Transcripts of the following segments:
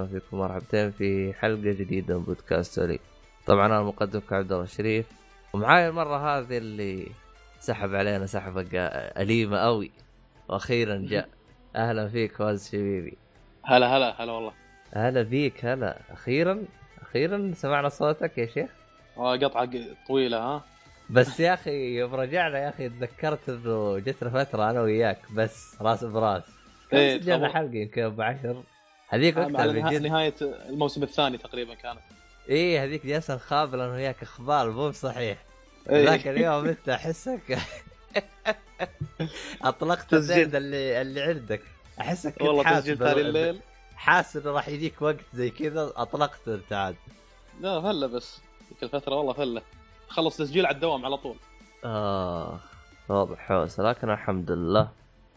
وبركاته، فيكم مرحبتين في حلقة جديدة من بودكاست سوري. طبعا أنا مقدمك عبد الله الشريف ومعاي المرة هذه اللي سحب علينا سحبة أليمة أوي وأخيرا جاء. أهلا فيك فاز شبيبي. هلا هلا هلا والله. هلا فيك هلا أخيرا أخيرا سمعنا صوتك يا شيخ. قطعة طويلة ها. بس يا أخي يوم رجعنا يا أخي تذكرت إنه جتنا فتره أنا وياك بس راس براس إيه سجلنا حلقة يمكن ابو عشر هذيك وقتها على نهايه الموسم الثاني تقريبا كانت. إيه هذيك جالسه نخابل أنا وياك إخبار مو بصحيح. إيه. ذاك اليوم أنت أحسك أطلقت الزيد اللي اللي عندك. أحسك والله تسجيل ثاني الليل. حاسس إنه راح يجيك وقت زي كذا أطلقت أنت عاد. لا فله بس. ذيك الفترة والله فله. خلص تسجيل على الدوام على طول. آه واضح حوسه لكن الحمد لله.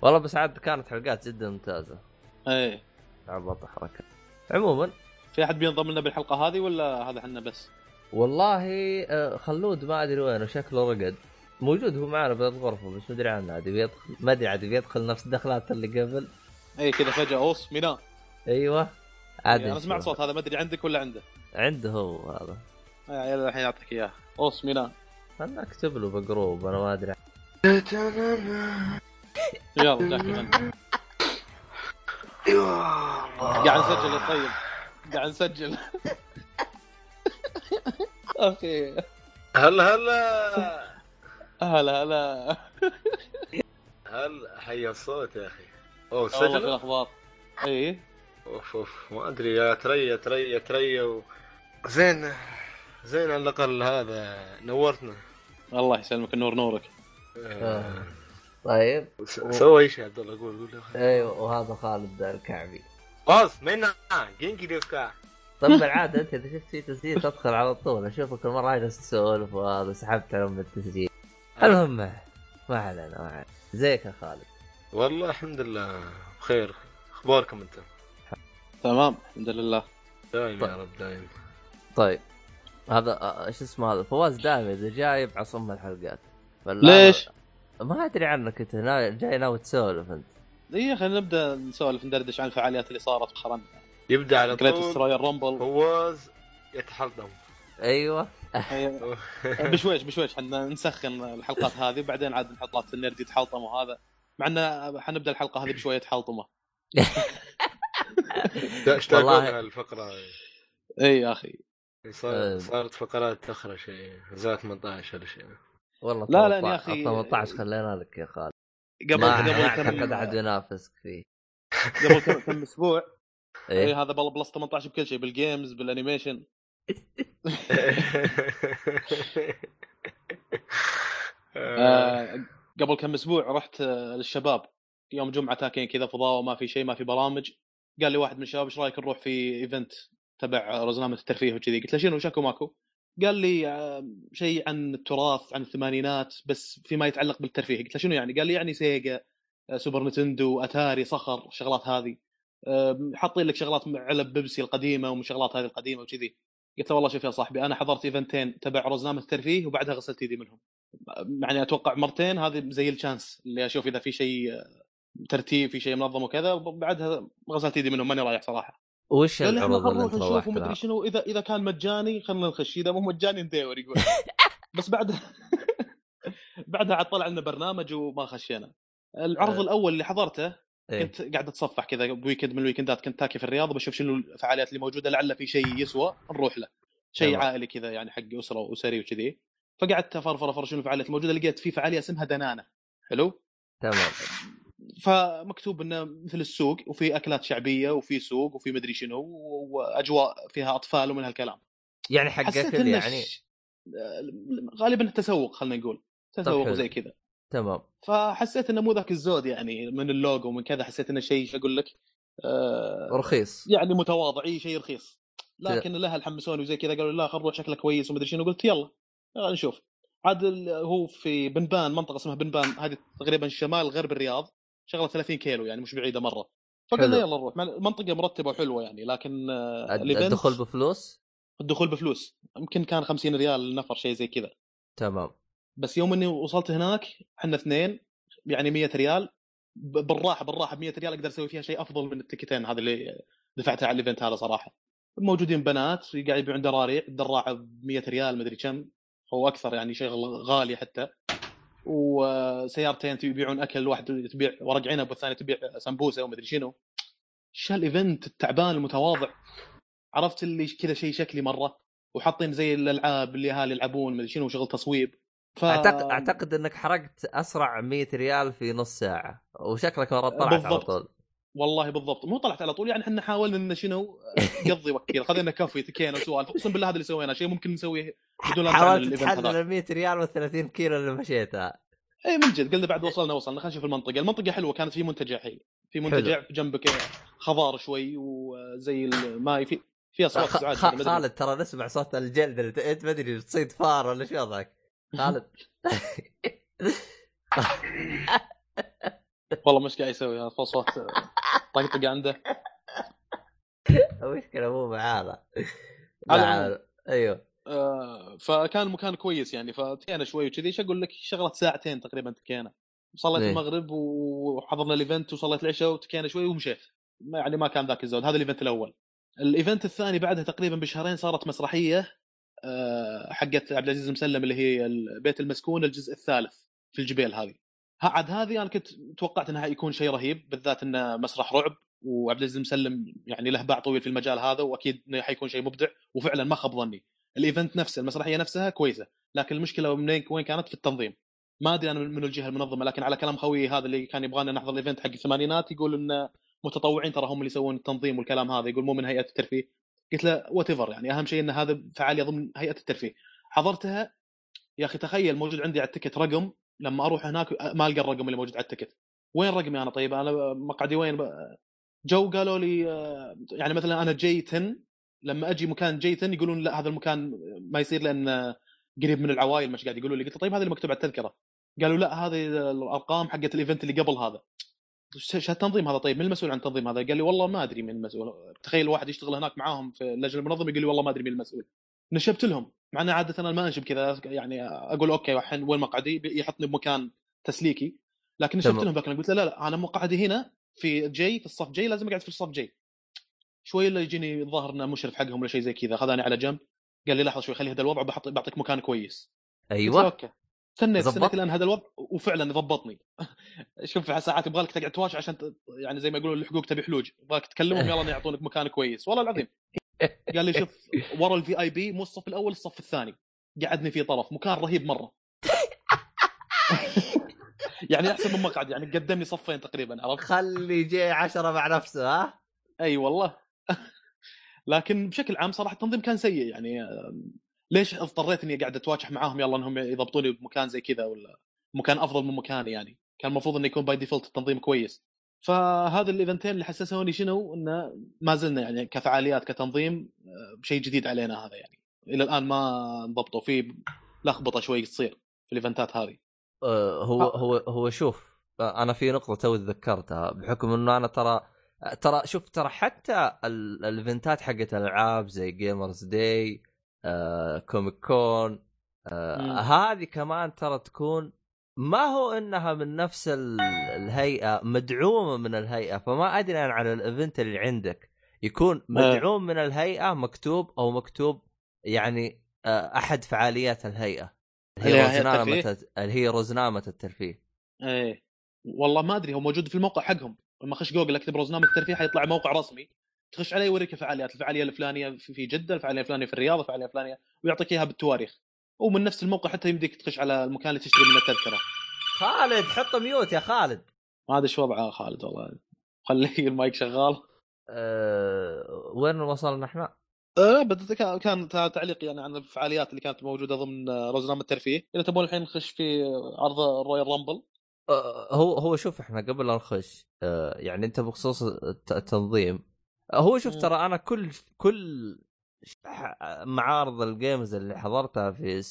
والله بس عاد كانت حلقات جدا ممتازة. إيه. عبط حركة. عموما. في أحد بينضم لنا بالحلقة هذه ولا هذا إحنا بس؟ والله آه، خلود ما أدري وينه شكله رقد. موجود هو معنا بالغرفه بس ما أدري عنه. عاد بيدخل ما أدري عاد بيدخل نفس الدخلات اللي قبل. اي كذا فجأة أوس مينا أيوه. عاد أنا سمعت صوت هذا ما أدري عندك ولا عنده. عنده هو هذا. يا عيال الحين يعطيك إياه. أوس ميلان خلنا أكتب له بجروب أنا ما أدري. يلا جاك قاعد نسجل يا طيب. قاعد نسجل. أخي هلا هلا. هلا هلا. هل حي الصوت يا أخي؟ أوه سجل الأخبار. اي أوف أوف. ما أدري يا تريا تريا تريا و... زين زين على الأقل هذا. نورتنا. الله يسلمك النور نورك. آه. طيب. سوى إيش يا عبد الله؟ قول قول. أيوه وهذا خالد الكعبي. باص منا. جينكي ديفكا طب بالعادة أنت إذا شفت في تسجيل تدخل على طول. أشوفك المره هاي تسولف وهذا سحبت على التسجيل. المهم ما علينا ما علينا. زيك يا خالد. والله الحمد لله بخير. أخباركم أنت؟ تمام الحمد لله. دايم طيب. يا رب دايم. طيب. هذا إيش اسمه هذا؟ فواز دائما إذا جاي يبعص ام الحلقات ليش؟ ما أدري عنك أنت جاي ناوي تسولف أنت. اي خلينا نبدأ نسولف ندردش عن الفعاليات اللي صارت مؤخرا. يبدأ على طول. straight رامبل فواز يتحلطم أيوه. بشويش بشويش حنا نسخن الحلقات هذه وبعدين عاد نحط ال nerd يتحلطم وهذا. مع انه حنبدأ الحلقة هذه بشوية حلطمه والله. الفقرة. اي يا أخي. صار صارت فقرات أخرى شيء زاد 18 ولا شيء. والله لا لا يا أخي 18 خلينا لك يا خالد. قبل قبل كم اعتقد احد ينافسك فيه. قبل كم أسبوع. اي إيه هذا plus 18 بكل شيء بال games بال animation آه قبل كم أسبوع رحت للشباب. يوم جمعة تاكين كذا فضاء وما في شيء ما في برامج. قال لي واحد من الشباب إيش رأيك نروح في event تبع رزنامه الترفيه وكذي؟ قلت له شنو؟ شكو ماكو؟ قال لي آه، شيء عن التراث عن الثمانينات بس فيما يتعلق بالترفيه. قلت له شنو يعني؟ قال لي يعني سيجا آه، سوبر نتندو أتاري صخر الشغلات هذه. حاطين لك شغلات علب بيبسي القديمة وشغلات هذه القديمة وكذي. قلت له والله شوف يا صاحبي أنا حضرت إيفنتين تبع رزنامه الترفيه وبعدها غسلت ايدي منهم. يعني أتوقع مرتين هذه زي ال chance اللي أشوف إذا في شيء آه، ترتيب في شيء منظم وكذا وبعدها غسلت ايدي منهم ماني رايح صراحة. وش العروض اللي انت روحت ومدري شنو إذا إذا كان مجاني خلينا نخش إذا مو مجاني ندور يقول. بس بعد بعدها عاد طلع لنا برنامج وما خشينا. العرض أه. الأول اللي حضرته إيه؟ كنت قاعد أتصفح كذا ب weekend من الويكندات كنت تاكي في الرياض بشوف شنو الفعاليات اللي موجودة لعل في شيء يسوى نروح له. شيء عائلي كذا يعني حق أسرة وأسري وكذي. فقعدت أفرفر افر شنو الفعاليات الموجوده لقيت في فعالية اسمها دنانة. حلو؟ تمام. فمكتوب إنه مثل السوق وفي أكلات شعبية وفي سوق وفي مدري شنو وأجواء فيها أطفال ومن هالكلام. يعني حق يعني؟ غالبا تسوق خلينا نقول. تسوق وزي كذا. تمام. فحسيت إنه مو ذاك الزود يعني من اللوجو ومن كذا حسيت إنه شيء شو أقول لك آه رخيص. يعني متواضع إي شيء رخيص. لكن لا حمسوني وزي كذا قالوا لا نروح شكله كويس ومدري شنو قلت يلا يلا نشوف. عاد هو في بنبان منطقة اسمها بنبان هذه تقريبا شمال غرب الرياض. شغلة 30 كيلو يعني مش بعيدة مرة. فقلنا يلا نروح. منطقة مرتبة وحلوه يعني لكن آه، الدخول بفلوس؟ الدخول بفلوس. يمكن كان 50 ريال النفر شيء زي كذا. تمام. بس يوم إني وصلت هناك إحنا اثنين يعني 100 ريال. بالراحة بالراحة ب 100 ريال أقدر أسوي فيها شيء أفضل من التكتين هذه اللي دفعتها على ال event هذا صراحة. موجودين بنات قاعد يبيعون دراريع الدراعه ب 100 ريال مدري كم. أو أكثر يعني شيء غالي حتى. وسيارتين يبيعون أكل واحد تبيع ورق عنب والثانيه تبيع سمبوسة ومدري شنو. شو ال event التعبان المتواضع. عرفت اللي كذا شيء شكلي مرة. وحاطين زي الألعاب اللي اهالي يلعبون مدري شنو شغل تصويب. ف... اعتقد أعتقد إنك حرقت أسرع 100 ريال في نص ساعة. وشكلك مرة طلعت على. طول. والله بالضبط. مو طلعت على طول يعني إحنا حاولنا إن شنو قضي وكيل خذينا كافي تكينا وسوالف. أقسم بالله هذا اللي سويناه شيء ممكن نسويه بدون لا نتعلم حاولت تحلل. ال 100 ريال وال 30 كيلو اللي مشيتها. اي من جد قلنا بعد وصلنا وصلنا. خلينا نشوف المنطقة. المنطقة حلوة كانت في منتجع حي. في منتجع جنبك خضار شوي وزي الماي في في أصوات خ- خ- ما. خالد ترى نسمع صوت الجلد اللي انت ما أدري تصيد فار ولا شو وضعك. خالد. والله مش قاعد يسوي هذا صوت طقطقه عنده. المشكلة مو لا العموم. أيوه. آه، فكان المكان كويس يعني فتكينا شوي وكذي. إيش أقول لك؟ شغله ساعتين تقريبا تكينا. صليت إيه. المغرب وحضرنا ال event وصليت العشاء وتكينا شوي ومشيت. يعني ما كان ذاك الزود. هذا ال event الأول. ال event الثاني بعدها تقريبا بشهرين صارت مسرحية آه، حقت عبد العزيز مسلم اللي هي بيت المسكون الجزء الثالث في الجبيل هذه. عاد هذه أنا كنت توقعت إنها يكون شيء رهيب بالذات إنه مسرح رعب وعبد العزيز مسلم يعني له باع طويل في المجال هذا وأكيد إنه حيكون شيء مبدع وفعلا ما خاب ظني. ال event نفسه المسرحية نفسها كويسة لكن المشكلة من وين كانت؟ في التنظيم. ما أدري أنا من الجهة المنظمة لكن على كلام خويي هذا اللي كان يبغانا نحضر ال event حق الثمانينات يقول ان متطوعين ترى هم اللي يسوون التنظيم والكلام هذا يقول مو من هيئة الترفيه. قلت له what يعني أهم شيء إن هذا فعاليه ضمن هيئة الترفيه. حضرتها يا أخي تخيل موجود عندي على ال ticket رقم لما أروح هناك ما ألقى الرقم اللي موجود على ال ticket. وين رقمي أنا؟ طيب أنا مقعدي وين؟ جو قالوا لي آه، يعني مثلا أنا G 10 لما أجي مكان G 10 يقولون لا هذا المكان ما يصير لأن قريب من العوائل مش قاعد يقولوا لي. قلت طيب هذا اللي مكتوب على التذكرة. قالوا لا هذه الأرقام حقت ال event اللي قبل هذا. إيش التنظيم هذا طيب؟ من المسؤول عن التنظيم هذا؟ قال لي والله ما أدري من المسؤول. تخيل واحد يشتغل هناك معاهم في اللجنه المنظمة يقول لي والله ما أدري من المسؤول. نشبت لهم مع ان عاده أنا ما أنشب كذا يعني أقول okay الحين وين مقعدي؟ يحطني بمكان تسليكي. لكن نشبت. لهم ذاك قلت له لا لا أنا مقعدي هنا في جي في الصف جي لازم أقعد في الصف جي شوي الا يجيني الظاهر إنه مشرف حقهم ولا شيء زي كذا خذاني على جنب. قال لي لحظة شوي خلي هذا الوضع بحط بعطيك مكان كويس. أيوه. okay. استنيت؟ استنيت الان هذا الوضع وفعلا ضبطني. شوف ساعات يبغى لك تقعد تواجه عشان يعني زي ما يقولون الحقوق تبي حلوج. يبغاك تكلمهم يلا يعطونك مكان كويس. والله العظيم. قال لي شوف ورا ال VIP مو الصف الأول الصف الثاني. قعدني في طرف مكان رهيب مرة. يعني أحسن من مقعد يعني قدمني صفين تقريبا عرفت؟ خلي G عشرة مع نفسه ها؟ أي والله. لكن بشكل عام صراحة التنظيم كان سيء يعني ليش اضطريت إني قاعد أتواجه معاهم؟ يلا إنهم يضبطوني بمكان زي كذا ولا مكان أفضل من مكاني يعني. كان المفروض إنه يكون by default التنظيم كويس. فهذا الإيفنتين اللي حسسوني شنو؟ انه ما زلنا يعني كفعاليات كتنظيم آه، شيء جديد علينا هذا يعني. إلى الآن ما انضبطوا في لخبطة شوي تصير في الإيفنتات هذه. آه، هو هو هو شوف آه، أنا في نقطة تو تذكرتها بحكم إنه أنا ترى ترى شوف ترى حتى ال- الإيفنتات حقت الالعاب زي Gamers Day آه، Comic Con آه،. هذه كمان ترى تكون ما هو إنها من نفس ال- الهيئة مدعومة من الهيئة فما أدري أنا على ال event اللي عندك. يكون مدعوم من الهيئة مكتوب أو مكتوب يعني آه، أحد فعاليات الهيئة. اللي هي رزنامه الترفيه؟ اللي هي رزنامه الترفيه. إيه. والله ما أدري هو موجود في الموقع حقهم. لما أخش جوجل أكتب روزنامة الترفيه حيطلع موقع رسمي. تخش عليه يوريك الفعاليات الفعالية الفلانية في جدة الفعالية الفلانية في الرياض الفعالية الفلانية ويعطيك إياها بالتواريخ. ومن نفس الموقع حتى يمديك تخش على المكان اللي تشتري منه التذكره خالد حط mute يا خالد. ما أدري شو وضعه خالد والله. خلي المايك شغال. أه وين وصلنا إحنا؟ أه كان كان تعليق يعني عن الفعاليات اللي كانت موجودة ضمن روزنامه الترفيه. إذا تبون الحين نخش في عرض ال Royal Rumble أه هو هو شوف إحنا قبل لا نخش أه يعني أنت بخصوص الت- التنظيم. أه هو شوف. ترى أنا كل كل معارض ال games اللي حضرتها في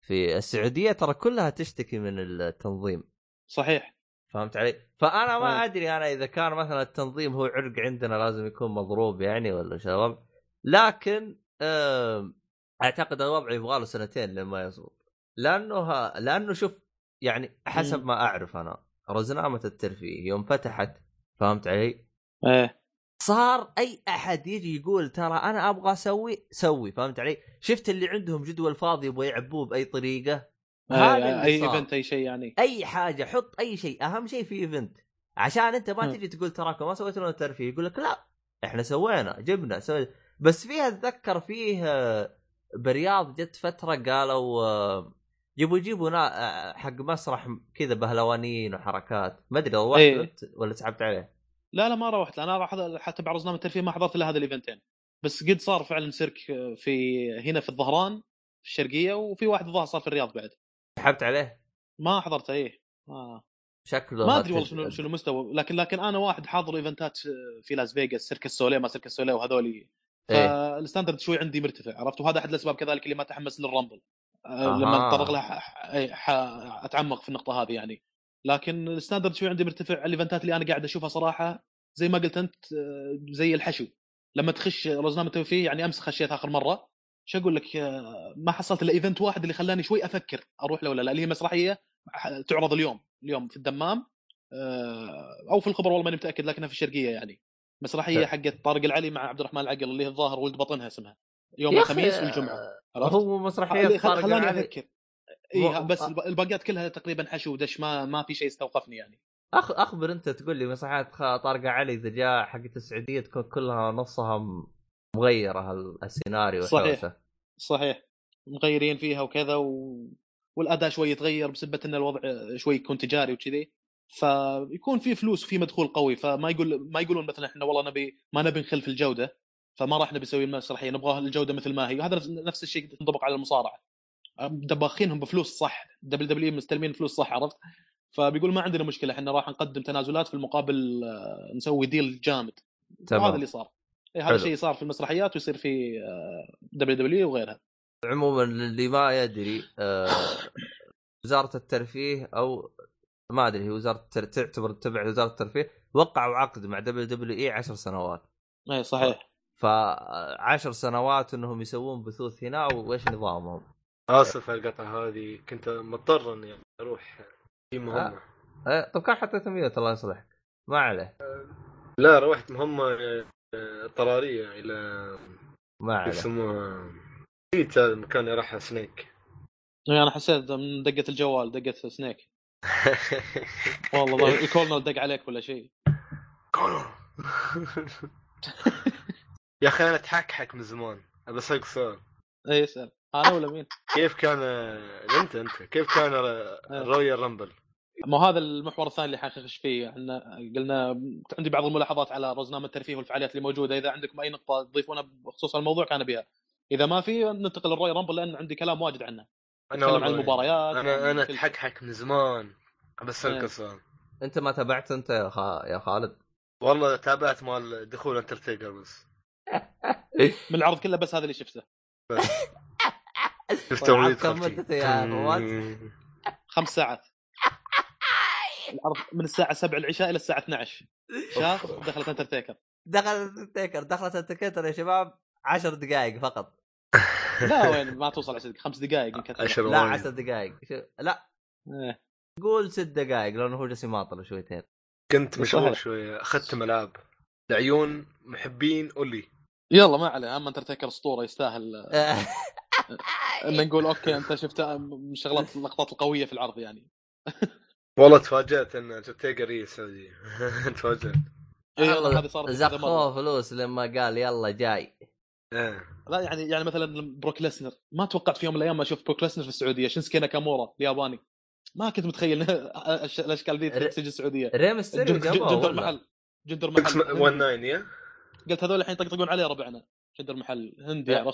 في السعودية ترى كلها تشتكي من التنظيم صحيح فهمت علي؟ فأنا ما آه. أدري أنا إذا كان مثلا التنظيم هو عرق عندنا لازم يكون مضروب يعني ولا شباب لكن أعتقد الوضع يبغى له سنتين لما يزبط لأنه ها لأنه شوف يعني حسب. ما أعرف أنا رزنامة الترفيه يوم فتحت فهمت علي؟ إيه صار أي أحد يجي يقول ترى أنا أبغى أسوي سوي فهمت علي؟ شفت اللي عندهم جدول فاضي يبغوا يعبوه بأي طريقة هذا إيه، اللي أي. event أي شيء يعني أي حاجة حط أي شيء أهم شيء في event عشان أنت ما مم. تجي تقول تراكم ما سويتوا لنا ترفيه يقول لك لا إحنا سوينا جبنا سوي بس فيها أتذكر فيه آه، برياض جت فترة قالوا آه، يبوا يجيبوا آه، حق مسرح كذا بهلوانيين وحركات ما أدري إيه. ولا سحبت عليه لا لا ما روحت أنا راح حتى بعد رزنامه الترفيه ما حضرت الا هذا الايفنتين بس قد صار فعلا سيرك في هنا في الظهران في الشرقية وفي واحد الظاهر صار في الرياض بعد. سحبت عليه؟ ما حضرته إيه. ما, شكله ما أدري والله شنو شنو مستوى لكن لكن أنا واحد حاضر ايفنتات في لاس فيغاس Cirque Soleil ما Cirque Soleil وهذولي إيه. فال standard شوي عندي مرتفع عرفت؟ وهذا أحد الأسباب كذلك اللي ما تحمس لل Rumble آه،. لما أتطرق لها ح- ح- ح- أتعمق في النقطة هذه يعني. لكن ال standard شوي عندي مرتفع الإيفنتات اللي أنا قاعد أشوفها صراحة زي ما قلت أنت آه، زي الحشو. لما تخش رزنامه الترفيه يعني أمس خشيت آخر مرة. شو أقول لك آه، ما حصلت إلا event واحد اللي خلاني شوي أفكر أروح له ولا لا اللي هي مسرحية تعرض اليوم اليوم في الدمام آه، أو في الخبر والله ماني متأكد لكنها في الشرقية يعني. مسرحية حقت طارق العلي مع عبد الرحمن العقل اللي هي الظاهر ولد بطنها اسمها يوم الخميس والجمعة؟ هو مسرحية خلاني العلي أفكر. اي بس. الب- الباقيات كلها تقريبا حشو ودش ما ما في شيء استوقفني يعني. أخ أخبر أنت تقول لي مسرحيات خ- طارق علي إذا جاء حقت السعوديه تكون كلها نصها مغيرة السيناريو صحيح. صحيح. مغيرين فيها وكذا و... والأداء شوي يتغير بسبة إن الوضع شوي يكون تجاري وكذي. فيكون في فلوس وفي مدخول قوي فما يقول ما يقولون مثلا إحنا والله نبي ما نبي نخل في الجودة فما راح نبي نسوي المسرحية نبغى الجودة مثل ما هي. وهذا نفس الشيء ينطبق على المصارعة. دباخينهم بفلوس صح. WW مستلمين فلوس صح عرفت؟ فبيقول ما عندنا مشكلة إحنا راح نقدم تنازلات في المقابل آه، نسوي deal جامد. وهذا اللي صار. إيه، هذا. الشيء صار في المسرحيات ويصير في WW وغيرها. عموما اللي ما يدري آه، وزارة الترفيه أو ما أدري هي وزارة. تعتبر تبع وزارة الترفيه وقعوا عقد مع WWE 10 سنوات. اي صحيح. ف 10 سنوات إنهم يسوون بثوث هنا وإيش نظامهم؟ آسف على القطعه هذه كنت مضطر اني أروح. في مهمة. آه، طب كم حطيت ميوت الله يصلحك؟ ما عليه. لا روحت مهمة آه، اضطراريه إلى ما عليه. يسموها نسيت هذا المكان اللي راح سنيك يعني أنا حسيت من دقة الجوال دقة سنيك والله الكولنر دق عليك ولا شيء. يا أخي أنا اتحكحك من زمان. ابى أسألك سؤال. اي اسأل. أنا ولا مين؟ كيف كان انت أنت. كيف كان ال Royal Rumble؟ ما هذا المحور الثاني اللي حنخش فيه. إحنا قلنا عندي بعض الملاحظات على رزنامه الترفيه والفعاليات اللي موجودة. إذا عندكم أي نقطة تضيفونها بخصوص الموضوع كان بها إذا ما في ننتقل لل Royal Rumble لأن عندي كلام واجد عنه. أنا نتكلم عن المباريات أنا أنا. أتحكحك من زمان. اسالك إيه. سؤال أنت ما تابعت أنت يا, خا... يا خالد؟ والله تابعت مال دخول انترتيكر بس. من العرض كله بس هذا اللي شفته. شفت وليد كم. مدته يا رواد؟ خمس ساعات. العرض من الساعة 7 العشاء إلى الساعة 12 شاف؟ دخلت انترتيكر. دخلت Taker دخلت التكتر يا شباب 10 دقائق فقط. لا وين؟ ما توصل 10 دقائق. خمس دقائق يمكن عشر لا وايد. 10 دقائق. لا. إيه. قول ست دقائق لأنه هو جالس يماطل شويتين. كنت مشغول. شوية. أخذت ملعب. لعيون محبين أولي. يلا ما عليه. أما انترتيكر اسطوره يستاهل. ان نقول okay أنت شفت من شغلات اللقطات القوية في العرض يعني. والله تفاجأت إن انترتيكر هي سعودي تفاجأت. إيه، والله هذه صارت فلوس لما قال يلا جاي. إيه. لا يعني يعني مثلا بروك ليسنر. ما توقعت في يوم من الأيام ما أشوف بروك ليسنر في السعودية. شينسكي ناكامورا الياباني. ما كنت متخيل الأشكال ذي تجي السعودية. ريم جندر؟ محل. جندر 6 محل. 19 يا؟ قلت هذول الحين يطقطقون عليه ربعنا. جندر محل هندي لا.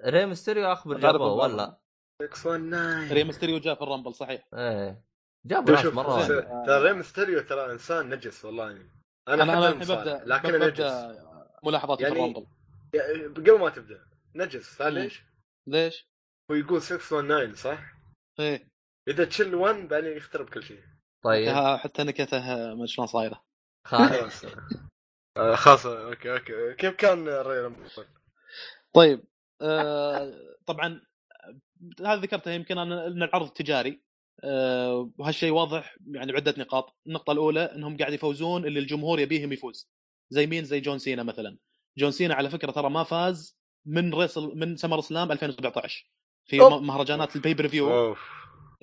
عرفتوا ريم ستيريو اخبر جابوه. ولا؟ 619 ريم ستيريو جاء في الرامبل صحيح إيه جابوا ناس مرة واجد. ترى ريم ستيريو ترى إنسان نجس والله يعني. أنا أنا الحين ببدا لكنه ببدأ نجس ملاحظاتي في يعني- الرامبل يعني قبل ما تبدأ نجس تعرف مم. ليش؟ ليش؟ هو يقول 619 صح؟ إيه إذا تشيل 1 بعدين يخترب كل شيء طيب حتى نكته ما شلون صايرة خالد خلاص آه، خلاص okay okay كيف كان ال Royal Rumble؟ طيب طبعا هذا ذكرته يمكن أن العرض تجاري وهالشيء واضح يعني بعدة نقاط. النقطة الأولى إنهم قاعد يفوزون اللي الجمهور يبيهم يفوز. زي مين؟ زي جون سينا مثلا. جون سينا على فكرة ترى ما فاز من ريسل من SummerSlam 2017 في أوف. مهرجانات ال pay-per-view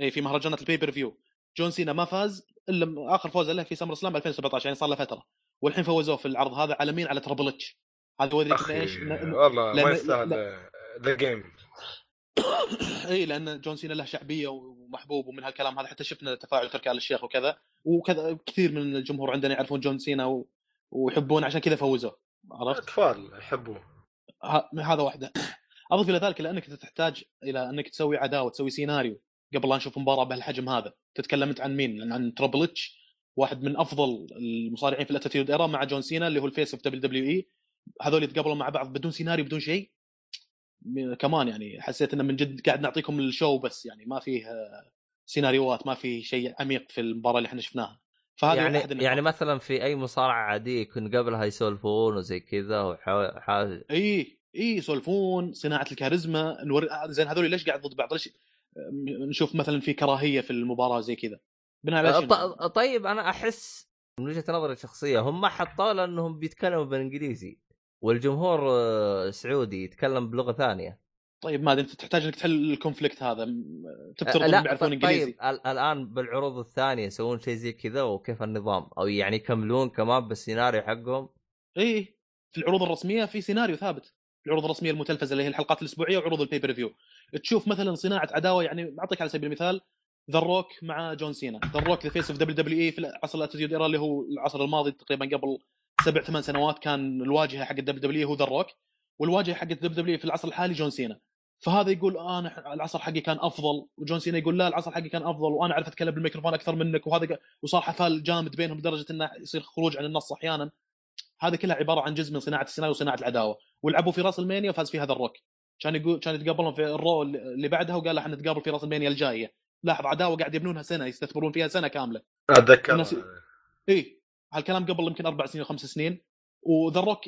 إي في مهرجانات ال pay-per-view جون سينا ما فاز إلا آخر فوز له في SummerSlam 2017 يعني صار له فترة. والحين فوزوه في العرض هذا على مين؟ على Triple H هذا وريك أخي إيش ن- والله ما يستاهل the game اي لأن جون سينا له شعبية ومحبوب ومن هالكلام هذا. حتى شفنا تفاعل تركي آل الشيخ وكذا. وكذا كثير من الجمهور عندنا يعرفون جون سينا و... ويحبون عشان كذا فوزوه عرفت؟ أطفال يحبوه. ه- هذا واحدة. أضف إلى ذلك لأنك تحتاج إلى أنك تسوي عداوة تسوي سيناريو قبل لا نشوف مباراة بهالحجم هذا. تتكلم أنت عن مين؟ عن Triple H واحد من أفضل المصارعين في ال Attitude Era مع جون سينا اللي هو الفيس أوف دبليو دبليو إي. هذول يتقابلون مع بعض بدون سيناريو بدون شيء. كمان يعني حسيت إنه من جد قاعد نعطيكم ال show بس يعني ما فيه آه، سيناريوهات ما في شيء عميق في المباراة اللي إحنا شفناها. فهذه يعني النقاط. يعني مثلا في أي مصارعة عادية يكون قبلها يسولفون وزي كذا وحا... حا... إي إي يسولفون صناعة الكاريزما نور... زين هذول ليش قاعد ضد بعض؟ ليش نشوف مثلا في كراهية في المباراة زي كذا. بناء على طيب أنا أحس من وجهة نظري الشخصية هم حطوا لأنهم بيتكلموا بالإنجليزي. والجمهور آه، سعودي يتكلم بلغة ثانية. طيب ما أدري أنت تحتاج انك تحل ال conflict هذا. تفترض انهم يعرفون ط- إنجليزي. طيب ال- الآن بالعروض الثانية يسوون شيء زي كذا وكيف النظام؟ أو يعني يكملون كمان بالسيناريو حقهم؟ إي في العروض الرسمية في سيناريو ثابت. العروض الرسمية المتلفزة اللي هي الحلقات الأسبوعية وعروض ال pay-per-view تشوف مثلا صناعة عداوة يعني أعطيك على سبيل المثال The Rock مع جون سينا. The Rock the face of WWE في العصر ال Attitude Era اللي هو العصر الماضي تقريبا قبل سبع ثمان سنوات كان الواجهة حق ال WW هو The Rock والواجهة حق ال WW في العصر الحالي جون سينا. فهذا يقول أنا العصر حقي كان أفضل وجون سينا يقول لا العصر حقي كان أفضل وأنا أعرف أتكلم بالميكروفون أكثر منك وهذا وصار حفال جامد بينهم لدرجة إنه يصير خروج عن النص أحيانا. هذا كلها عبارة عن جزء من صناعة السيناريو وصناعة العداوة. ولعبوا في WrestleMania وفاز فيها The Rock كان يقول كان يتقابلون في ال Raw اللي بعدها وقال إحنا نتقابل في WrestleMania الجاية. لاحظ عداوة قاعد يبنونها سنة يستثمرون فيها سنة كاملة. أتذكر. الناس- اي هالكلام قبل يمكن أربع سنين وخمس سنين و The Rock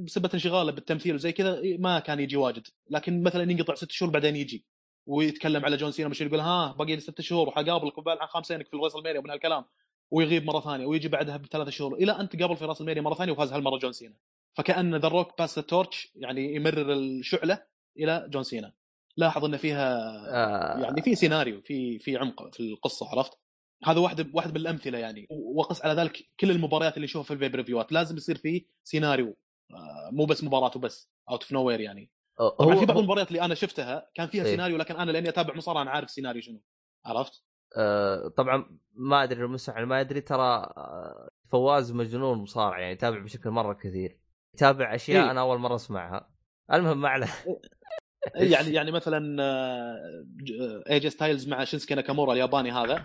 بسبه انشغاله بالتمثيل وزي كذا ما كان يجي واجد. لكن مثلا ينقطع ست شهور بعدين يجي ويتكلم على جون سينا مش يقول ها باقي لي ست شهور وحقابلك وبعد عن خمس سنين في ال WrestleMania ومن هالكلام ويغيب مرة ثانية ويجي بعدها بثلاث شهور. إلى أن تقابل في WrestleMania مرة ثانية وفاز هالمرة جون سينا. فكأن The Rock pass the torch يعني يمرر الشعلة إلى جون سينا. لاحظ إن فيها آه. يعني في سيناريو في في عمق في القصة عرفت؟ هذا واحد واحد من الامثله يعني وقس على ذلك كل المباريات اللي نشوفها في ال pay-per-view ات لازم يصير فيه سيناريو آه، مو بس مباراه وبس out of nowhere يعني. هو طبعا في بعض المباريات اللي أنا شفتها كان فيها إيه. سيناريو لكن أنا لأني أتابع مصارعة أنا عارف السيناريو شنو. عرفت؟ آه، طبعا ما أدري المستمع ما يدري ترى آه، فواز مجنون مصارع يعني يتابع بشكل مرة كثير. يتابع أشياء إيه. أنا أول مرة أسمعها. المهم ما عليه. يعني يعني مثلا اي جي ستايلز مع شينسكي ناكامورا الياباني هذا.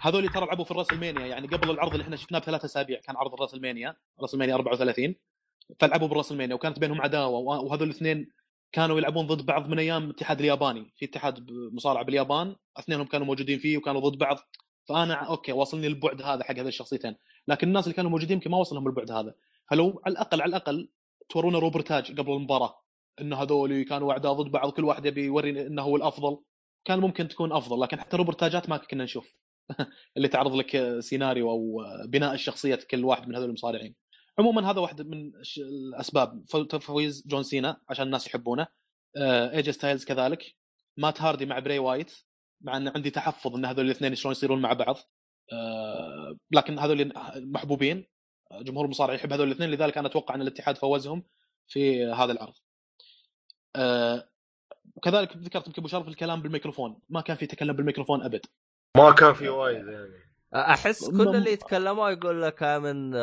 هذول ترى لعبوا في الراسلمانيا يعني قبل العرض اللي إحنا شفناه بثلاث أسابيع كان عرض الراسلمانيا راسلمانيا 34 فلعبوا بالراسلمانيا وكانت بينهم عداوة وهذول الاثنين كانوا يلعبون ضد بعض من أيام الاتحاد الياباني. في اتحاد مصارعة باليابان اثنينهم كانوا موجودين فيه وكانوا ضد بعض. فأنا okay واصلني البعد هذا حق هذه الشخصيتين. لكن الناس اللي كانوا موجودين يمكن ما وصلهم البعد هذا. فلو على الأقل على الأقل تورونا روبورتاج قبل المباراة. إن هذول كانوا اعداء ضد بعض كل واحد يبي يوري إنه هو الأفضل. كان ممكن تكون أفضل لكن حتى روبورتاجات ما كنا نشوف. اللي تعرض لك سيناريو أو بناء الشخصية كل واحد من هذول المصارعين. عموما هذا واحد من الأسباب. تفويز جون سينا عشان الناس يحبونه. آه، اي جي ستايلز كذلك. مات هاردي مع براي وايت مع إن عندي تحفظ إن هذول الاثنين شلون يصيرون مع بعض. آه، لكن هذول محبوبين. جمهور المصارعه يحب هذول الاثنين لذلك أنا أتوقع إن الاتحاد فوزهم في هذا العرض. آه، وكذلك ذكرت يمكن أبو شرف الكلام بالميكروفون. ما كان في تكلم بالميكروفون أبد. ما كان في وايد يعني. أحس كل اللي يتكلموا يقول لك من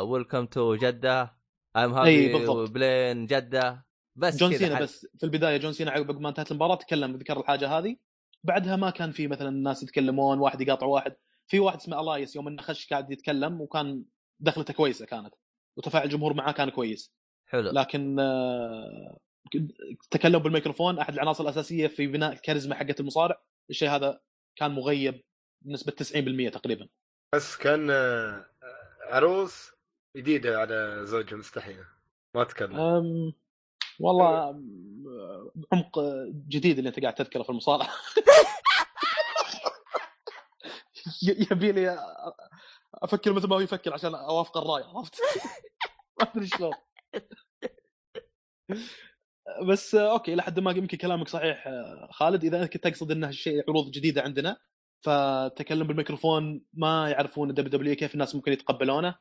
welcome to جدة. I'm happy. بلين جدة. بس جون سينا بس. في البداية جون سينا عقب ما انتهت المباراة تكلم ذكر الحاجة هذه. بعدها ما كان في مثلا الناس يتكلمون واحد يقاطع واحد. في واحد اسمه الايس يوم انه خش قاعد يتكلم وكان دخلته كويسة كانت وتفاعل الجمهور معاه كان كويس. حلو. لكن تكلم بالميكروفون أحد العناصر الأساسية في بناء الكاريزما حقت المصارع الشيء هذا كان مغيب بنسبة 90% تقريبا. بس كان آه، عروس جديدة على زوجها مستحيلة. ما تكلم. أم والله أم، عمق جديد اللي أنت قاعد تذكره في المصارعه يبي لي أفكر مثل ما هو يفكر عشان أوافق الرأي عرفت؟ ما أدري شلون. بس okay إلى حد ما يمكن كلامك صحيح خالد إذا أنت تقصد انه شيء عروض جديدة عندنا فتكلم بالميكروفون ما يعرفون ال WWE كيف الناس ممكن يتقبلونه.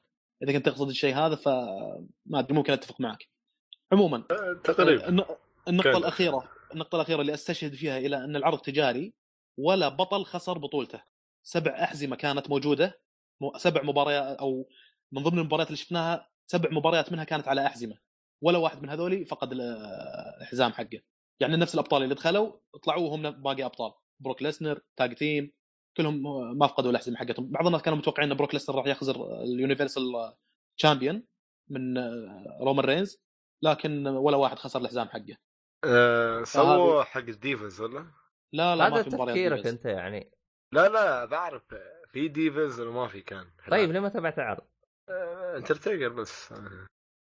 إذا كنت تقصد الشيء هذا فما أدري ممكن أتفق معك. عموما تقريبا. النقطة الأخيرة النقطة الأخيرة اللي أستشهد فيها إلى أن العرض تجاري ولا بطل خسر بطولته. سبع أحزمة كانت موجودة سبع مباريات أو من ضمن المباريات اللي شفناها سبع مباريات منها كانت على أحزمة. ولا واحد من هذولي فقد الحزام حقه. يعني نفس الأبطال اللي دخلوا طلعوا وهم باقي أبطال. بروك ليسنر tag team كلهم ما فقدوا الأحزمة حقتهم. بعض الناس كانوا متوقعين إن بروك ليسنر راح يخسر ال universal champion من رومان رينز لكن ولا واحد خسر الحزام حقه. أه سووا حق ال divas ولا؟ لا لا ما في تفكيرك أنت يعني. لا لا بعرف في divas ولا ما في كان طيب ليه ما تبعت العرض؟ أه انترتيجر بس.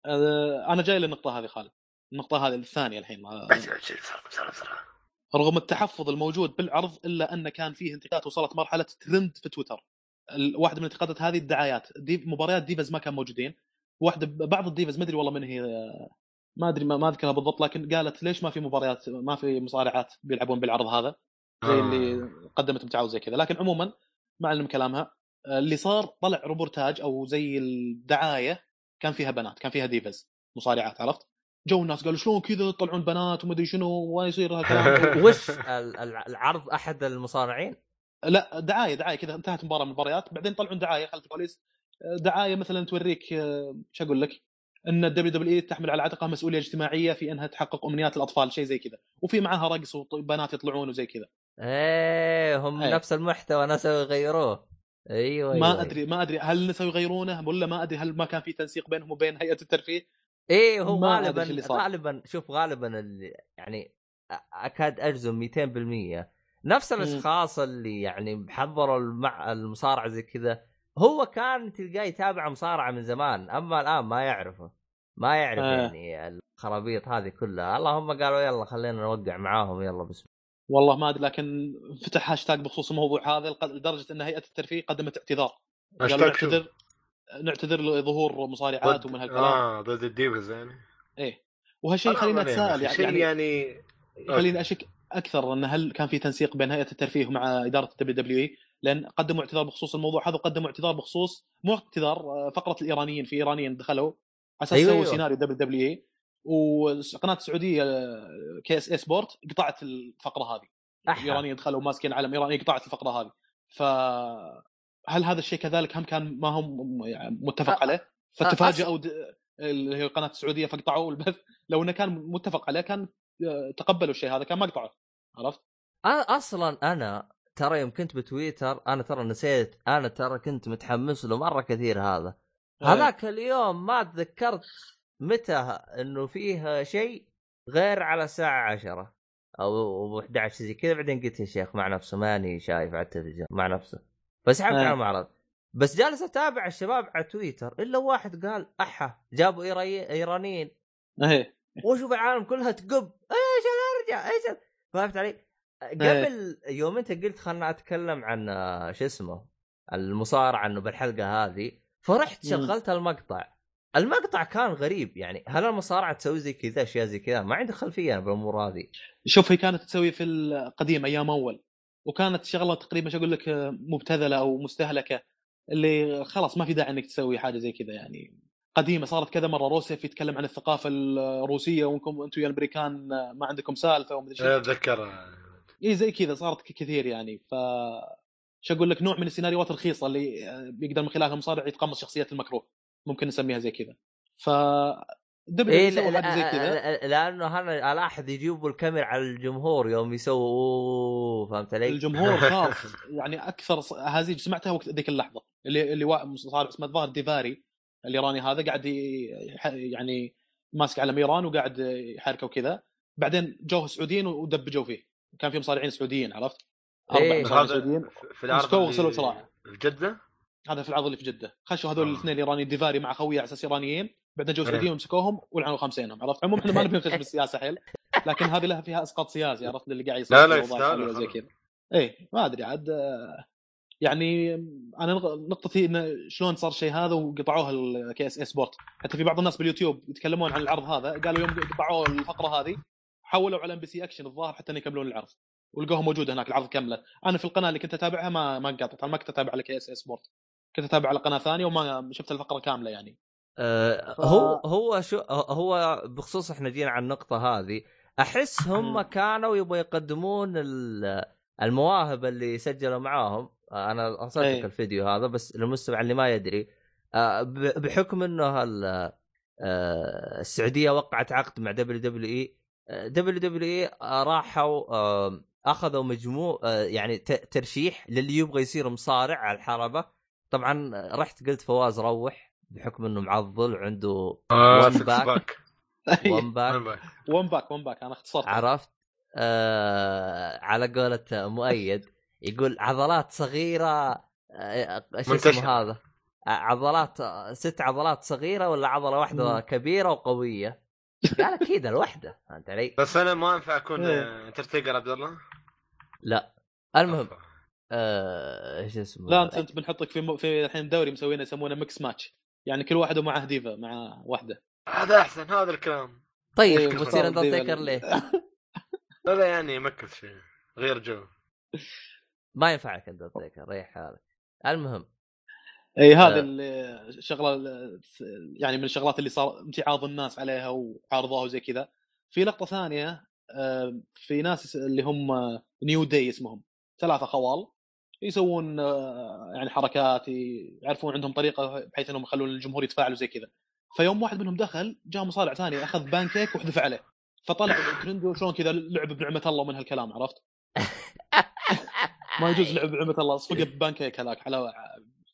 أنا جاي للنقطة هذه خالد. النقطة هذه الثانية الحين. رغم التحفظ الموجود بالعرض إلا أن كان فيه انتقادات وصلت مرحلة ترند في تويتر. واحدة من الانتقادات هذه الدعايات. دي مباريات divas ما كانوا موجودين. واحدة بعض ال divas ما أدري والله من هي ما أدري ما أذكرها بالضبط لكن قالت ليش ما في مباريات ما في مصارعات بيلعبون بالعرض هذا؟ زي آه. اللي قدمت متعاوز زي كذا. لكن عموما ما علم كلامها. اللي صار طلع روبورتاج أو زي الدعاية كان فيها بنات كان فيها divas مصارعات عرفت؟ جو الناس قالوا شلون كذا تطلعون بنات وما أدري شنو وما يصير هالكلام وش العرض أحد المصارعين؟ لا دعاية دعاية كذا انتهت مباراة من المباريات بعدين يطلعون دعاية خلف الكواليس دعاية مثلا توريك شو أقول لك إن ال WWE تحمل على عاتقها مسؤولية اجتماعية في إنها تحقق أمنيات الأطفال شيء زي كذا وفي معها رقص وبنات يطلعون وزي كذا إيه هم أيه. نفس المحتوى نسوا يغيروه أيوه ما أيوة. أدري ما أدري هل نسوا يغيرونه ولا ما أدري هل ما كان في تنسيق بينهم وبين هيئة الترفيه؟ إيه هو غالبا غالبا شوف غالبا اللي يعني أكاد أجزم 200% نفس الأشخاص اللي يعني حضروا المع... المصارعة زي كذا هو كان تلقاه يتابع مصارعة من زمان أما الآن ما يعرفه. ما يعرف آه. يعني الخرابيط هذه كلها. اللهم قالوا يلا خلينا نوقع معاهم يلا بسم والله ما أدري لكن فتح هاشتاج بخصوص الموضوع هذا لدرجة إن هيئة الترفيه قدمت اعتذار. قالوا نعتذر نعتذر لظهور مصارعات ومن هالكلام. آه ضد ال divas يعني. إيه. وهالشيء خليني أتساءل يعني شيء يعني خليني أشك أكثر إن هل كان في تنسيق بين هيئة الترفيه ومع إدارة الدبليو دبليو إي؟ لأن قدموا اعتذار بخصوص الموضوع هذا وقدموا اعتذار بخصوص مو اعتذار آه، فقرة الإيرانيين في إيرانيين دخلوا على أساس أيوة يسووا أيوة. سيناريو WWE. والقناه السعودية KSA Sport قطعت الفقرة هذه. الإيرانيين دخلوا ماسكين علم إيراني قطعت الفقرة هذه. ف هل هذا الشيء كذلك هم كان ما هم يعني متفق عليه؟ فتفاجئوا اللي هي القناه السعودية فقطعوا البث. لو إنه كان متفق عليه كان آه، تقبلوا الشيء هذا كان ما قطعه عرفت؟ أصلا أنا ترى يوم كنت بتويتر أنا ترى نسيت أنا ترى كنت متحمس له مرة كثير هذا. إيه. هذاك اليوم ما تذكرت متى إنه فيه شيء غير على الساعة 10 أو 11 زي كذا. بعدين قلت يا شيخ مع نفسه ماني شايف على التلفزيون مع نفسه. فسحبت على المعرض بس جالس أتابع الشباب على تويتر إلا واحد قال أحا جابوا إيرانيين. إيه وشوف العالم كلها تقب؟ إيش أرجع؟ إيش فهمت علي؟ قبل يوم أنت قلت خلنا أتكلم عن آه، شو اسمه المصارعة إنه بالحلقة هذه فرحت شغلت المقطع. المقطع كان غريب يعني هل المصارعة تسوي زي كذا أشياء زي كذا؟ ما عندي خلفية أنا بالأمور هذه. شوف هي كانت تسوي في القديم أيام أول وكانت شغلة تقريبا شو أقول لك مبتذلة أو مستهلكة اللي خلاص ما في داعي إنك تسوي حاجة زي كذا يعني قديمة صارت كذا مرة روسيف يتكلم عن الثقافة الروسية وانكم أنتم يا الأمريكان ما عندكم سالفة ومدري شيء اتذكر إي زي كذا صارت كثير يعني ف شو أقول لك نوع من السيناريوهات الرخيصه اللي بيقدر من خلالها المصارع يتقمص شخصية المكروه. ممكن نسميها زي كذا. ف دبليو إيه لا لا زي كذا. لأنه أنا الاحظ يجيبوا الكاميرا على الجمهور يوم يسووا فهمت علي؟ الجمهور خاف. يعني أكثر هزيج سمعتها وقت ذيك اللحظة. اللي اللي صار اسمه الظاهر ديفاري الإيراني هذا قاعد يعني ماسك علم ايران وقاعد يحركه وكذا. بعدين جوه السعوديين ودبجوا فيه. كان في مصارعين سعوديين عرفت؟ أربع إيه مصارعين. سعوديين في العرض صراحة في جدة؟ هذا في العرض اللي في جدة. خشوا هذول آه. الاثنين الايرانيين ديفاري مع خويه على أساس إيرانيين بعدين جو سعوديين ومسكوهم ولعنوا خمسينهم عرفت؟ عموما إحنا ما نبي نخش بالسياسة حيل لكن هذه لها فيها إسقاط سياسي عرفت؟ اللي قاعد يصير لا لا زي كذا. إيه ما أدري عاد يعني أنا نق- نقطتي انه شلون صار الشيء هذا وقطعوه ال KSA Sport حتى في بعض الناس باليوتيوب يتكلمون عن العرض هذا قالوا يوم قطعوا الفقرة هذه حولوا على MBC Action الظاهر حتى يكملون العرض ولقوها موجودة هناك العرض كامله أنا في القناة اللي كنت أتابعها ما ما أنا ما كنت أتابع على KSA Sport كنت أتابع على قناة ثانية وما شفت الفقرة كاملة يعني آه، ف- هو هو شو هو بخصوص إحنا جينا على النقطة هذه أحس هم مم. كانوا يبغوا يقدمون ال- المواهب اللي سجلوا معاهم آه، أنا ارسلت لك أي. الفيديو هذا بس للمستمع اللي ما يدري آه، بحكم إنه آه، السعودية وقعت عقد مع دبليو دبليو إي دبليو دبليو إي راحوا آه، أخذوا مجموع آه، يعني ت- ترشيح للي يبغى يصير مصارع على الحلبة طبعا رحت قلت فواز روح بحكم إنه معضل وعنده آه pack. pack one pack one pack one pack أنا اختصرت. عرفت؟ آه على قولة مؤيد يقول عضلات صغيرة آه شو منتشرة. اسمه هذا؟ آه، عضلات آه، ست عضلات صغيرة ولا عضلة واحدة مم. كبيرة وقوية؟ قال أكيد الوحدة فهمت علي؟ بس أنا ما ينفع أكون إيه. انترتيجر عبد الله. لا. المهم آه إيش اسمه؟ لا انت أنت بنحطك في م... في الحين دوري مسوينه يسمونه mixed match يعني كل واحد ومعه ديفا مع واحدة. هذا أحسن هذا الكلام. طيب إيه، بتصير مختار اندرتيكر. ليه؟ لا لا يعني يمكس شيء غير جو. ما ينفعك اندرتيكر ريح حالك. المهم اي هذه آه. الشغله يعني من الشغلات اللي صار امتعاض الناس عليها وعارضوها وزي كذا. في لقطة ثانية آه، في ناس اللي هم New Day اسمهم ثلاثة خوال يسوون آه، يعني حركات يعرفون عندهم طريقة بحيث إنهم يخلون الجمهور يتفاعلوا زي كذا. فيوم واحد منهم دخل جاء مصارع ثاني أخذ بانكيك وحذف عليه. فطلع ترندو شلون كذا لعب بنعمه الله من هالكلام عرفت؟ ما يجوز لعب بنعمه الله صفقة ببانكيك هذاك على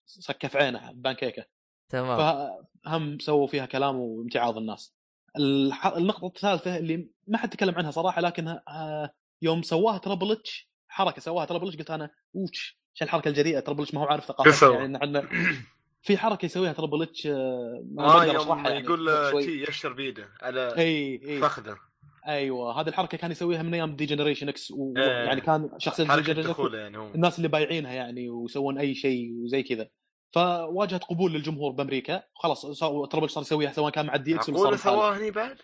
سكف عينه بانكيكه تمام. فهم سووا فيها كلام وامتعاض الناس. الح... النقطة الثالثة اللي ما حد تكلم عنها صراحة لكنها آه، يوم سواها Triple H حركة سواها Triple H قلت أنا اوتش إيش الحركة الجريئة Triple H ما هو عارف شو سوى؟ يعني إحنا في حركة يسويها Triple H آه، ما يوم اشرحها يعني يقول آه،. تي يشر بيده على إي إي فخذه أيوه هذه الحركة كان يسويها من أيام D-Generation X إيه. ويعني كان شخصية حركة دي دخوله يعني هو الناس اللي بايعينها يعني ويسوون أي شيء وزي كذا فواجهت قبول للجمهور بأمريكا خلاص Triple صار يسويها سواء كان مع ال DX ولا صار معقوله لحاله. سواه هني بعد؟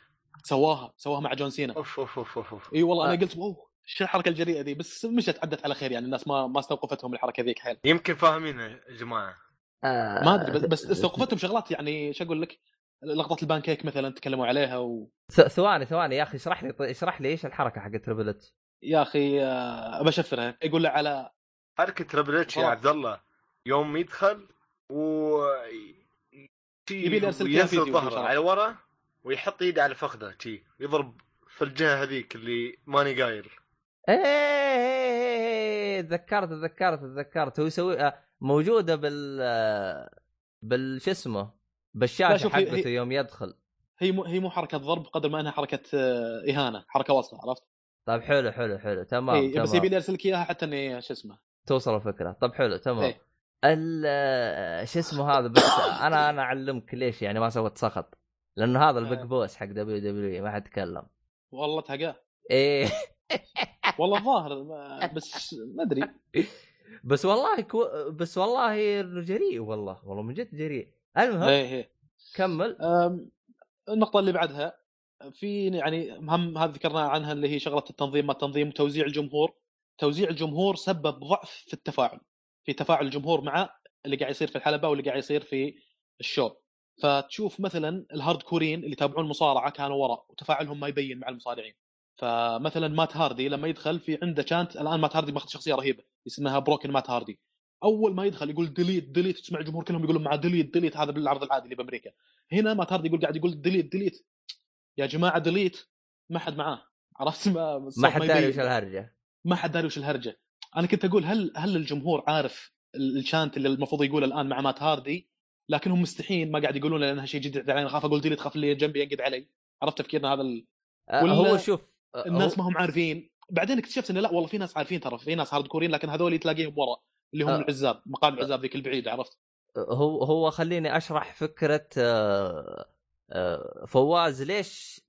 سواها سواها مع جون سينا أوف أوف أوف أوف, أوف. إي والله آه. أنا قلت اوه شو الحركة الجريئة ذي؟ بس مشت عدت على خير يعني الناس ما ما استوقفتهم الحركه ذيك حيل. يمكن فاهمينها يا جماعة. آه، ما أدري بس, بس استوقفتهم شغلات يعني شو أقول لك؟ لقطه البانكيك مثلا تكلموا عليها و... ثواني ثواني يا أخي اشرح لي اشرح لي إيش الحركة حقت Triple H يا أخي آه، ابشفرها يقول له على حركة Triple H يا. عبد الله يوم يدخل و يبي ينزل فيديو ظهره. على ورا ويحط إيده على فخذه تي يضرب في الجهة هذيك اللي ماني قايل. إيه إيه، إيه، تذكرت تذكرت تذكرت. هو يسوي آه، موجودة بال آه، بال شو اسمه؟ بالشاشة هي- حقته هي- يوم يدخل. هي مو هي مو حركة ضرب قدر ما إنها حركة آه، إهانة حركة وسطى عرفت؟ طيب حلو حلو حلو. تمام إيه بس يبي تمام لي ارسل لك إياها حتى إني شو اسمه؟ توصل الفكرة. طب حلو تمام. إيه. ال شو اسمه هذا؟ بس أنا أنا أعلمك ليش يعني ما سويت سخط. لأنه هذا ال big. boss حق WW ما حد تكلم والله تهقاه. إيه. والله الظاهر بس ما أدري. بس والله كو... بس والله إنه جريء والله والله من جد جريء. المهم إيه إيه. كمل. أم، النقطة اللي بعدها في يعني هم هذه ذكرنا عنها اللي هي شغلة التنظيم ما التنظيم وتوزيع الجمهور. توزيع الجمهور سبب ضعف في التفاعل في تفاعل الجمهور مع اللي قاعد يصير في الحلبة واللي قاعد يصير في ال show فتشوف مثلا ال hardcore ين اللي يتابعون المصارعة كانوا وراء وتفاعلهم ما يبين مع المصارعين. فمثلا Matt Hardy لما يدخل في عنده chant الآن Matt Hardy ماخذ شخصية رهيبة اسمها Broken Matt Hardy. أول ما يدخل يقول delete delete تسمع الجمهور كلهم يقولون مع delete delete هذا بالعرض العادي اللي بأمريكا. هنا Matt Hardy يقول قاعد يقول delete delete يا جماعة delete ما حد معاه. عرفت؟ ما ما حد داري. وش الهرجة. ما حد داري وش الهرجة. أنا كنت أقول هل هل الجمهور عارف ال- ال chant اللي المفروض يقوله الآن مع Matt Hardy؟ لكنهم مستحين ما قاعد يقولون لانها شيء جديد علينا خاف أقول delete خاف اللي جنبي ينقد علي. عرفت تفكيرنا هذا ال... آه، ولا هو شوف الناس. ما هم عارفين بعدين اكتشفت إنه لا والله في ناس عارفين ترى في ناس hardcore ين لكن هذول تلاقيهم ورا اللي هم آه. العزاب مقام العزاب ذيك البعيده عرفت هو هو خليني أشرح فكرة آه، آه، فواز ليش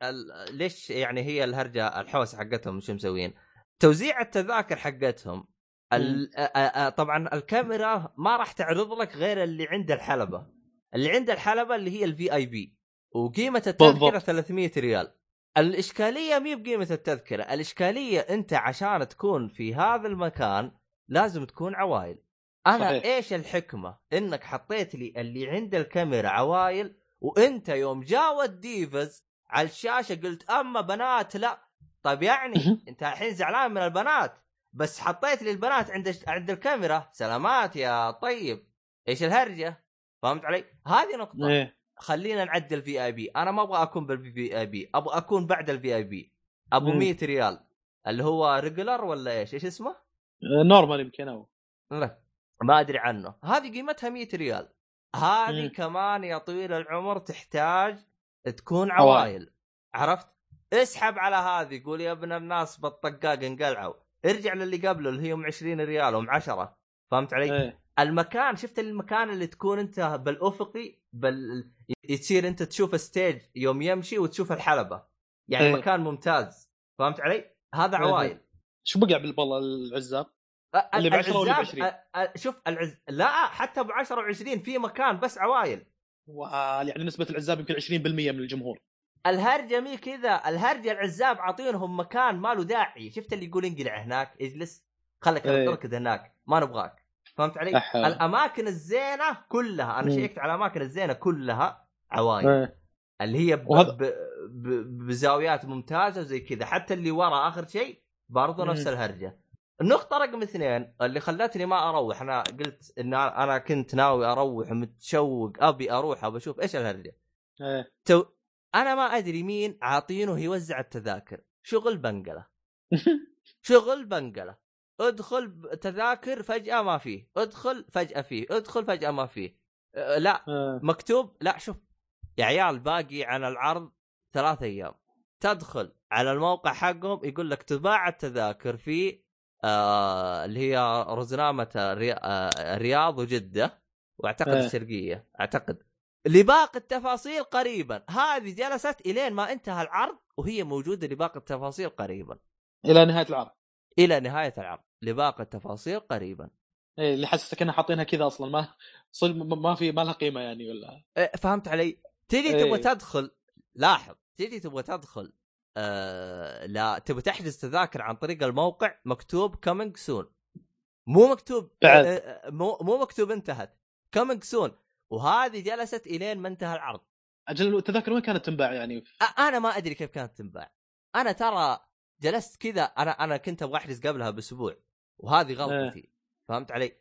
ليش يعني هي الهرجة الحوسه حقتهم شو مسوين؟ توزيع التذاكر حقتهم طبعا الكاميرا ما راح تعرض لك غير اللي عند الحلبة اللي عند الحلبة اللي هي ال VIP وقيمة التذكرة بالضبط. 300 ريال الإشكالية مي بقيمة التذكرة. الإشكالية أنت عشان تكون في هذا المكان لازم تكون عوايل. أنا صحيح. إيش الحكمة؟ إنك حطيت لي اللي عند الكاميرا عوايل وأنت يوم جاوا ال divas على الشاشة قلت أما بنات لا. طيب يعني أنت الحين زعلان من البنات بس حطيت لي البنات عند عند الكاميرا. سلامات يا طيب. إيش الهرجة؟ فهمت علي؟ هذه نقطة. إيه. خلينا نعدل VIP أنا ما أبغى أكون بال VIP أبغى أكون بعد ال VIP أبو مم. 100 ريال. اللي هو regular ولا إيش؟ إيش اسمه؟ normal يمكن أو. لا. ما أدري عنه. هذه قيمتها 100 ريال. هذه. كمان يا طويل العمر تحتاج تكون عوائل. عرفت؟ اسحب على هذه. قول يا ابن الناس بالطقاق انقلعوا. ارجع للي قبله اللي هي أم 20 ريال أم 10 فهمت علي؟ إيه المكان شفت المكان اللي تكون انت بالأفقي بال يصير انت تشوف stage يوم يمشي وتشوف الحلبة يعني إيه. مكان ممتاز فهمت علي؟ هذا إيه. عوايل شو بقع بالبالله العزاب؟ اللي بعشرة واللي العزاب- بعشرين. أ- أ- شوف العز لا حتى ب 10 و20 في مكان بس عوايل يعني نسبة العزاب يمكن 20% من الجمهور الهرجة مي كذا الهرجة العزاب عاطينهم مكان ما له داعي شفت اللي يقول انقلع هناك اجلس خليك إيه. تركض هناك ما نبغاك فهمت علي؟ أح- الأماكن الزينة كلها أنا. شيكت على الأماكن الزينة كلها عوايل إيه. اللي هي ب... وهذا- ب... ب... بزاويات ممتازة وزي كذا. حتى اللي ورا آخر شيء برضو نفس. الهرجة. النقطة رقم اثنين اللي خلتني ما أروح أنا قلت إن أنا كنت ناوي أروح ومتشوق أبي أروح ابى أشوف إيش الهرجة. إيه. تو أنا ما أدري مين عاطينه يوزع التذاكر. شغل بنقله شغل بنقله ادخل تذاكر فجأة ما فيه. ادخل فجأة فيه. ادخل فجأة ما فيه. أه لا إيه. مكتوب لا شوف يا عيال باقي عن العرض ثلاث أيام. تدخل على الموقع حقهم يقول لك تباع التذاكر في آه اللي هي رزنامة الري- آه الرياض وجدة. واعتقد إيه. الشرقية أعتقد. لباقي التفاصيل قريبا. هذه جلست إلين ما انتهى العرض وهي موجودة لباقي التفاصيل قريبا. إلى نهاية العرض. إلى نهاية العرض لباقي التفاصيل قريبا. إيه اللي حسسك انها حاطينها كذا أصلا ما ما في ما لها قيمة يعني ولا؟ إيه، فهمت علي؟ تجي إيه. تبغى تدخل لاحظ تجي تبغى تدخل آه لا تبغى تحجز تذاكر عن طريق الموقع مكتوب coming soon مو مكتوب بعد. آه، آه، مو مو مكتوب انتهت coming soon وهذه جلست إلين ما انتهى العرض. أجل التذاكر وين كانت تنباع يعني؟ أنا ما أدري كيف كانت تنباع. أنا ترى جلست كذا أنا أنا كنت أبغى أحجز قبلها بأسبوع وهذه غلطتي فهمت علي؟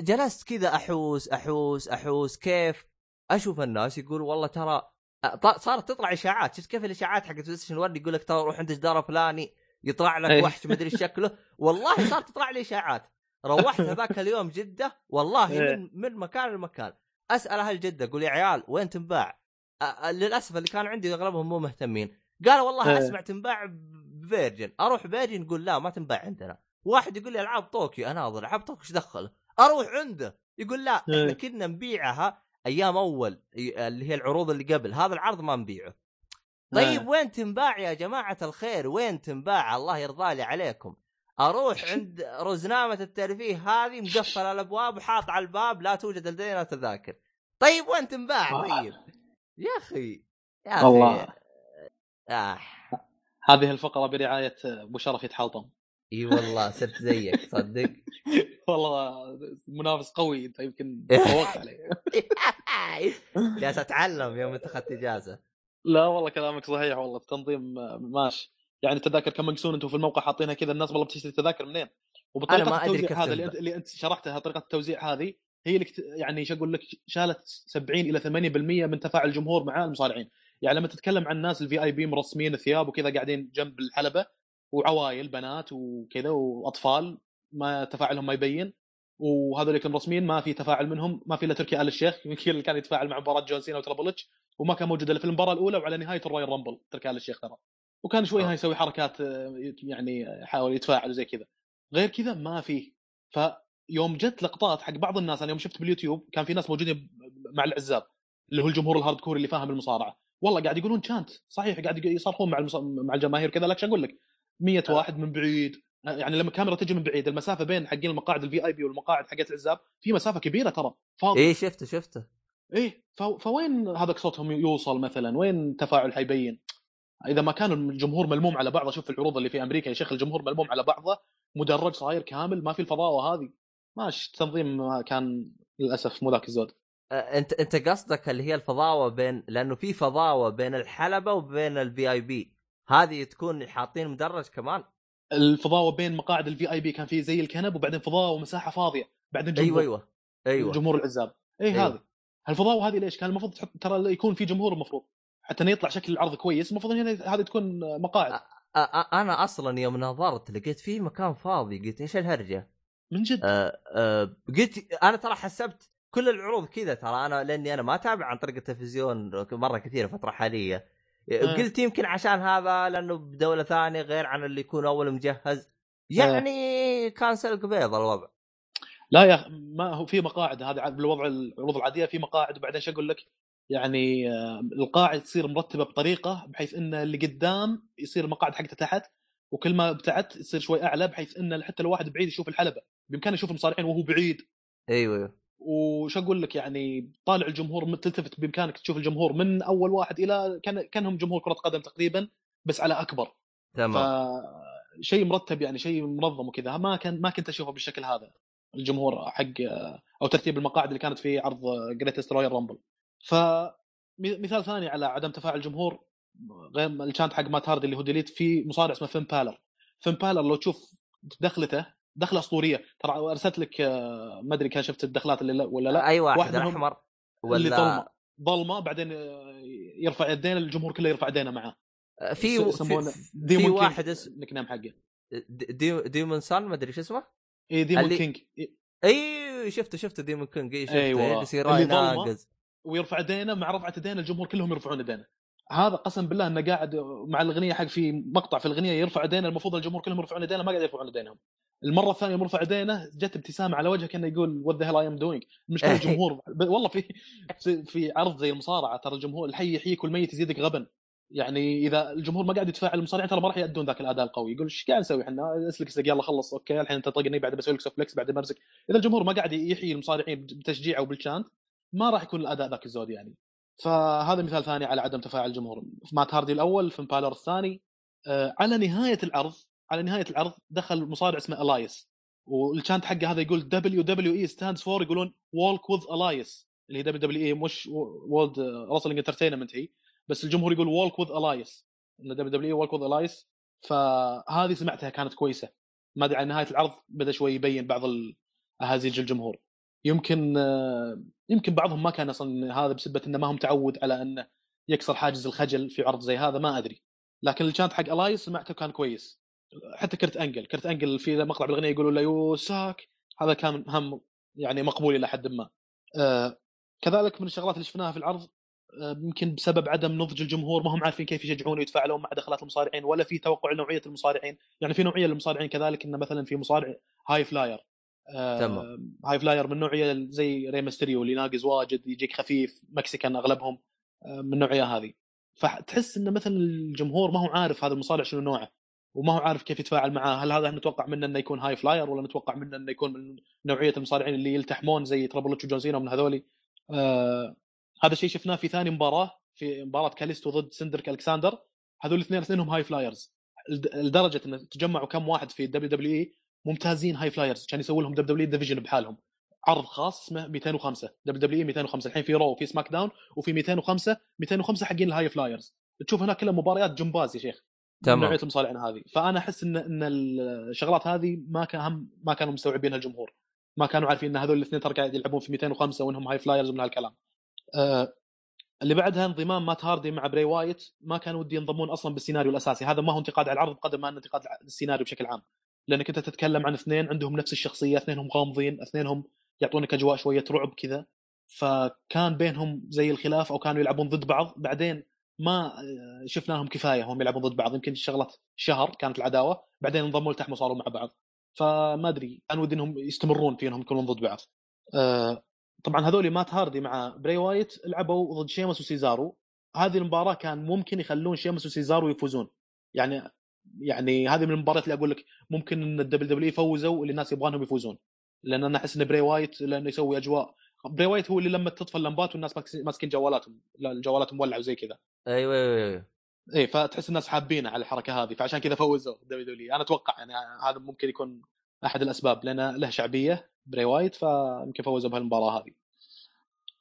جلست كذا أحوس أحوس أحوس كيف أشوف الناس يقول والله ترى صارت تطلع إشاعات شفت كيف الإشاعات حقت بلاي ستيشن 1 يقول لك ترى روح عند جدار فلاني يطلع لك إيه. وحش مدري شكله والله صارت تطلع لي إشاعات روحت هذاك اليوم جدة والله إيه. من من مكان لمكان أسأل أهل جدة أقول يا عيال وين تنباع؟ للأسف اللي كانوا عندي أغلبهم مو مهتمين قالوا والله إيه. أسمع تنباع بفيرجن أروح فيرجن يقول لا ما تنباع عندنا. واحد يقول لي ألعاب طوكيو اناظر ألعاب طوكيو إيش دخل؟ أروح عنده. يقول لا إحنا إيه. كنا نبيعها أيام أول اللي هي العروض اللي قبل. هذا العرض ما نبيعه. طيب آه. وين تنباع يا جماعة الخير؟ وين تنباع؟ الله يرضى لي عليكم. أروح عند رزنامة الترفيه هذه مقفلة الأبواب وحاط على الباب لا توجد لدينا تذاكر. طيب وين تنباع؟ آه. طيب. يا أخي يا أخي. والله. آه. هذه الفقرة برعاية أبو شرف يتحلطم إي والله صرت زيك صدق. والله منافس قوي إنت يمكن فوقت عليه. جالس أتعلم يوم انت اخذت إجازة. لا والله كلامك صحيح والله التنظيم ماشي يعني التذاكر كم مقسون أنتم في الموقع حاطينها كذا الناس والله بتشتري تذاكر منين؟ وبطريقة أنا ما أدري التوزيع كيف هذا اللي اللي أنت شرحتها طريقة التوزيع هذه هي اللي. يعني إيش أقول لك شالت 70 إلى 80% من تفاعل الجمهور مع المصارعين. يعني لما تتكلم عن الناس ال VIP مرسمين الثياب وكذا قاعدين جنب الحلبة وعوايل بنات وكذا وأطفال ما تفاعلهم ما يبين وهذول مرسمين ما في تفاعل منهم ما في إلا تركي آل الشيخ يمكن اللي كان يتفاعل مع مباراة جون سينا وترابل إتش وما كان موجود إلا في المباراة الأولى وعلى نهاية الرويال رامبل تركي آل الشيخ ترى. وكان شوي آه. هاي يسوي حركات يعني يحاول يتفاعل وزي كذا. غير كذا ما فيه فيوم جت لقطات حق بعض الناس أنا يوم شفت باليوتيوب كان في ناس موجودين مع العزاب اللي هو الجمهور ال hardcore اللي فاهم المصارعة. والله قاعد يقولون chant صحيح قاعد يصرخون مع المص... مع الجماهير كذا لكن أقول لك؟ 100 آه. واحد من بعيد. يعني لما الكاميرا تجي من بعيد المسافة بين حقين المقاعد ال VIP والمقاعد حقت العزاب في مسافة كبيرة ترى. فاضي. إيه شفته شفته. إيه ف... فوين هذاك صوتهم يوصل مثلا؟ وين التفاعل حيبين؟ إذا ما كان الجمهور ملموم على بعضه شوف العروض اللي في أمريكا يا شيخ الجمهور ملموم على بعضه مدرج صاير كامل ما في الفضاوه هذه ماشي التنظيم كان للأسف مو ذاك الزود. انت انت قصدك اللي هي الفضاوه بين لأنه في فضاوه بين الحلبة وبين ال VIP هذه تكون حاطين مدرج كمان. الفضاوه بين مقاعد ال VIP كان في زي الكنب وبعدين فضاوه ومساحة فاضية بعدين جمهور. أيوه أيوه أيوه. جمهور العزاب. اي أيوة. هذه. الفضاوه هذه ليش؟ كان المفروض تحط ترى يكون في جمهور المفروض. حتى إنه يطلع شكل العرض كويس المفروض هنا هذه تكون مقاعد. أ- أ- أنا أصلا يوم نظرت لقيت فيه مكان فاضي قلت إيش الهرجة؟ من جد؟ أه أه قلت أنا ترى حسبت كل العروض كذا ترى. أنا لأني أنا ما أتابع عن طريق التلفزيون مرة كثير الفترة الحاليه آه. قلت يمكن عشان هذا لأنه بدولة ثانية غير عن اللي يكون أول مجهز. يعني كان سلق بيض الوضع. لا يا أخ- ما هو في مقاعد. هذا بالوضع العروض العادية في مقاعد. وبعدين شو أقول لك؟ يعني آه، القاعد تصير مرتبة بطريقة بحيث إن اللي قدام يصير المقاعد حقته تحت وكل ما ابتعدت يصير شوي أعلى بحيث إن حتى لو واحد بعيد يشوف الحلبة. بإمكانه يشوف المصارعين وهو بعيد. أيوه أيوه. وش أقول لك يعني طالع الجمهور تلتفت بإمكانك تشوف الجمهور من أول واحد إلى كان كانهم جمهور كرة قدم تقريبا بس على أكبر. تمام. فشيء مرتب يعني شيء منظم وكذا. ما كان ما كنت أشوفه بالشكل هذا الجمهور حق أو ترتيب المقاعد اللي كانت في عرض Greatest Royal Rumble فمثال ثاني على عدم تفاعل الجمهور غير ال chant حق مات هاردي اللي هو delete في مصارع اسمه فين بالر فين بالر لو تشوف دخلته دخلة أسطورية. ترى أرسلت لك آه، ما أدري كان شفت الدخلات اللي لا ولا لا. اي واحد, واحد منهم الأحمر اللي ولا ظلمة. ظلمة بعدين آه، يرفع يدين الجمهور كله يرفع يدينه معاه. في يسمونه في, في واحد ال nickname حقه. the demon سان ما أدري شو اسمه؟ اي demon اللي- king إيه، اي شفته شفته demon king اي شفته. أيوة. أيوة. يصير. ناقز ويرفع يدينه مع رفعة يدينه الجمهور كلهم يرفعون يدينه. هذا قسم بالله إنه قاعد مع الاغنيه حق في مقطع في الاغنيه يرفع يدينه المفروض الجمهور كلهم يرفعون يدينه ما قاعد يرفعون يدينهم. المرة الثانية مرفع يدينه جت ابتسامة على وجهه كأنه يقول what the hell I am doing المشكلة الجمهور. والله في في- في عرض زي المصارعة ترى الجمهور الحي يحييك والميت يزيدك غبن يعني إذا الجمهور ما قاعد يتفاعل المصارعين ترى ما راح يأدون ذاك الأداء القوي. يقول إيش قاعد نسوي إحنا؟ اسلك اسلك يلا خلص أوكي الحين أنت طقني بعد بسوي لك suplex بعدين برزق إذا الجمهور ما قاعد يحيي المصارعين بتشجيع أو بال chant ما راح يكون الأداء ذاك الزود يعني. فهذا مثال ثاني على عدم تفاعل الجمهور. مات هاردي الأول فين بالر الثاني آه، على نهاية العرض على نهاية العرض دخل مصارع اسمه إلياس وال chant حقه هذا يقول WWE stands for يقولون walk with Elias اللي هي WWE مش World Wrestling Entertainment هي. بس الجمهور يقول walk with Elias إن WWE walk with Elias فهذه سمعتها كانت كويسة. ما أدري على نهاية العرض بدأ شوي يبين بعض أهازيج الجمهور. يمكن يمكن بعضهم ما كان أصلا هذا بسبه إنه ما هم تعود على إنه يكسر حاجز الخجل في عرض زي هذا ما أدري. لكن ال chant حق إلياس سمعته كان كويس. حتى كرت أنجل كرت أنجل في مقطع بالأغنية يقولوا له you suck. هذا كان هم يعني مقبول إلى حد ما. آه كذلك من الشغلات اللي شفناها في العرض آه، يمكن بسبب عدم نضج الجمهور ما هم عارفين كيف يشجعون ويتفاعلون مع دخلات المصارعين ولا في توقع لنوعية المصارعين. يعني في نوعية للمصارعين كذلك انه مثلا في مصارع high flyer آه، تمام. high flyer من نوعية زي ري ميستيريو اللي ناقز واجد يجيك خفيف Mexican أغلبهم آه، من النوعيه هذه. فتحس إن مثلا الجمهور ما هو عارف هذا المصارع شنو نوعه. وما هو عارف كيف يتفاعل معاه. هل هذا نتوقع منه إنه يكون high flyer ولا نتوقع منه إنه يكون من نوعية المصارعين اللي يلتحمون زي تربل اتش وجون سينا ومن هذولي؟ آه هذا الشيء شفناه في ثاني مباراة في مباراة كاليستو ضد سندريك الكساندر هذول الاثنين اثنينهم high flyers لد- لدرجة إن تجمعوا كم واحد في ال WWE ممتازين high flyers كان يسوي لهم دبليو دبليو division بحالهم. عرض خاص اسمه 205 WWE 205 الحين في رو وفي سماك داون وفي 205 205 حقين ال high flyers تشوف هناك كلها مباريات جمباز يا شيخ. من تمام. نوعية المصارعين هذه. فأنا أحس ان إن الشغلات هذه ما كان هم ما كانوا مستوعبينها الجمهور. ما كانوا عارفين إن هذول الاثنين ترى قاعد يلعبون في 205 وإنهم high flyers ومن هالكلام. آه اللي بعدها انضمام مات هاردي مع بري وايت ما كان ودي ينضمون أصلا بالسيناريو الأساسي. هذا ما هو انتقاد على العرض بقدر ما إنه انتقاد للسيناريو بشكل عام. لأنك أنت تتكلم عن اثنين عندهم نفس الشخصية اثنينهم غامضين اثنينهم يعطونك أجواء شوية رعب كذا. فكان بينهم زي الخلاف أو كانوا يلعبون ضد بعض. بعدين ما شفناهم كفاية هم يلعبون ضد بعض يمكن شغلة شهر كانت العداوة بعدين انضموا لتحم وصاروا مع بعض. فما أدري كان ودي إنهم يستمرون في انهم يكونون ضد بعض. آه، طبعا هذول مات هاردي مع بري وايت لعبوا ضد شيمس وسيزارو. هذه المباراة كان ممكن يخلون شيمس وسيزارو يفوزون. يعني يعني هذه من المباريات اللي أقول لك ممكن إن الدبليو دبليو فوزوا اللي الناس يبغانهم يفوزون. لأن أنا أحس إن بري وايت لأنه يسوي أجواء بري وايت هو اللي لما تطفى اللمبات والناس ماسكين- جوالاتهم. لا، الجوالات مولعه وزي كذا. أيوه أيوه أيوه اي فتحس الناس حابينه على الحركة هذه فعشان كذا فوزوا دبليو دبليو أنا أتوقع يعني هذا ممكن يكون أحد الأسباب لأنه له شعبية بري وايت فيمكن فوزوا بهالمباراة هذه.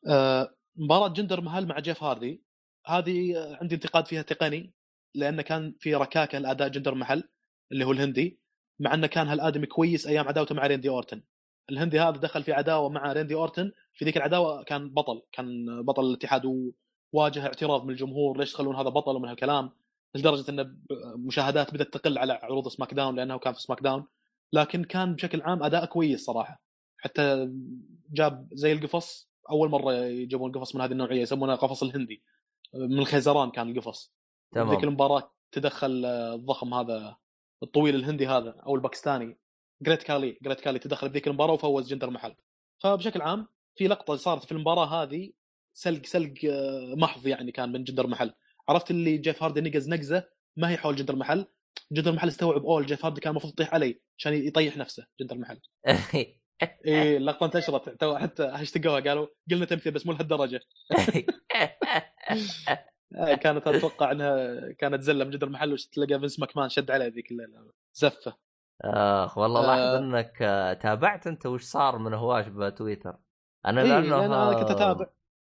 آه، مباراة جندر مهل مع جيف هاردي. هذه عندي انتقاد فيها تقني لأنه كان في ركاكة لأداء جندر محل اللي هو الهندي مع أنه كان هالآدمي كويس أيام عداوته مع ريندي أورتن. الهندي هذا دخل في عداوة مع ريندي أورتن. في ذيك العداوة كان بطل كان بطل الاتحاد وواجه اعتراض من الجمهور ليش تخلون هذا بطل ومن هالكلام؟ لدرجة إن مشاهدات بدأت تقل على عروض سماك داون لأنه كان في سماك داون. لكن كان بشكل عام أداء كويس صراحة. حتى جاب زي القفص أول مرة يجيبون قفص من هذه النوعية يسمونه قفص الهندي. من الخيزران كان القفص. تمام. ذيك المباراة تدخل الضخم هذا الطويل الهندي هذا أو الباكستاني. جريت كالي جريت كالي تدخل بذيك المباراة وفوز جندر محل فبشكل عام في لقطة صارت في المباراة هذه سلق سلق آه، محض يعني كان من جندر محل عرفت اللي جيف هاردي نقز نقزة ما هي حول جندر محل جندر محل استوعب اول جيف هاردي كان المفروض يطيح علي عشان يطيح نفسه جندر محل إيه اللقطة انتشرت تو حتى هاشتقوها قالوا قلنا تمثيل بس مو لهالدرجة. آه، كانت أتوقع إنها كانت زله من جدر محل وتلقى فينس ماكمان شد عليه ذيك الليلة زفه اخ والله آه. لاحظ إنك آه، تابعت أنت وش صار من هواش بتويتر أنا اي لأنه لأن أنا كنت أتابع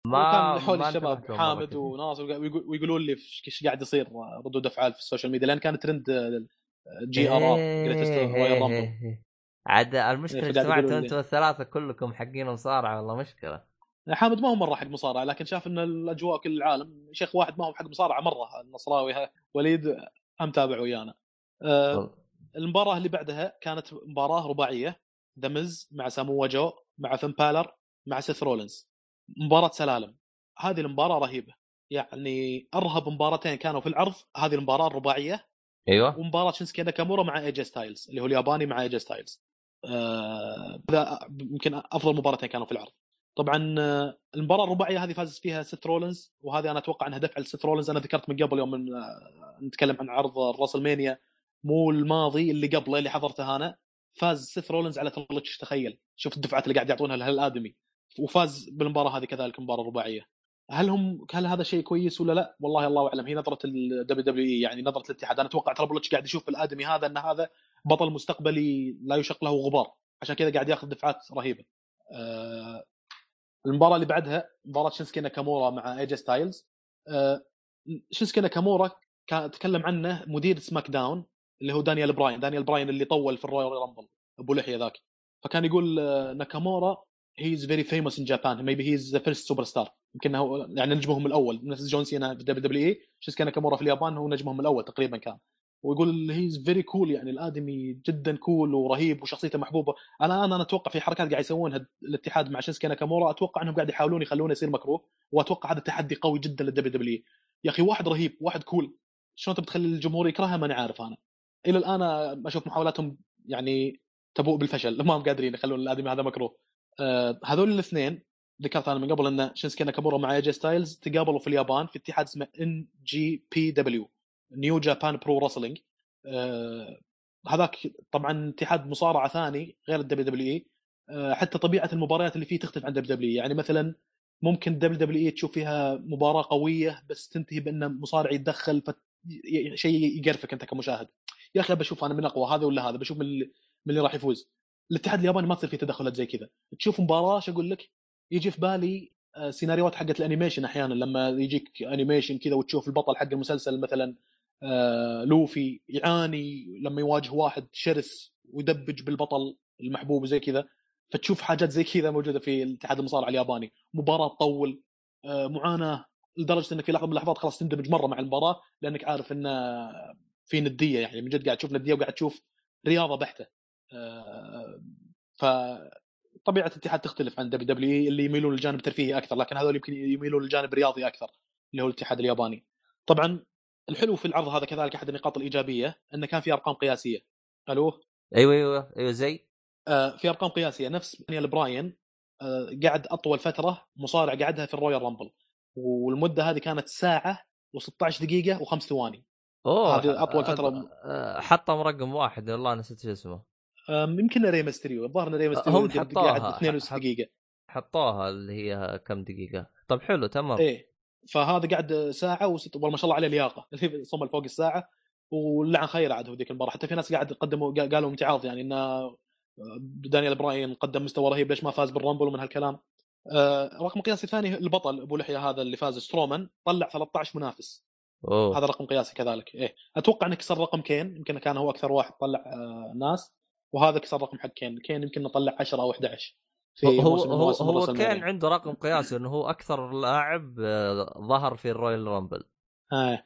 ما حول ما الشباب حامد. وناصر ويقول- ويقولون لي إيش قاعد يصير ردود أفعال في ال social media لأن كان trend GRR إيه، إيه، إيه. عاد المشكلة إيه، لي. أنتم الثلاثة كلكم حقين مصارعة والله مشكلة حامد ما هو مرة حق مصارعة لكن شاف إن الأجواء كل العالم شيخ واحد ما هو حق مصارعة مرة النصراوي وليد هم تابع ويانا أه المباراة اللي بعدها كانت مباراة رباعية دمز مع سامو جو مع فين بالر مع سيث رولينز مباراة سلالم. هذه المباراة رهيبة. يعني أرهب مباراتين كانوا في العرض هذه المباراة الرباعية. أيوه. ومباراة شينسكي ناكامورا مع ايجي ستايلز اللي هو الياباني مع ايجي ستايلز آه، هذا يمكن أفضل مباراتين كانوا في العرض. طبعا آه، المباراة الرباعية هذه فاز فيها سيث رولينز وهذه أنا أتوقع أنها دفع لسيث رولينز. أنا ذكرت من قبل يوم من آه، نتكلم عن عرض الراسلمانيا مو الماضي اللي قبله اللي حضرته أنا. فاز سيث رولينز على تربل تخيل. شوف الدفعات اللي قاعد يعطونها لهالآدمي. وفاز بالمباراة هذه كذلك المباراه الرباعيه هل هم هل هذا شيء كويس ولا لا؟ والله الله أعلم. هي نظرة ال WWE يعني نظرة الاتحاد. أنا أتوقع تربل قاعد يشوف الادمي هذا إن هذا بطل مستقبلي لا يشق له غبار. عشان كذا قاعد ياخذ دفعات رهيبة. آه المباراة اللي بعدها مباراة شينسكي ناكامورا مع ايجي ستايلز آه شينسكي ناكامورا تكلم عنه مدير سماك داون. اللي هو دانيال براين دانيال براين اللي طول في الرويال رامبل أبو لحية ذاك. فكان يقول آه، ناكامورا he is very famous in Japan maybe he is the first superstar يمكن هو يعني نجمهم الأول. نفس جون سينا في WWE. شينسكي ناكامورا في اليابان هو نجمهم الأول تقريبا كان. ويقول he is very cool يعني الآدمي جدا cool ورهيب وشخصيته محبوبة. أنا أنا أتوقع في حركات قاعد يسوونها الاتحاد مع شينسكي ناكامورا. أتوقع إنهم قاعد يحاولون يخلونه يصير مكروه. وأتوقع هذا تحدي قوي جدا لل WW يا أخي واحد رهيب واحد cool شلون تبي تخلي الجمهور يكرهه ماني عارف أنا. إلى الآن أشوف محاولاتهم يعني تبوء بالفشل. ما هم قادرين يخلون الآدمي هذا مكروه. آه هذول الاثنين ذكرت أنا من قبل أن شينسكي ناكامورا مع ايجي ستايلز تقابلوا في اليابان في اتحاد اسمه ان جي بي دبليو نيو جابان برو رسلينج هذاك طبعا اتحاد مصارعة ثاني غير ال WWE آه حتى طبيعة المباريات اللي فيه تختلف عن WW يعني مثلا ممكن WWE تشوف فيها مباراة قوية بس تنتهي بان مصارع يتدخل شيء يقرفك أنت كمشاهد. يا أخي بشوف أنا من أقوى هذا ولا هذا بشوف من اللي, من اللي راح يفوز. الاتحاد الياباني ما تصير فيه تدخلات زي كذا. تشوف مباراة شو أقول لك؟ يجي في بالي آه، سيناريوهات حقت ال animation أحيانا لما يجيك animation كذا وتشوف البطل حق المسلسل مثلا آه، لوفي يعاني لما يواجه واحد شرس ويدبج بالبطل المحبوب وزي كذا. فتشوف حاجات زي كذا موجودة في الاتحاد المصارعه الياباني. مباراة تطول آه، معاناة لدرجة إنك في لحظة من اللحظات خلاص تندمج مرة مع المباراة لأنك عارف ان في ندية يعني من جد قاعد تشوف ندية وقاعد تشوف رياضة بحتة. آه، ف طبيعة الاتحاد تختلف عن WW اللي يميلون للجانب الترفيهي أكثر لكن هذول يمكن يميلون للجانب الرياضي أكثر اللي هو الاتحاد الياباني. طبعا الحلو في العرض هذا كذلك أحد النقاط الإيجابية انه كان في أرقام قياسية. ألو؟ أيوه أيوه أيوه زي؟ آه، في أرقام قياسية. نفس دانيال براين آه، قعد أطول فترة مصارع قعدها في الرويال رامبل والمدة هذه كانت ساعة و16 دقيقة وخمس ثواني. أوه هذه أطول فترة- آه، حطهم رقم واحد والله نسيت شو اسمه. أم، يمكن ري ميستريو الظاهر إن ري ميستريو هم حطوها. قاعد 92 حط- دقيقة. حطوها اللي هي كم دقيقة. طب حلو تمام. إيه فهذا قاعد ساعة وست ما شاء الله عليه لياقة. اللي صمل فوق الساعة ولعن خير عاد هو ذيك المباراة. حتى في ناس قاعد قدموا قا- قالوا امتعاض يعني إن دانيال براين قدم مستوى رهيب ليش ما فاز بالرامبل ومن هالكلام. آه، رقم قياسي الثاني البطل أبو لحية هذا اللي فاز سترومان طلع 13 منافس. أوه هذا رقم قياسي كذلك إيه أتوقع انه كسر رقم كين يمكن كان هو أكثر واحد طلع آه، ناس وهذا كسر رقم حق كين كين يمكن إنه طلع 10 أو 11 في هو موسم هو, هو كان. عنده رقم قياسي إنه هو أكثر لاعب آه، ظهر في الرويال رامبل آه.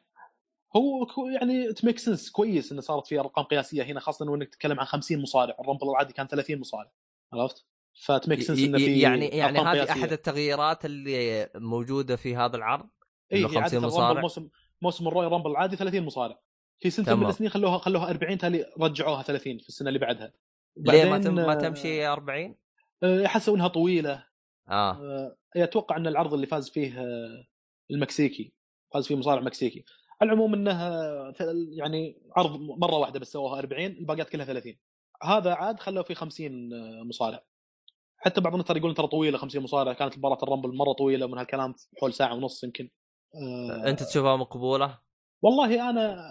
هو يعني it make sense كويس إنه صارت في أرقام قياسية هنا خاصة إنك تتكلم عن 50 مصارع الرامبل العادي كان 30 مصارع عرفت؟ ف it make sense إنه في يعني يعني هذه. أحد التغييرات اللي موجودة في هذا العرض اي إنه هي عادة 50 الرامبل مصارع موسم الرويال رامبل العادي 30 مصارع. في سنة. من السنين خلوها خلوها 40 تالي رجعوها 30 في السنة اللي بعدها. ليه ما تم ما آه، تمشي 40 آه، حسوا إنها طويلة. آه. آه، أتوقع إن العرض اللي فاز فيه المكسيكي فاز فيه مصارع مكسيكي. على العموم انها ثل- يعني عرض مرة واحدة بس سووها 40 الباقيات كلها 30 هذا عاد خلوا فيه 50 آه، مصارع. حتى بعض الناس ترى يقولون ترى طويلة 50 مصارع كانت مباراة الرامبل مرة طويلة من هالكلام حول ساعة ونص يمكن. آه، انت تشوفها مقبولة؟ والله أنا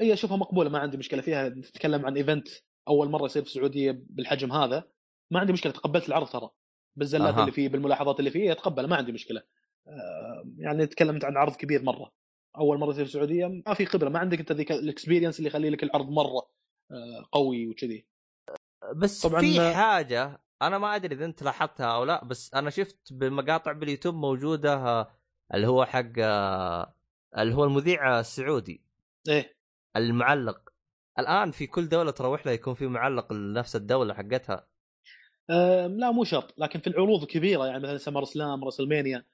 إي أشوفها مقبولة ما عندي مشكلة فيها. تتكلم عن event أول مرة يصير في السعودية بالحجم هذا ما عندي مشكلة تقبلت العرض ترى. بالزلات أها. اللي فيه بالملاحظات اللي فيه أتقبل ما عندي مشكلة. آه، يعني تكلمت عن عرض كبير مرة. أول مرة يصير في السعودية ما في خبرة ما عندك أنت ذيك الاكسبيرينس اللي يخلي لك العرض مرة آه، قوي وكذي. بس طبعاً- في حاجة أنا ما أدري إذا أنت لاحظتها أو لا بس أنا شفت بمقاطع باليوتيوب موجودة اللي هو حق اللي هو المذيع السعودي. إيه. المعلق. الآن في كل دولة تروح لها يكون في معلق لنفس الدولة حقتها. آه، لا مو شرط. لكن في العروض الكبيرة يعني مثلا سمر سلام راسلمانيا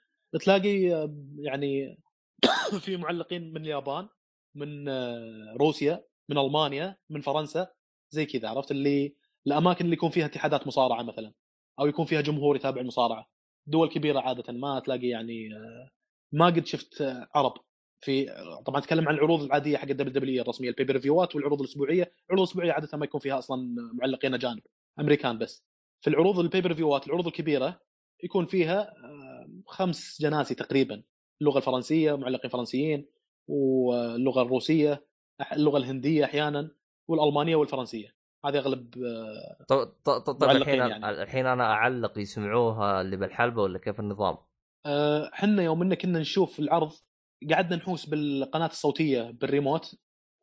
تلاقي يعني في معلقين من اليابان من آه، روسيا من ألمانيا من فرنسا زي كذا عرفت؟ اللي الأماكن اللي يكون فيها اتحادات مصارعة مثلا أو يكون فيها جمهور يتابع المصارعه دول كبيرة عادة ما تلاقي يعني آه، ما قد شفت عرب في طبعا أتكلم عن العروض العادية حق ال WW الرسمية ال pay-per-view ات والعروض الأسبوعية، العروض الأسبوعية عادة ما يكون فيها أصلا معلقين أجانب أمريكان بس. في العروض ال pay-per-view ات العروض الكبيرة يكون فيها آه، خمس جناسي تقريبا اللغة الفرنسية معلقين فرنسيين واللغة الروسية اللغة الهندية أحيانا والألمانية والفرنسية هذه أغلب آه، طب طب طب الحين يعني. الحين أنا أعلق يسمعوها اللي بالحلبة ولا كيف النظام؟ آه، حنا يوم إن كنا نشوف العرض قعدنا نحوس بالقناة الصوتية بالريموت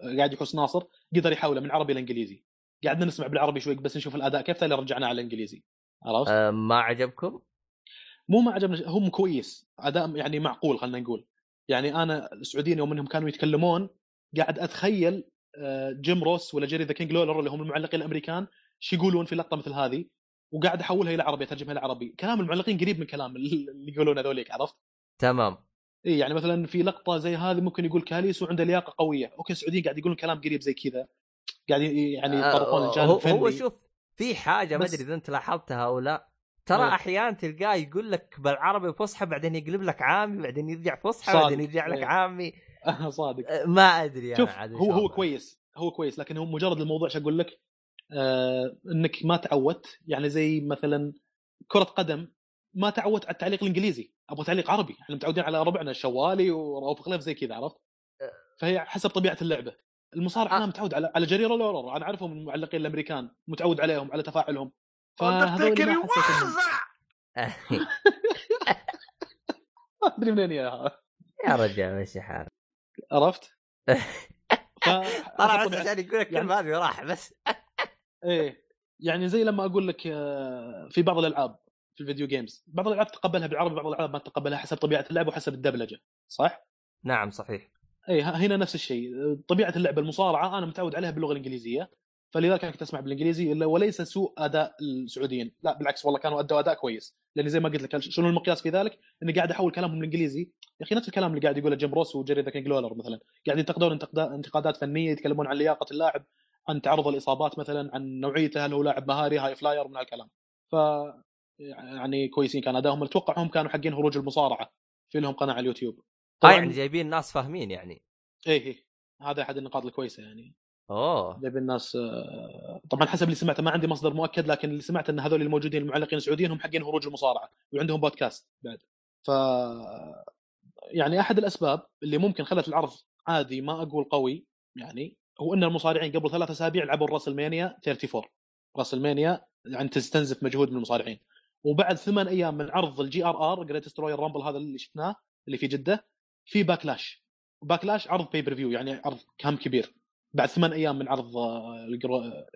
آه، قاعد يحوس ناصر قدر يحوله من عربي لإنجليزي قعدنا نسمع بالعربي شوي بس نشوف الأداء كيف تالي رجعناه على الإنجليزي عرفت؟ أه ما عجبكم؟ مو ما عجبنا هم كويس أداء يعني معقول خلينا نقول يعني أنا السعوديين يوم إنهم كانوا يتكلمون قاعد أتخيل آه، جيم روس ولا جيري ذا كينج لولر اللي هم المعلقين الأمريكان شو يقولون في لقطة مثل هذه وقاعد احولها إلى عربي اترجمها إلى عربي كلام المعلقين قريب من كلام اللي يقولون هذوليك عرفت؟ تمام. إي يعني مثلا في لقطة زي هذه ممكن يقول كاليس وعنده لياقة قوية. أوكي السعوديين قاعد يقولون كلام قريب زي كذا. قاعد يعني يطرقون آه، الجانب هو, الفني. هو شوف في حاجة ما أدري إذا أنت لاحظتها أو لا. ترى إيه. أحيانا تلقاه يقول لك بالعربي فصحى بعدين يقلب لك عامي بعدين يرجع فصحى. بعدين يرجع لك إيه. عامي. صادق. أه، ما أدري شوف هو هو. كويس. هو كويس لكن هو مجرد الموضوع شو أقول لك؟ إنك ما تعودت يعني زي مثلا كرة قدم ما تعودت على التعليق الإنجليزي أبغى تعليق عربي إحنا متعودين على ربعنا الشوالي ورؤوف خليف زي كذا عرفت؟ فهي حسب طبيعة اللعبة. المصارع آه. أنا متعود على على جريرة لورر أنا أعرفهم المعلقين الأمريكان متعود عليهم على تفاعلهم. فهذول ما أدري منين ياها يا رجال مشي حالك عرفت؟ طلع بس عشان يقول لك يعني- الكلمة هذه وراح بس. إيه يعني زي لما أقول لك آه، في بعض الألعاب في ال video games بعض الألعاب تقبلها بالعربي بعض الألعاب ما تقبلها حسب طبيعة اللعب وحسب الدبلجة صح؟ نعم صحيح. اي ه- هنا نفس الشيء طبيعة اللعبه المصارعة أنا متعود عليها باللغة الإنجليزية فلذلك كنت أسمع بالإنجليزي وليس سوء أداء السعوديين لا بالعكس والله كانوا أدوا أداء كويس لأن زي ما قلت لك شنو المقياس في ذلك؟ إني قاعد أحول كلامهم الانجليزي يا أخي نفس الكلام اللي قاعد يقوله جيم روس وجيري ذا كينج لولر مثلا قاعد ينتقدون انتقادات فنية يتكلمون عن لياقة اللاعب عن تعرض الإصابات مثلا عن نوعيته هل هو لاعب مهاري هاي فلاير من هالكلام. ف يعني كويسين كان. ادائهم أتوقع هم كانوا حقين هروج المصارعة في لهم قناة على اليوتيوب. طبعاً- يعني جايبين ناس فاهمين يعني. إيه إيه. هذا أحد النقاط الكويسة يعني. أوه. يبي الناس آه، طبعا حسب اللي سمعته ما عندي مصدر مؤكد لكن اللي سمعت إن هذول الموجودين المعلقين السعوديين هم حقين هروج المصارعة وعندهم بودكاست بعد. ف يعني أحد الأسباب اللي ممكن خلت العرض عادي ما أقول قوي يعني هو إن المصارعين قبل ثلاث أسابيع لعبوا ال WrestleMania 34 WrestleMania يعني تستنزف مجهود من المصارعين. وبعد ثمان أيام من عرض ال GRR Greatest Royal Rumble هذا اللي شفناه اللي في جدة في Backlash Backlash عرض pay-per-view يعني عرض كم كبير. بعد ثمان أيام من عرض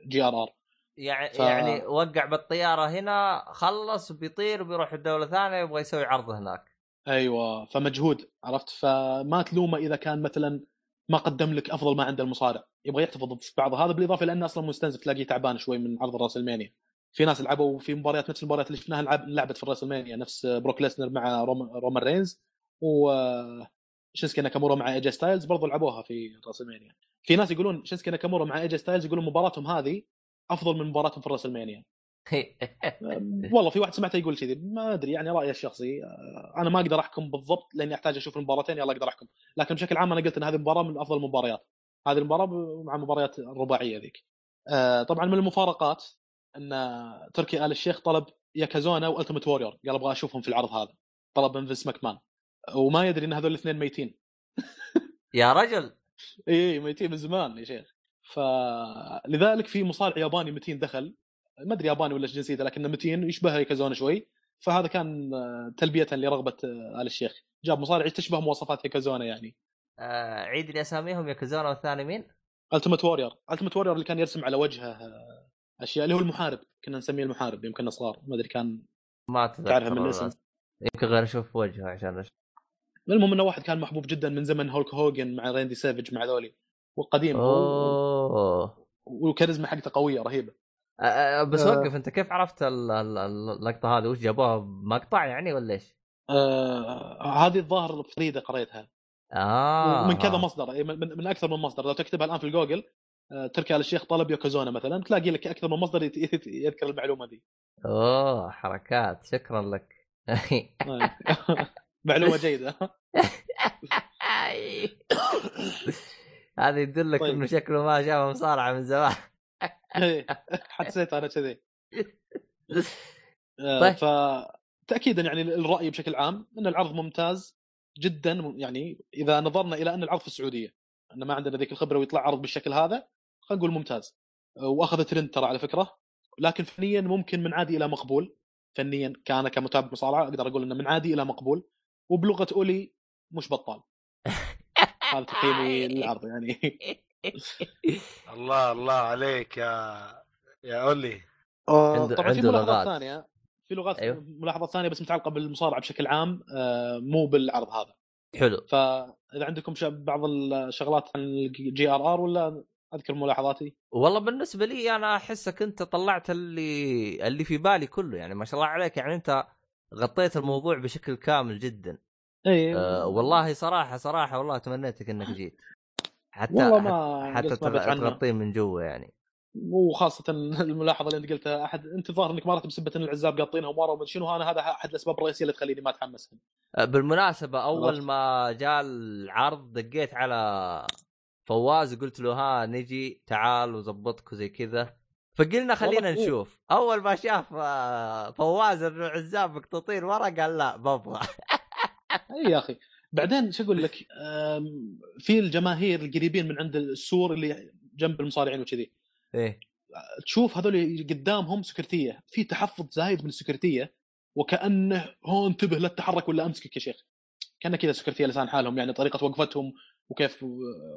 GRR. يعني ف- يعني وقع بالطيارة هنا خلص بيطير بيروح الدولة ثانية يبغى يسوي عرض هناك. أيوه فمجهود عرفت؟ فما تلومه إذا كان مثلا ما قدم لك أفضل ما عند المصارع. يبغى يحتفظ في بعض. هذا بالإضافة لأنه أصلا مستنزف تلاقيه تعبان شوي من عرض WrestleMania. في ناس لعبوا في مباريات نفس المباريات اللي شفناها لعب لعبت في WrestleMania. نفس بروك ليسنر مع روم- رومان رينز و شينسكي ناكامورا مع ايجي ستايلز برضو لعبوها في WrestleMania. في ناس يقولون شينسكي ناكامورا مع ايجي ستايلز يقولون مباراتهم هذه أفضل من مباراتهم في WrestleMania. والله في واحد سمعته يقول كذي ما أدري يعني رايي الشخصي آه، أنا ما أقدر أحكم بالضبط لأني أحتاج أشوف المباراتين يلا أقدر أحكم. لكن بشكل عام أنا قلت إن هذه المباراة من أفضل المباريات. هذه المباراة مع المباريات الرباعية ذيك. آه، طبعا من المفارقات إن تركي آل الشيخ طلب يوكوزونا والتيمت وورير قال أبغى أشوفهم في العرض هذا. طلب من فينس ماكمان. وما يدري إن هذول الاثنين ميتين. يا رجل. اي ميتين من زمان يا شيخ. فلذلك في مصارع ياباني متين دخل. ما أدري ياباني ولا جنسيته لكنه متين يشبه يوكوزونا شوي. فهذا كان آه، تلبية لرغبة آه، آل الشيخ. جاب مصارع تشبه مواصفات يوكوزونا يعني. آه عيد لي أساميهم يوكوزونا والثاني مين؟ التيمت وورير التيمت وورير اللي كان يرسم على وجهه آه، أشياء اللي هو المحارب. كنا نسميه المحارب يوم كنا صغار. ما أدري كان ما تعرفه من الاسم. يمكن غير أشوف وجهه عشان أش... المهم إنه واحد كان محبوب جدا من زمن هولك هوجن مع ريندي سيفج مع ذولي. وقديم أوه. والكاريزما حقته قوية رهيبة. آه، بس. وقف انت كيف عرفت ال- ال- اللقطة هذه؟ وش جابوها؟ مقطع يعني ولا إيش؟ آه هذه الظاهر فريده قريتها. آه. ومن كذا مصدر من, من, من أكثر من مصدر. لو تكتبها الآن في الجوجل آه، تركي آل الشيخ طلب يوكوزونا مثلا تلاقي لك أكثر من مصدر يذكر المعلومة دي. أوه حركات. شكرا لك. آه. معلومة جيدة. هذا يدلك طيب. إنه شكله ما شاف مصارعة من زمان. حسيت أنا كذي. آه، طيب. فتاكيدا يعني الرأي بشكل عام إن العرض ممتاز جدا يعني إذا نظرنا إلى أن العرض في السعودية إن ما عندنا ذيك الخبرة ويطلع عرض بالشكل هذا خلينا نقول ممتاز. آه، وأخذ ترند ترى على فكرة لكن فنيا ممكن من عادي إلى مقبول. فنيا كان كمتابع مصارعة أقدر أقول إنه من عادي إلى مقبول وبلغة أولي مش بطال. هذا تقييمي للعرض يعني. الله الله عليك يا يا أولي. عنده- طبعا في ملاحظات لغات. ثانية. في لغات أيوه. أيوه. ملاحظات ثانية بس متعلقة بالمصارعة بشكل عام آه، مو بالعرض هذا. حلو. فاذا عندكم ش- بعض الشغلات عن ال GRR ولا أذكر ملاحظاتي؟ والله بالنسبة لي أنا أحسك أنت طلعت اللي اللي في بالي كله. يعني ما شاء الله عليك. يعني أنت غطيت الموضوع بشكل كامل جدا. اي أه والله صراحة صراحة والله تمنيتك إنك جيت. حتى والله ما حتى. تغطيه من جوا يعني. وخاصة الملاحظة اللي أنت قلتها أحد انت ظاهر إنك ما رحت بسبه ان العزاب قاطينهم ورا ومدري شنو أنا هذا أحد الأسباب الرئيسية اللي تخليني ما اتحمس أه، بالمناسبة أول. ما جاء العرض دقيت على فواز قلت له ها نجي تعال وظبطك وزي كذا. فقلنا خلينا نشوف. أول ما شاف آه، فواز إنه عزاب مقطوطين ورا قال لا ببغى أي يا أخي. بعدين شو أقول لك؟ في الجماهير القريبين من عند السور اللي جنب المصارعين وكذي. إيه. تشوف هذول قدامهم سكرتية. في تحفظ زايد من السكرتية وكأنه هو انتبه لا تتحرك ولا أمسكك يا شيخ. كان كذا سكرتية لسان حالهم يعني طريقة وقفتهم وكيف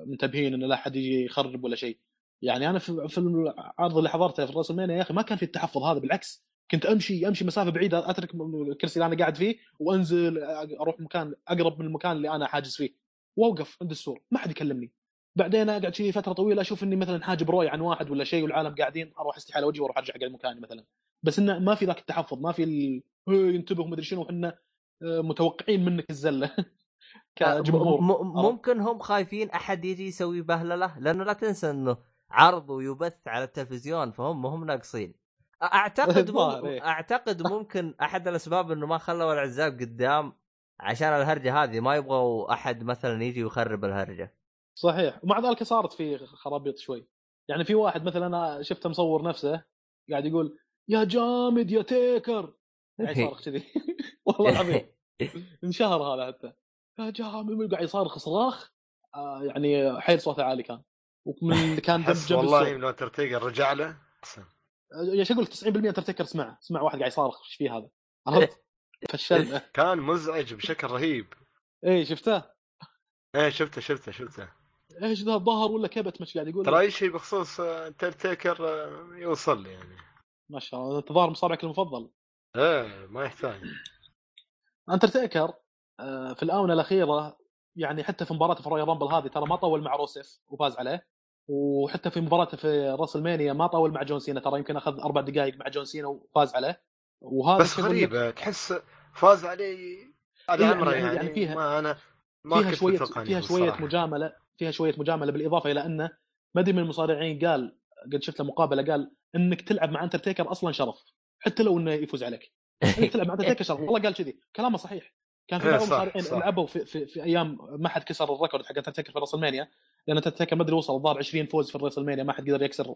منتبهين إن لا أحد يجي يخرب ولا شيء. يعني أنا في العرض اللي حضرته في رأس المانيا يا أخي ما كان في التحفظ هذا بالعكس. كنت أمشي أمشي مسافة بعيدة أترك الكرسي اللي أنا قاعد فيه وأنزل أروح مكان أقرب من المكان اللي أنا حاجز فيه. وأوقف عند السور ما حد يكلمني. بعدين أقعد شي فترة طويلة أشوف إني مثلا حاجب روي عن واحد ولا شيء والعالم قاعدين أروح استحي على وجهي وأروح أرجع اقعد مكاني مثلا. بس إنه ما في ذاك التحفظ ما في ال... "هي، انتبه مدري شنو إحنا آه، متوقعين منك الزلة كجمهور. م- م- ممكن هم خايفين أحد يجي يسوي بهللة لأنه لا تنسى إنه عرض ويبث على التلفزيون فهم هم ناقصين. أعتقد مم... أعتقد ممكن أحد الأسباب إنه ما خلوا العزاب قدام عشان الهرجة هذه ما يبغوا أحد مثلا يجي ويخرب الهرجة. صحيح. ومع ذلك صارت في خرابيط شوي. يعني في واحد مثلا أنا شفته مصور نفسه قاعد يقول يا جامد يا تيكر. قاعد يصارخ كذي. والله العظيم. انشهر هذا حتى. يا جامد. قاعد يصارخ صراخ. آه يعني حيل صوته عالي كان. ومن كان جنب والله السوق. من اندرتيكر رجع له. يا شو أقول؟ لك 90% انترتيكر سمع سمع واحد قاعد يصارخ إيش فيه هذا؟ عرفت؟ فشلنا. كان مزعج بشكل رهيب. إيه شفته؟ إيه شفته شفته شفته. إيش ذا الظهر ولا كبت مش قاعد يقول؟ ترى أي شيء بخصوص اندرتيكر يوصل لي يعني. ما شاء الله ظاهر مصارعك المفضل. إيه ما يحتاج. اندرتيكر آه، في الآونة الأخيرة يعني حتى في مباراته في Rumble هذه ترى ما طول مع روسيف وفاز عليه. وحتى في مباراته في WrestleMania ما طول مع جون سينا ترى يمكن أخذ أربع دقائق مع جون سينا وفاز عليه. وهذا بس غريبة تحس فاز علي هذا إيه، عمره يعني- يعني, يعني فيها- ما أنا ما فيها كنت شوية فيها شوية. مجاملة فيها شوية مجاملة بالإضافة إلى أنه ما أدري من المصارعين قال قد شفت له مقابلة قال إنك تلعب مع اندرتيكر أصلا شرف حتى لو إنه يفوز عليك. إنك تلعب مع اندرتيكر شرف. والله قال كذي. كلامه صحيح. كان في إيه، بعض المصارعين. لعبوا في, في, في أيام ما حد كسر ال record حق اندرتيكر في WrestleMania لأن اندرتيكر ما أدري وصل الظاهر 20 فوز في ال WrestleMania ما حد قدر يكسر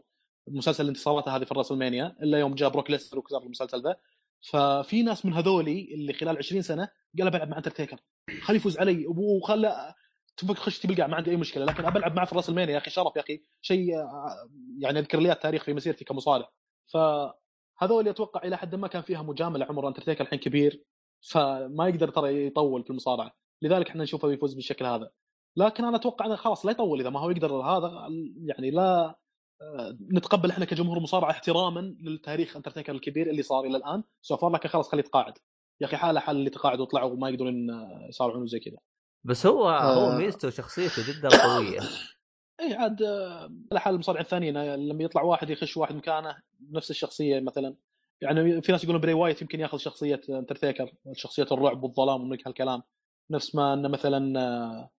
مسلسل انتصاراته هذه في ال WrestleMania إلا يوم جاء بروك ليسنر وكسر المسلسل ذا. ففي ناس من هذولي اللي خلال 20 سنة قال بلعب مع اندرتيكر خليه يفوز علي وخلى تبغى خش تبلقع ما عندي أي مشكلة لكن أبى ألعب معه في WrestleMania يا أخي شرف يا أخي شيء آه، يعني أذكر لي التاريخ في مسيرتي كمصارع. فهذول أتوقع إلى حد ما كان فيها مجاملة عمر اندرتيكر الحين كبير فما يقدر ترى يطول في المصارعة. لذلك إحنا نشوفه يفوز بالشكل هذا. لكن أنا أتوقع إنه خلاص لا يطول إذا ما هو يقدر هذا يعني لا آه، نتقبل إحنا كجمهور مصارعة احتراما للتاريخ اندرتيكر الكبير اللي صار إلى الآن. so far لكن خلاص خليه يتقاعد. يا أخي حالة حال اللي تقاعدوا وطلعوا وما يقدرون آه، يصارعون زي كذا. بس هو هو آه. ميزته وشخصيته جدا قوية. اي عاد آه، على حال المصارعين الثانيين لما يطلع واحد يخش واحد مكانه نفس الشخصية مثلا. يعني في ناس يقولون بري وايت يمكن يأخذ شخصية اندرتيكر شخصية الرعب والظلام ومن هالكلام. نفس ما إنه مثلا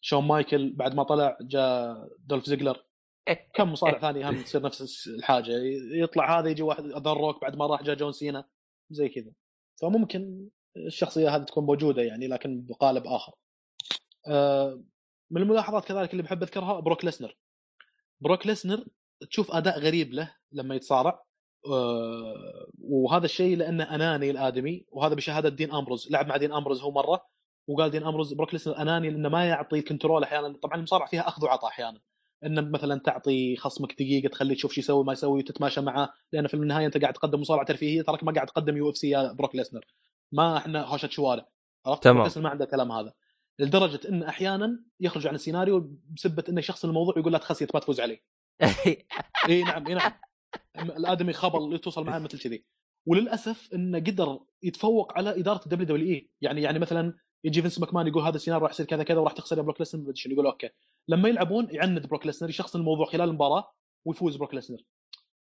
شون مايكل بعد ما طلع جاء دولف زيجلر. كم مصارع ثاني هم تصير نفس الحاجة. يطلع هذا يجي واحد ذا روك بعد ما راح جاء جون سينا. زي كذا. فممكن الشخصيه هذه تكون موجودة يعني لكن بقالب آخر. آه، من الملاحظات كذلك اللي بحب أذكرها بروك ليسنر. بروك ليسنر تشوف أداء غريب له لما يتصارع. آه، وهذا الشيء لأنه أناني الآدمي وهذا بشهادة دين أمبروز. لعب مع دين أمبروز هو مرة. وقال دين امبروز بروك ليسنر أناني لأنه ما يعطي control أحيانا. طبعا المصارعه فيها أخذ وعطاء أحيانا. إنه مثلا تعطي خصمك دقيقة تخليه تشوف شو يسوي ما يسوي وتتماشى معاه لأن في النهاية أنت قاعد تقدم مصارعه ترفيهية تراك ما قاعد تقدم UFC يا بروك ليسنر ما إحنا هوشة شوارع. عرفت؟ تمام. ما عنده الكلام هذا. لدرجة إن أحيانا يخرج عن السيناريو بسبة إنه شخص الموضوع يقول لا تخسيت ما تفوز علي إي نعم إي نعم. الآدمي خبل توصل معاه مثل كذي. وللأسف إنه قدر يتفوق على إدارة ال WWE يعني يعني مثلا يجي فينس ماكمان يقول هذا السيناريو راح يصير كذا كذا وراح تخسر يا بروك ليسنر يقول okay. لما يلعبون يعند بروك ليسنر يشخصن الموضوع خلال المباراة ويفوز بروك ليسنر.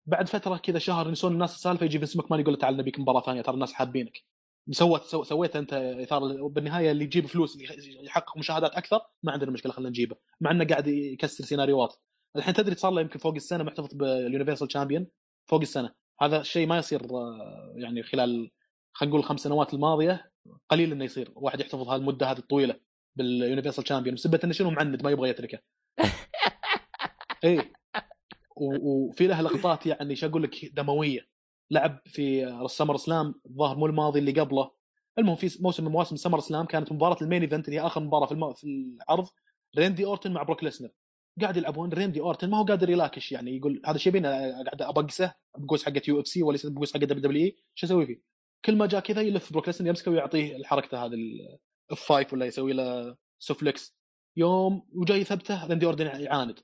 بعد فترة كذا شهر ينسون الناس السالفة يجي فينس ماكمان يقول تعال نبيك مباراة ثانية ترى الناس حابينك. سويت سو- سويت أنت إثارة بالنهاية اللي يجيب فلوس اللي يحقق مشاهدات أكثر ما عندنا مشكلة خلينا نجيبه. مع إنه قاعد يكسر سيناريوهات. الحين تدري صار له يمكن فوق السنة محتفظ بال Universal Champion فوق السنة. هذا الشيء ما يصير آه، يعني خلال خلينا نقول الخمس سنوات الماضية قليل إنه يصير. واحد يحتفظ هالمدة هذه الطويلة بال Universal Champion بسبب إنه شنو معند ما يبغى يتركه. و- وفي له لقطات يعني شو أقول لك دموية. لعب في SummerSlam الظاهر مو الماضي اللي قبله. المهم في موسم من مواسم SummerSlam كانت مباراة ال main event اللي هي آخر مباراة في, الم... في العرض ريندي أورتن مع بروك ليسنر. قاعد يلعبون ريندي أورتن ما هو قادر يلاكش يعني يقول هذا الشيء بينا قاعد أبكسه بكوس حقت UFC ولا بكوس حقت WWE شو أسوي فيه؟ كل ما جاء كذا يلف بروك ليسنر يمسكه ويعطيه الحركه هذه ال F5 ولا يسوي له suplex يوم وجاي يثبته ريندي اورتن يعاند.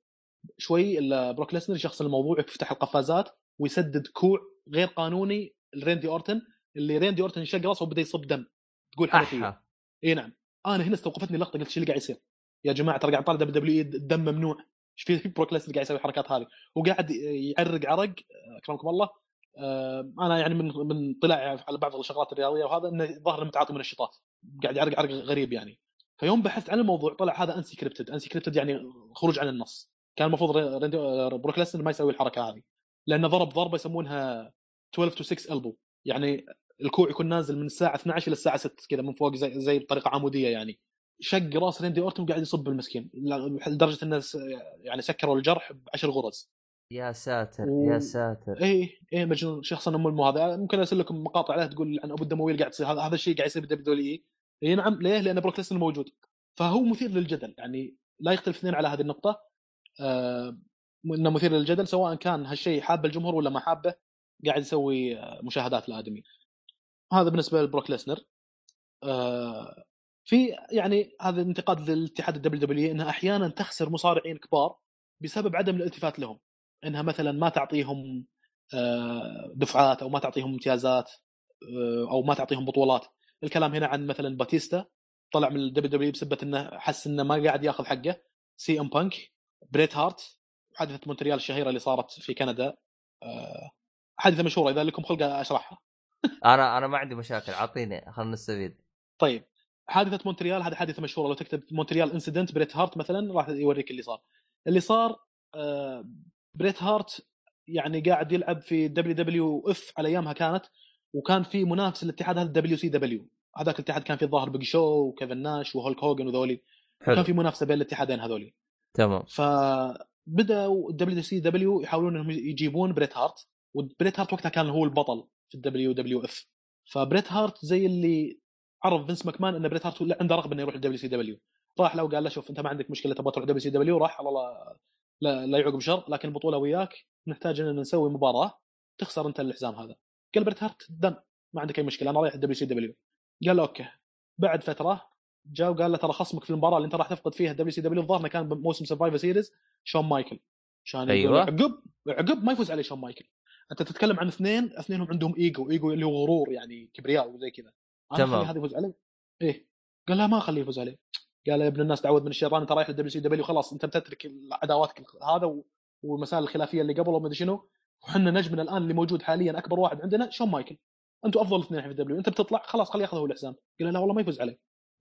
شوي الا بروك ليسنر يشخصن الموضوع يفتح القفازات ويسدد كوع غير قانوني لريندي أورتن. اللي ريندي أورتن انشق راسه وبدأ يصب دم. تقول أحا. إي نعم. أنا هنا استوقفتني اللقطه قلت شو اللي قاعد يصير؟ يا جماعة ترى قاعد طالع WW الدم ممنوع. إيش في بروك ليسنر قاعد يسوي الحركات هذه؟ وقاعد يعرق عرق. أكرمكم الله. أنا يعني من من طلع على بعض الشغلات الرياضية وهذا إنه ظهر متعاطي منشطات قاعد يعرق عرق غريب يعني. فيوم بحثت عن الموضوع طلع هذا unscripted unscripted يعني خروج عن النص. كان المفروض ريندي- بروك ليسنر ما يسوي الحركة هذه. لأنه ضرب ضربة يسمونها 12 to 6 elbow يعني الكوع يكون نازل من الساعة 12 إلى الساعة 6 كذا من فوق زي زي بطريقة عمودية يعني. شق راس ريندي أورتون قاعد يصب المسكين لدرجة إنه يعني سكروا الجرح بعشر غرز. يا ساتر و... يا ساتر. اي اي مجنون شخص أم مو هذا ممكن أرسل لكم مقاطع عليه تقول عن أبو الدمويل قاعد يصير هذا هذا الشيء قاعد يصير بال W اي نعم ليه؟ لأن بروك ليسنر موجود. فهو مثير للجدل. يعني لا يختلف اثنين على هذه النقطة. آه إنه مثير للجدل سواء كان هالشيء حابه الجمهور ولا ما حابه قاعد يسوي آه، مشاهدات لآدمي. هذا بالنسبة لبروك ليسنر. آه في يعني هذا انتقاد للاتحاد ال WW انها أحيانا تخسر مصارعين كبار بسبب عدم الالتفات لهم. إنها مثلا ما تعطيهم آه، دفعات أو ما تعطيهم امتيازات آه، أو ما تعطيهم بطولات. الكلام هنا عن مثلا باتيستا طلع من ال WW بسبة إنه حس إنه ما قاعد ياخذ حقه. سي إم بانك بريت هارت حادثة مونتريال الشهيرة اللي صارت في كندا آه، حادثة مشهورة إذا لكم خلق أشرحها. أنا أنا ما عندي مشاكل اعطيني خلينا نستفيد. طيب حادثة مونتريال هذه حادثة مشهورة لو تكتب Montreal incident بريت هارت مثلا راح يوريك اللي صار. اللي صار بريت هارت يعني قاعد يلعب في WWF على أيامها كانت وكان في منافس الاتحاد هذا WCW. هذاك الاتحاد كان في الظاهر بيج شو وكيفن ناش وهولك هوجن وذولي. حلو. كان في منافسة بين الاتحادين هذولي. تمام. فبدأوا WCW يحاولون إنهم يجيبون بريت هارت وبريت هارت وقتها كان هو البطل في ال WWF. فبريت هارت زي اللي عرف فينس ماكمان إن بريت هارت عنده رغبة إنه يروح ال WCW. راح له وقال له شوف أنت ما عندك مشكلة تبغى تروح WCW راح الله. لا, لا يعقب شر لكن البطولة وياك نحتاج ان نسوي مباراة تخسر أنت الحزام هذا. قال بريت هارت done ما عندك أي مشكلة أنا رايح ال WCW قال له OK. بعد فترة جاء وقال له ترى خصمك في المباراة اللي أنت راح تفقد فيها ال WCW الظاهر كان بموسم Survivor Series شون مايكل. عشان أيوه. عقب عقب ما يفوز عليه شون مايكل. أنت تتكلم عن اثنين اثنينهم عندهم إيجو إيجو اللي هو غرور يعني كبرياء وزي كذا. تمام. هذا يفوز عليه إيه. قال لا ما أخليه يفوز عليه قال يا ابن الناس تعود من الشيطان انت رايح لل WCW خلاص انت بتترك عداواتك هذا والمسائل الخلافية اللي قبل وما أدري شنو. وحنا نجمنا الآن اللي موجود حاليا أكبر واحد عندنا شون مايكل. أنتم أفضل اثنين في ال W أنت بتطلع خلاص خليه ياخذ هو الحزام. قال لا والله ما يفوز عليه.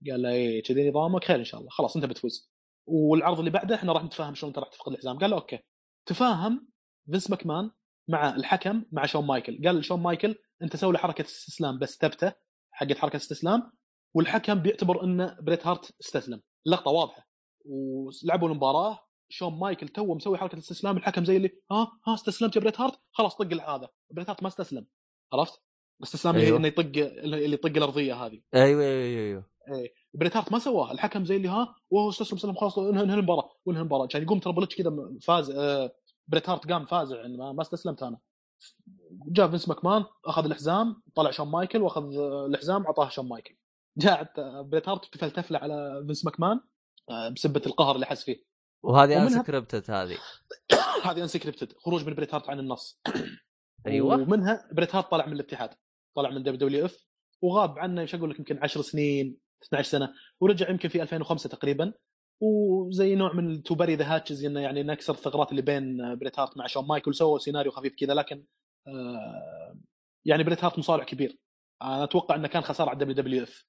قال له إيه كذي نظامك خير إن شاء الله. خلاص أنت بتفوز. والعرض اللي بعده إحنا راح نتفاهم شلون أنت راح تفقد الحزام. قال له OK. تفاهم فينس ماكمان مع الحكم مع شون مايكل. قال لشون مايكل أنت سوي له حركة استسلام بس ثبته حقت حركة استسلام. والحكم بيعتبر إن بريت هارت استسلم. اللقطه واضحة. ولعبوا المباراة شون مايكل تو مسوي حركة الاستسلام الحكم زي اللي ها؟ ها استسلمت يا بريت هارت؟ خلاص طق هذا بريت هارت ما استسلم. عرفت؟ الاستسلام أيوه. إنه يطق اللي يطق الأرضية هذه. أيوه أيوه أيوه إيه. بريت هارت ما سواه. الحكم زي اللي ها؟ وهو استسلم سلم خلاص انهي المباراة وانهي المباراة. كان يقوم تربل كذا فاز آه بريت هارت قام فازع. يعني ما استسلمت أنا. جاء فينس ماكمان أخذ الحزام طلع شون مايكل وأخذ الحزام اعطاه شون مايكل. جاء بريت هارت تفل تفلة على فينس ماكمان آه، بسبة القهر اللي حس فيه. وهذه unscripted هذه. هذه unscripted خروج من بريت هارت عن النص. أيوه. ومنها بريت هارت طلع من الاتحاد طلع من WWF وغاب عنه إيش أقول لك يمكن 10 سنين 12 سنة ورجع يمكن في 2005 تقريبا. وزي نوع من to bury the hatchets إنه يعني نكسر الثغرات اللي بين بريت هارت مع شون مايكل سووا سيناريو خفيف كذا لكن آه يعني بريت هارت مصارع كبير. أنا أتوقع إنه كان خسارة على WWF.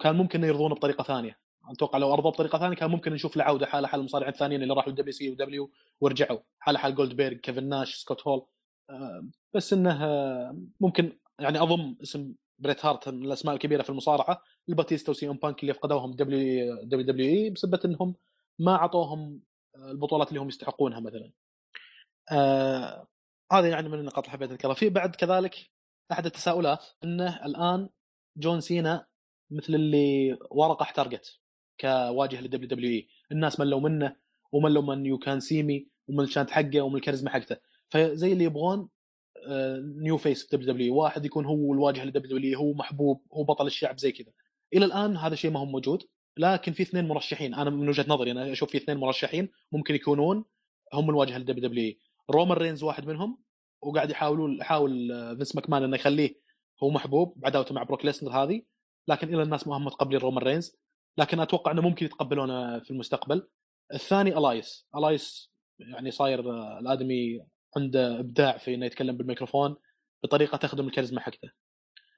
كان ممكن يرضونه بطريقة ثانية. أتوقع لو ارضوه بطريقة ثانية كان ممكن نشوف له عوده حاله حال المصارعين الثانيين اللي راحوا ال WCW ورجعوا. حاله حال جولد بيرج كيفن ناش سكوت هول آه بس إنه آه ممكن يعني أضم اسم بريت هارت من الأسماء الكبيرة في المصارعة باتيستا وسي إم بانك اللي فقدوهم WWE بسبب إنهم ما أعطوهم البطولات اللي هم يستحقونها مثلا. آه يعني من النقاط اللي حبيت أذكرها، في بعد كذلك أحد التساؤلات إنه الآن جون سينا مثل اللي ورقة احترقت كواجهة لل WWE، الناس ملوا منه وملوا من يو كان سي مي ومن ال chant حقه ومن الكاريزما حقته، فزي اللي يبغون new face في WW واحد يكون هو الواجهة ل WW هو محبوب هو بطل الشعب زي كذا. إلى الآن هذا الشيء ما هو موجود لكن في اثنين مرشحين. أنا من وجهة نظري أنا أشوف في اثنين مرشحين ممكن يكونون هم الواجهة ل WW رومان رينز واحد منهم وقاعد يحاولون يحاول فينس ماكمان إنه يخليه هو محبوب بعداوته مع بروك ليسنر هذه. لكن إلى الناس ما هم متقبلين رومان رينز لكن أتوقع إنه ممكن يتقبلونه في المستقبل. الثاني ألايس. ألايس يعني صاير الآدمي عنده إبداع في إنه يتكلم بالميكروفون بطريقة تخدم الكاريزما حقته.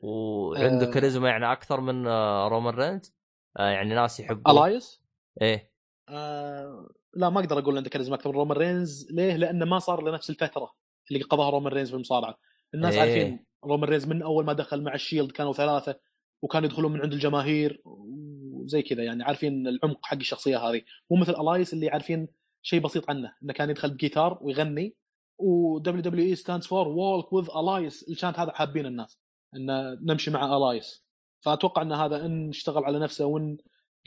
وعنده آه. كاريزما يعني أكثر من آه، رومان رينز؟ آه يعني ناس يحبون ألايس؟ إيه. آه لا ما أقدر أقول عنده كاريزما أكثر من رومان رينز. ليه؟ لأنه ما صار لنفس الفترة اللي قضاها رومان رينز في المصارعة. الناس إيه. عارفين رومان رينز من أول ما دخل مع الشيلد كانوا ثلاثة. وكانوا يدخلون من عند الجماهير زي كذا يعني عارفين العمق حق الشخصية هذه. مو مثل الايس اللي عارفين شيء بسيط عنه إنه كان يدخل بجيتار ويغني. و WWE stands for walk with الايس ال chant هذا حابين الناس إن نمشي مع الايس فأتوقع إن هذا إن اشتغل على نفسه وإن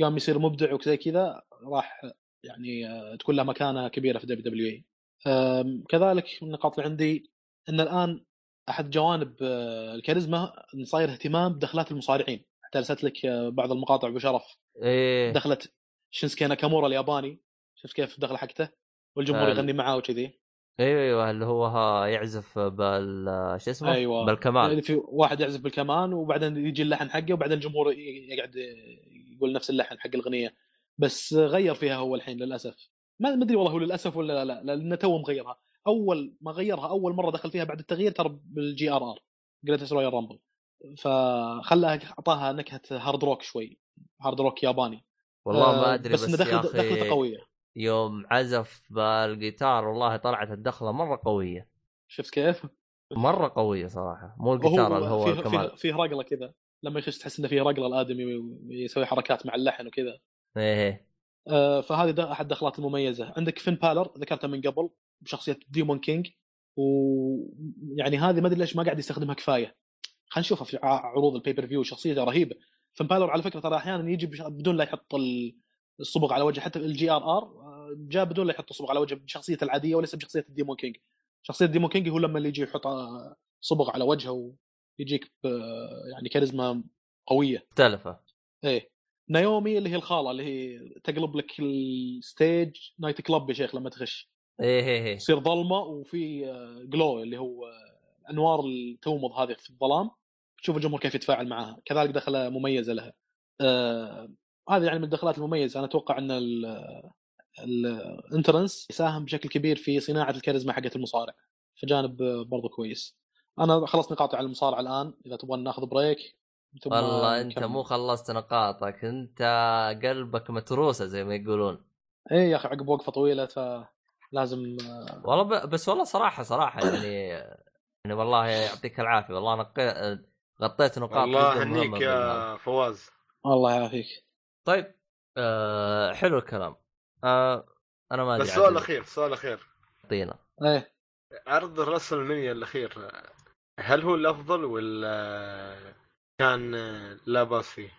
قام يصير مبدع وزي كذا راح يعني آه، تكون له مكانة كبيرة في WWE كذلك النقاط اللي عندي إن الآن أحد جوانب آه، الكاريزما صاير اهتمام بدخلات المصارعين. حتى أرسلت لك آه، بعض المقاطع بشرف إيه. دخلت شينسكي ناكامورا الياباني. شفت كيف الدخله حقته؟ والجمهور آه. يغني معاه وكذي. أيوه أيوه اللي هو ها يعزف بال شو اسمه؟ أيوه. بالكمان يعني في واحد يعزف بالكمان وبعدين يجي اللحن حقه وبعدين الجمهور يقعد يقول نفس اللحن حق الأغنية. بس غير فيها هو الحين للأسف. ما ما أدري والله هو للأسف ولا لا لأنه تو مغيرها أول ما غيرها أول مرة دخل فيها بعد التغيير ترى بال GRR Greatest Royal Rumble فخلاها أعطاها نكهة hard rock شوي hard rock ياباني. والله ما آه، أدري بس, بس, دخل دخلته قوية. يوم عزف بالجيتار والله طلعت الدخلة مرة قوية. شفت كيف؟ مرة قوية صراحة. مو الجيتار اللي هو فيه الكمان فيه, رقلة كذا. لما يخش تحس إنه فيه رقلة الآدمي ويسوي حركات مع اللحن وكذا. إيه. آه، فهذه ده أحد الدخلات المميزة. عندك فين بالر ذكرته من قبل. بشخصية demon king ويعني هذه ما أدري ليش ما قاعد يستخدمها كفاية. خلينا نشوفها في عروض ال pay-per-view شخصيته رهيبة. فين بالر على فكرة ترى أحيانا يجي بدون لا يحط ال- الصبغ على وجهه حتى ال GRR جاء بدون لا يحط الصبغ على وجهه بشخصيته العادية وليس بشخصية ال demon king شخصية demon king هو لما اللي يجي يحط آه، صبغ على وجهه ويجيك يعني كاريزما قوية. مختلفة. إيه. نايومي اللي هي الخالة اللي هي تقلب لك ال stage night club يا شيخ لما تخش. إيه إيه إيه. تصير ظلمة وفي آه، glow اللي هو آه، أنوار اللي تومض هذه في الظلام. تشوف الجمهور كيف يتفاعل معها. كذلك دخلة مميزة لها. آه هذه يعني من الدخلات المميزة. أنا أتوقع أن ال entrance يساهم بشكل كبير في صناعة الكاريزما حقت المصارع. فجانب آه، برضو كويس. أنا خلصت نقاطي على المصارعة الآن. إذا تبغى ناخذ break والله أنت. مو خلصت نقاطك. أنت قلبك متروسة زي ما يقولون. إيه يا أخي عقب وقفة طويلة فلازم آه، والله ب... بس والله صراحة صراحة يعني يعني والله يعطيك العافية. والله نقي... غطيت نقاط الله يهنيك. يا فواز. الله يعافيك. طيب آه حلو الكلام. آه أنا ما أدري بس سؤال عاد أخير سؤال أخير. أعطينا. إيه. عرض الرسل المنيا الأخير هل هو الأفضل ولا كان لا بأس فيه؟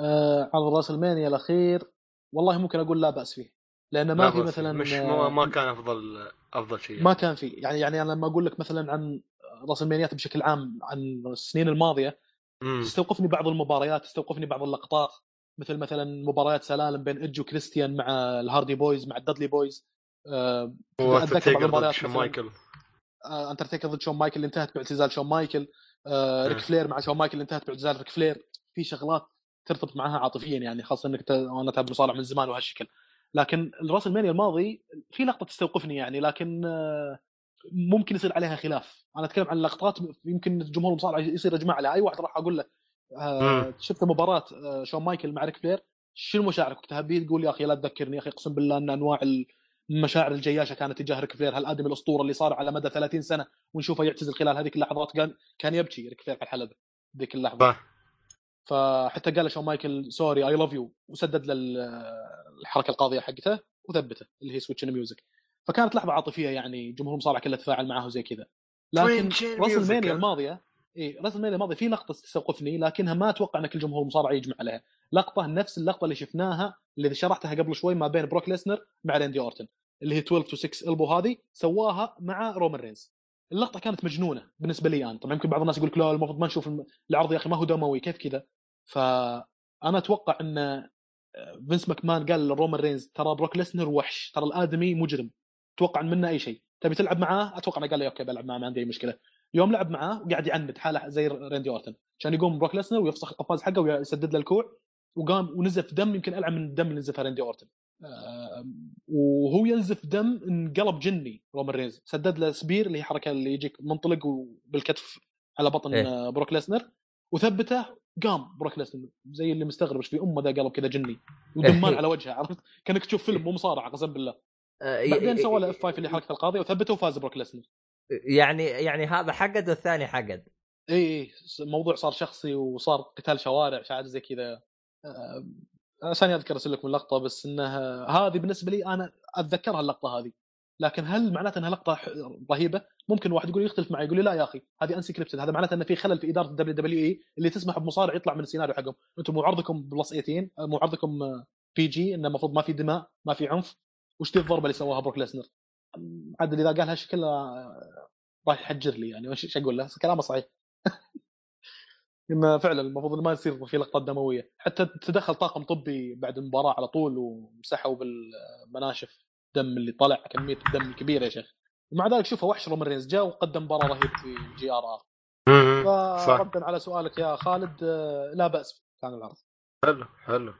آه عرض راس المانيا الأخير والله ممكن أقول لا بأس فيه. لأنه ما لا في. مثلا مش آه، ما, ما كان أفضل أفضل شيء. ما كان فيه يعني يعني أنا لما أقول لك مثلا عن راس المانيات بشكل عام عن السنين الماضية مم. تستوقفني بعض المباريات تستوقفني بعض اللقطات. مثل مثلا مباريات سلالم بين ايدج وكريستيان مع الهاردي بويز مع الدادلي بويز. آه هو أتذكر بعض شون مايكل. آه، اندرتيكر ضد شون مايكل اللي انتهت باعتزال شون مايكل. آه، ريك. فلير مع شون مايكل اللي انتهت باعتزال ريك فلير. في شغلات ترتبط معها عاطفيا يعني خاصة إنك ت- وأنا أتابع مصارع من زمان وهالشكل. لكن الراسلمانيا الماضي في لقطة تستوقفني يعني لكن آه، ممكن يصير عليها خلاف. أنا أتكلم عن لقطات يمكن الجمهور المصارع يصير اجماع عليها. أي واحد راح أقول له آه،. شفت مباراة آه، شون مايكل مع ريك فلير؟ شنو مشاعرك وقتها؟ تقول يا أخي لا تذكرني يا أخي أقسم بالله إن أنواع المشاعر الجياشة كانت تجاه ريك فلير هالأدمي الأسطورة اللي صار على مدى 30 سنة ونشوفه يعتزل خلال هذيك اللحظات كان كان يبكي ريك فلير على الحلبة ذيك اللحظة. فحتى قال شون مايكل sorry I love you وسدد له الحركة القاضية حقته وثبته اللي هي سويتش ميوزك فكانت لحظة عاطفية يعني جمهور المصارعه كله تفاعل معه وزي كذا. لكن Twin Chain راس Music، المانيا ها؟ الماضية إي راس المانيا الماضية في لقطة تستوقفني لكنها ما أتوقع أن كل جمهور المصارعه يجمع عليها. لقطة نفس اللقطة اللي شفناها اللي شرحتها قبل شوي ما بين بروك ليسنر مع ريندي أورتن اللي هي 12 تو 6 البو هذه سواها مع رومان رينز. اللقطة كانت مجنونة بالنسبة لي أنا. طبعا يمكن بعض الناس يقول لك لا المفروض ما نشوف العرض يا أخي ما هو دموي كيف كذا؟ فأنا أتوقع إن فينس مكمان قال لرومان رينز ترى بروك ليسنر وحش ترى الآدمي مجرم توقع منه أي شيء. تبي تلعب معاه؟ أتوقع إنه قال لي okay بلعب معاه ما عندي أي مشكلة. يوم لعب معاه وقاعد يعند حاله زي ريندي أورتن. عشان يقوم بروك ليسنر ويفسخ القفاز حقه ويسدد له الكوع وقام ونزف دم يمكن ألعن من الدم اللي نزفه ريندي أورتن. آه، وهو ينزف دم انقلب جني رومان رينز. سدد له spear اللي هي حركة اللي يجيك منطلق بالكتف على بطن إيه. آه، بروك ليسنر وثبته قام بروك ليسنر زي اللي مستغرب إيش في أمه ذا قلب كذا جني. ودمان على وجهه عرفت؟ كأنك تشوف فيلم مو مصارعة قسم بالله. آه، بعدين سوى له F5 اللي حركة القاضيه وثبته وفاز بروك ليسنر يعني يعني هذا حقد والثاني حقد. إي إي الموضوع صار شخصي وصار قتال شوارع شعار زي كذا. آه، ثاني أذكر ارسل لكم اللقطه بس إنها هذه بالنسبة لي أنا أتذكرها اللقطة هذه. لكن هل معناته انها لقطة رهيبة؟ ممكن واحد يقول يختلف معي يقول لي لا يا أخي هذه unscripted هذا معناته إنه في خلل في إدارة ال WWE اللي تسمح بمصارع يطلع من السيناريو حقهم، أنتم مو عرضكم plus 18 مو عرضكم PG إنه المفروض ما في دماء ما في عنف وش دي الضربة اللي سواها بروك ليسنر؟ عاد إذا قال هالشكل آه، راح يحجر لي يعني وش أقول له؟ كلامه صحيح إنه فعلا المفروض ما يصير في لقطات دموية حتى تدخل طاقم طبي بعد المباراة على طول ومسحوا بالمناشف دم اللي طلع كمية الدم الكبيرة يا شيخ. ومع ذلك شوفه وحش رومان رينز جاء وقدم مباراة رهيب في GRR. فردا على سؤالك يا خالد آه، لا بأس كان العرض. حلو حلو.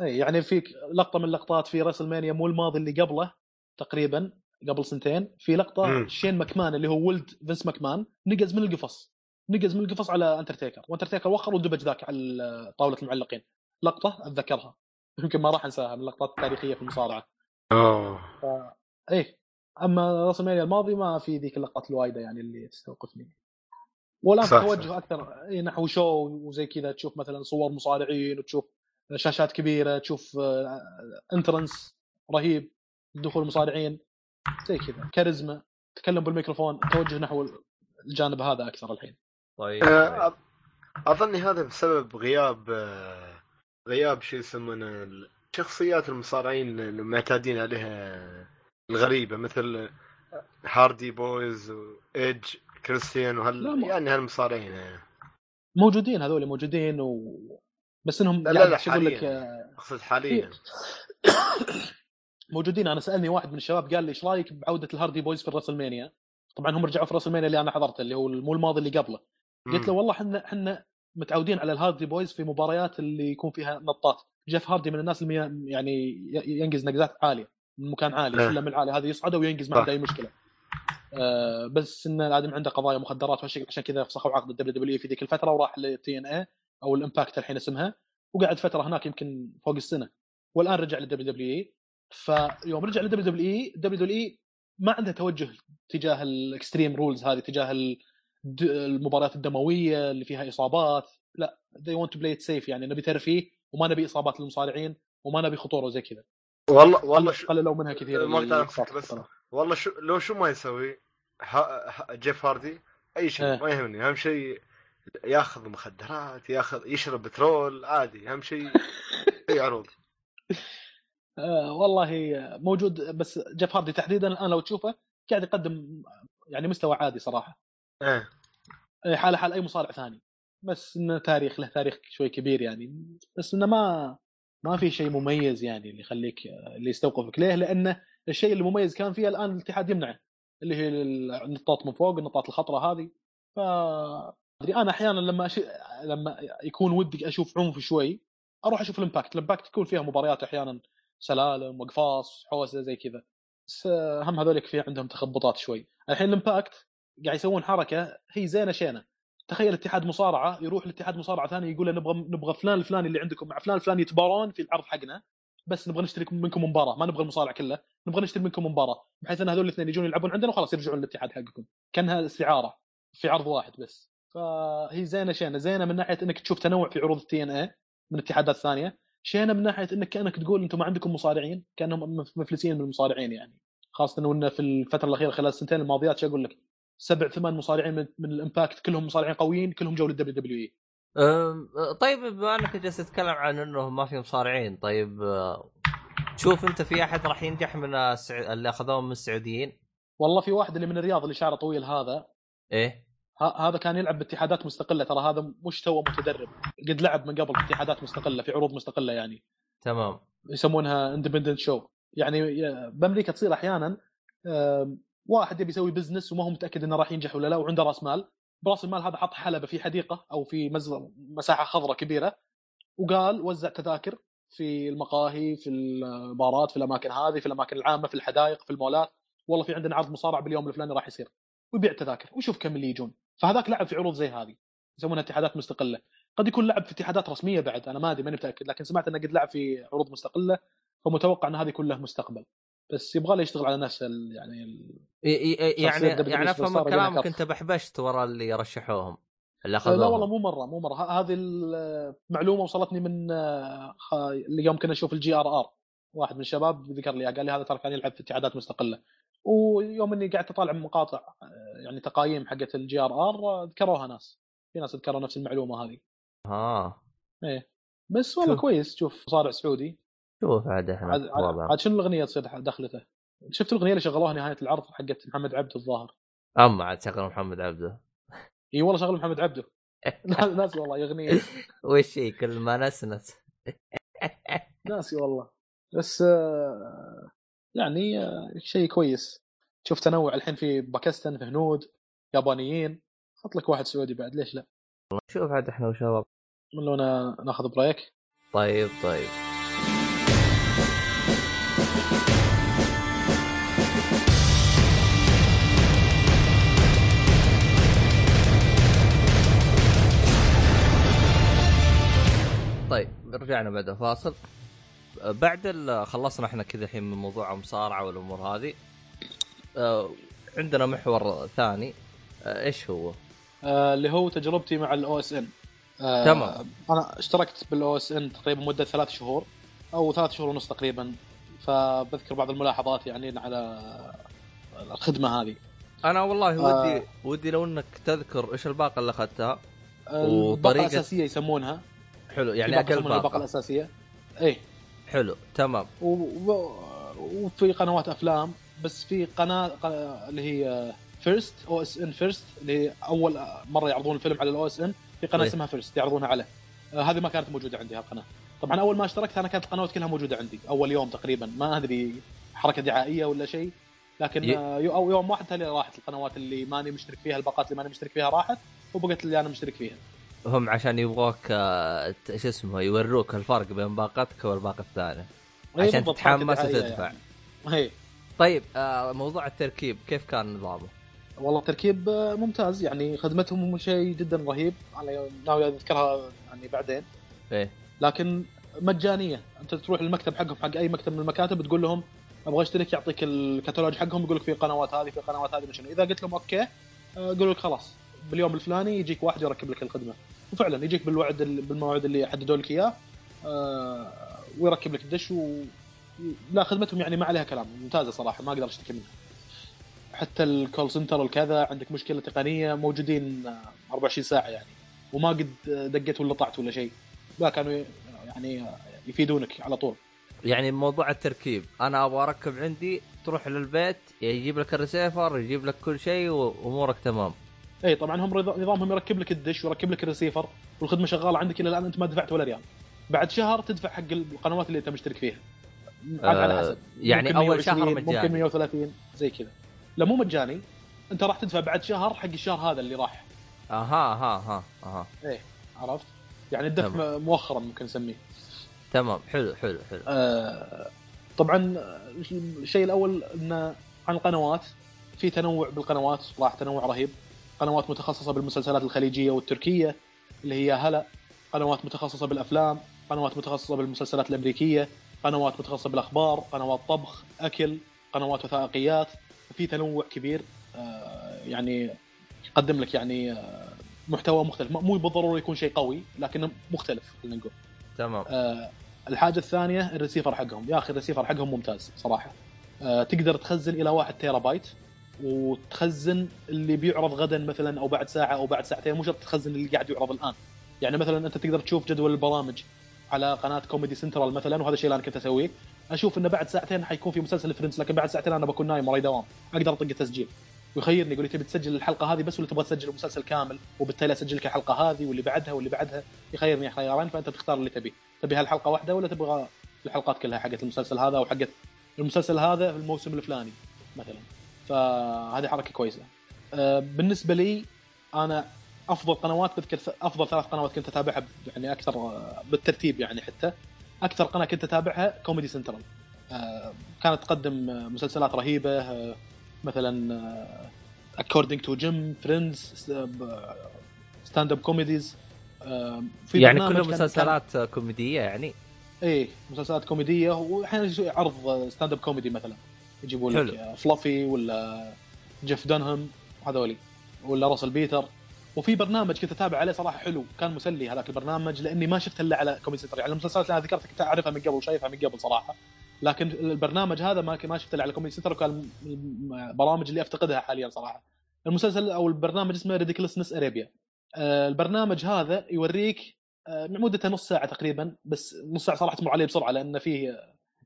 إي يعني فيك لقطة من اللقطات في راسلمانيا مو الماضي اللي قبله تقريبا قبل سنتين في لقطة مم. شين ماكمان اللي هو ولد فينس ماكمان نقز من القفص نقز من القفص على اندرتيكر واندرتيكر وخر ودبج ذاك على طاولة المعلقين. لقطة أتذكرها يمكن ما راح أنساها من اللقطات التاريخية في المصارعة. اوه إيه. أما راس المانيا الماضي ما في ذيك اللقطات الوايدة يعني اللي تستوقفني. والآن توجه. أكثر إيه، نحو شو وزي كذا تشوف مثلا صور مصارعين وتشوف شاشات كبيرة تشوف انترنس رهيب دخول مصارعين. زي كذا. كاريزما. تكلم بالميكروفون. توجه نحو الجانب هذا أكثر الحين. طيب آه، اظن هذا بسبب غياب آه، غياب شو يسمونه شخصيات المصارعين المعتادين عليها الغريبة مثل هاردي بويز وايدج كريستيان ما- يعني هالمصارعين آه. موجودين هذول موجودين و بس إنهم لا لا يعني لا لك حاليا. آه، أقصد حاليا. موجودين. أنا سألني واحد من الشباب قال لي إيش رأيك بعودة الهاردي بويز في الرسلمانيا طبعا هم رجعوا في الرسلمانيا اللي أنا حضرته اللي هو مو الماضي اللي قبله. قلت له. والله إحنا إحنا متعودين على الهاردي بويز في مباريات اللي يكون فيها نطات جيف هاردي من الناس اللي يعني ي- ينقز نقزات عالية من مكان عالي إيه. سلم العالي هذا يصعده وينقز ما. عنده أي مشكلة آه بس إن الادمي عنده قضايا مخدرات وهالشيء عشان كذا فسخوا عقد ال WWE في ذيك الفترة وراح لل TNA أو الإمباكت الحين اسمها وقعد فترة هناك يمكن فوق السنة والآن رجع لل WWE فيوم رجع للدبليو دبليو إي دبليو دبليو إي ما عنده توجه تجاه ال extreme rules هذه تجاه المباريات الدموية اللي فيها إصابات لا they want to play it safe يعني نبي ترفيه وما نبي إصابات للمصارعين وما نبي خطورة وزي كذا. والله والله قللوا منها كثير بس. والله شو لو شو ما يسوي ها ها جيف هاردي أي شيء إيه. ما يهمني. أهم شيء ياخذ مخدرات ياخذ يشرب بترول عادي. أهم شيء أي عروض. آه والله موجود. بس جيف هاردي تحديدا الان لو تشوفه قاعد يقدم يعني مستوى عادي صراحة. إيه. إيه، حاله حال أي مصارع ثاني. بس إنه تاريخ له تاريخ شوي كبير يعني. بس إنه ما ما في شيء مميز يعني اللي يخليك اللي يستوقفك ليه؟ لأنه الشيء اللي مميز كان فيه الآن الاتحاد يمنعه اللي هي النطاط من فوق النطاط الخطرة هذه. ف أدري أنا أحيانا لما أش... لما يكون ودي أشوف عنف شوي أروح أشوف الإمباكت، الإمباكت تكون فيها مباريات أحيانا سلالم وقفاص حوسة زي كذا. بس هم هذولك في عندهم تخبطات شوي. الحين الإمباكت قاعد يسوون حركة هي زينة شينة. تخيل اتحاد مصارعة يروح لاتحاد مصارعة ثاني يقول له نبغى نبغى فلان الفلاني اللي عندكم مع فلان الفلاني يتبارون في العرض حقنا. بس نبغى نشتري منكم مباراة ما نبغى المصارع كله نبغى نشتري منكم مباراة بحيث ان هذول الاثنين يجون يلعبون عندنا وخلاص يرجعون للاتحاد حقكم. كانها استعارة في عرض واحد بس. فهي زينة شينة. زينة من ناحية انك تشوف تنوع في عروض ال TNA من اتحادات ثانية. شينة من ناحية انك كأنك تقول أنتم ما عندكم مصارعين كأنهم مفلسين من المصارعين يعني. خاصة انه في الفترة الأخيرة خلال السنتين الماضيات شو أقول لك؟ سبع ثمان مصارعين من, من الإمباكت كلهم مصارعين قويين كلهم جو لل WWE طيب بما أنك جالس تتكلم عن إنه ما في مصارعين طيب أه، تشوف أنت في أحد راح ينجح من السع... اللي اخذوهم من السعوديين؟ والله في واحد اللي من الرياض اللي شعره طويل هذا. إيه؟ ه- هذا كان يلعب باتحادات مستقلة ترى هذا مش تو متدرب. قد لعب من قبل باتحادات مستقلة في عروض مستقلة يعني. تمام. يسمونها independent show يعني بأمريكا تصير أحيانا واحد يبي يسوي business وما هو متأكد إنه راح ينجح ولا لا وعنده رأس مال. برأس المال هذا حط حلبة في حديقة أو في. مساحة خضراء كبيرة وقال وزع تذاكر في المقاهي في البارات في الأماكن هذه في الأماكن العامة في الحدائق في المولات. والله في عندنا عرض مصارع باليوم الفلاني راح يصير. ويبيع تذاكر ويشوف كم اللي يجون. فهذاك لعب في عروض زي هذه. يسمونها اتحادات مستقلة. قد يكون لعب في اتحادات رسمية بعد أنا ما أدري ماني متأكد لكن سمعت إنه قد لعب في عروض مستقلة فمتوقع إن هذه كلها مستقبل. بس يبغى له يشتغل على نفس ال- يعني ال... يعني يعني أفهم كلامك أنت بحبشت ورا اللي رشحوهم اللي آه، لا اخذوها والله مو مرة مو مرة. هذه المعلومه وصلتني من آه، اللي يوم كنا نشوف ال GRR واحد من الشباب ذكر لي قال لي هذا ترى كان يلعب في اتحادات مستقلة. ويوم إني قعدت أطالع مقاطع آه، يعني تقايم حقت ال GRR ذكروها ناس. في ناس ذكروا نفس المعلومة هذه. ها إيه. بس والله شوف. كويس. شوف مصارع سعودي. شوف عاد إحنا عاد, شنو الأغنية تصير دخلته؟ شفت الأغنية اللي شغلوها نهاية العرض حقت محمد عبده الظاهر؟ أما عاد شغل محمد عبده. إي والله شغل محمد عبده. ناسي والله اغنيه وش هي؟ كل ما نسنس ناسي والله. بس آه، يعني آه، شيء كويس. شوف تنوع الحين في باكستان في هنود يابانيين. حط لك واحد سعودي بعد ليش لا؟ شوف عاد إحنا وشباب من لو نا- ناخذ بريك. طيب طيب. طيب رجعنا بعد الفاصل. بعد خلصنا إحنا كذا الحين من موضوع المصارعة والأمور هذه. آه، عندنا محور ثاني. آه، إيش هو؟ آه، اللي هو تجربتي مع ال OSN تمام. أنا اشتركت بال OSN تقريبا مدة ثلاث شهور أو ثلاث شهور ونص تقريبا. فبذكر بعض الملاحظات يعني على الخدمة هذه. أنا والله آه. ودي ودي لو إنك تذكر إيش الباقة اللي أخذتها؟ الباقة وطريقة- الأساسية يسمونها. حلو يعني أكل الباقة. باقه الأساسية. إيه. حلو تمام. و... و... وفي قنوات أفلام بس في قناة اللي هي First OSN First اللي هي أول مرة يعرضون الفيلم على ال OSN في قناة إيه. اسمها First يعرضونها عليه. آه هذه ما كانت موجودة عندي هالقناة. طبعا أول ما اشتركت أنا كانت القنوات كلها موجودة عندي أول يوم تقريبا ما أدري حركة دعائية ولا شيء لكن ي- آه يوم واحد تالي راحت القنوات اللي ماني مشترك فيها الباقات اللي ماني مشترك فيها راحت وبقت اللي أنا مشترك فيها هم عشان يبغوك آه، شو اسمه يوروك الفرق بين باقتك والباقة الثانية إيه عشان تتحمس وتدفع. يعني. إيه. طيب آه موضوع التركيب كيف كان نظامه؟ والله التركيب ممتاز يعني خدمتهم شيء جدا رهيب أنا ناوي أذكرها يعني بعدين إيه لكن مجانية. أنت تروح المكتب حقهم حق أي مكتب من المكاتب تقول لهم أبغى أشترك يعطيك الكتالوج حقهم يقول لك في قنوات هذه في قنوات هذه مشان إذا قلت لهم أوكي. آه، يقولوا لك خلاص باليوم الفلاني يجيك واحد يركب لك الخدمة. وفعلا يجيك بالوعد بالموعد اللي حددوا لك إياه آه، ويركب لك الدش و... لا خدمتهم يعني ما عليها كلام. ممتازة صراحة ما أقدر أشتكي منها. حتى ال call center والكذا عندك مشكلة تقنية موجودين آه، 24 ساعة يعني وما قد دقيت ولا قطعت ولا شيء. لا كانوا يعني يفيدونك على طول. يعني موضوع التركيب أنا أبغى أركب عندي تروح للبيت يجيب لك الريسيفر يجيب لك كل شيء وأمورك تمام. إي طبعا هم نظامهم يركب لك الدش ويركب لك الريسيفر والخدمة شغالة عندك إلى الآن أنت ما دفعت ولا ريال. بعد شهر تدفع حق القنوات اللي أنت مشترك فيها. على على آه، حسب. يعني أول شهر 120 مجاني. ممكن 130 زي كذا. لا مو مجاني. أنت راح تدفع بعد شهر حق الشهر هذا اللي راح. أها أها أها أها. إيه عرفت؟ يعني تمام. مؤخرا ممكن نسميه. تمام حلو حلو حلو. آه، طبعا الشيء الأول إن عن القنوات في تنوع بالقنوات صراحة تنوع رهيب. قنوات متخصصة بالمسلسلات الخليجية والتركية اللي هي هلا. قنوات متخصصة بالأفلام قنوات متخصصة بالمسلسلات الأمريكية قنوات متخصصة بالأخبار قنوات طبخ أكل قنوات وثائقيات. في تنوع كبير آه، يعني يقدم لك يعني آه، محتوى مختلف. مو بالضروره يكون شيء قوي لكنه مختلف خلينا نقول. تمام. آه، الحاجة الثانية الريسيفر حقهم. يا أخي الريسيفر حقهم ممتاز صراحة. آه، تقدر تخزن إلى 1 تيرا بايت وتخزن اللي بيعرض غدا مثلا أو بعد ساعة أو بعد ساعتين. مو شرط تخزن اللي قاعد يعرض الآن. يعني مثلا أنت تقدر تشوف جدول البرامج على قناة Comedy Central مثلا وهذا الشيء اللي أنا كنت أسويه. أشوف إنه بعد ساعتين حيكون في مسلسل Friends لكن بعد ساعتين أنا بكون نايم وراي دوام. أقدر أطق التسجيل. ويخيرني يقول لي تبي تسجل الحلقة هذه بس ولا تبغى تسجل المسلسل كامل؟ وبالتالي اسجل لك الحلقة هذه واللي بعدها واللي بعدها. يخيرني خيارين فأنت تختار اللي تبيه. تبي هالحلقة واحدة ولا تبغى الحلقات كلها حقت المسلسل هذا أو حقت المسلسل هذا في الموسم الفلاني مثلا؟ فهذه حركة كويسة. آه، بالنسبة لي أنا أفضل قنوات بذكر أفضل ثلاث قنوات كنت أتابعها يعني أكثر آه، بالترتيب يعني حتى. أكثر قناة كنت أتابعها Comedy Central آه، كانت تقدم مسلسلات رهيبة مثلا According to Jim Friends stand-up comedies يعني كلها مسلسلات كوميدية يعني؟ إيه مسلسلات كوميدية واحيانا عرض stand-up comedy مثلا. يجيبوا لك. Fluffy ولا Jeff Dunham هذولي ولا Russell Peters وفي برنامج كنت أتابع عليه صراحة حلو كان مسلي هذاك البرنامج لأني ما شفته إلا على Comedy Central يعني المسلسلات اللي أنا ذكرتها كنت أعرفها من قبل شايفها من قبل صراحة. لكن البرنامج هذا ما ما شفته على Comedy Central وكان البرامج اللي أفتقدها حاليا صراحة. المسلسل أو البرنامج اسمه Ridiculousness Arabia البرنامج هذا يوريك آه، مدته نص ساعة تقريبا بس نص ساعة صراحة تمر عليه بسرعة لأن فيه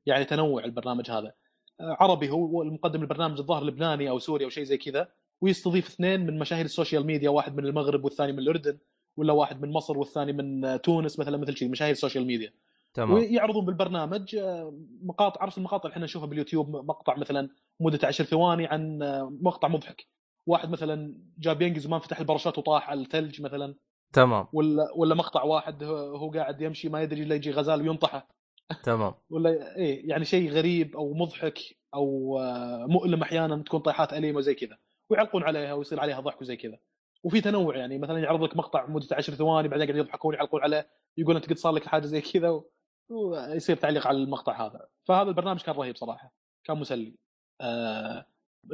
يعني تنوع البرنامج هذا. آه، عربي هو المقدم البرنامج الظاهر لبناني أو سوري أو شيء زي كذا. ويستضيف اثنين من مشاهير ال social media واحد من المغرب والثاني من الأردن ولا واحد من مصر والثاني من تونس مثلا مثل شيء مشاهير ال social media. تمام. ويعرضون بالبرنامج آه، مقاطع عرفت المقاطع اللي إحنا نشوفها باليوتيوب مقطع مثلا مدته 10 ثواني عن مقطع مضحك. واحد مثلا جاب ينقز وما فتح الباراشوت وطاح على الثلج مثلا. تمام. ولا ولا مقطع واحد هو قاعد يمشي ما يدري إلا يجي غزال وينطحه. تمام. ولا إيه يعني شيء غريب أو مضحك أو آه، مؤلم أحيانا تكون طيحات أليمة وزي كذا ويعلقون عليها ويصير عليها ضحك وزي كذا. وفي تنوع يعني مثلا يعرض لك مقطع مدته 10 ثواني بعدين قاعد يضحكون يعلقون عليه يقول أنت قد صار لك حاجة زي كذا ويصير تعليق على المقطع هذا. فهذا البرنامج كان رهيب صراحة كان مسلي. آه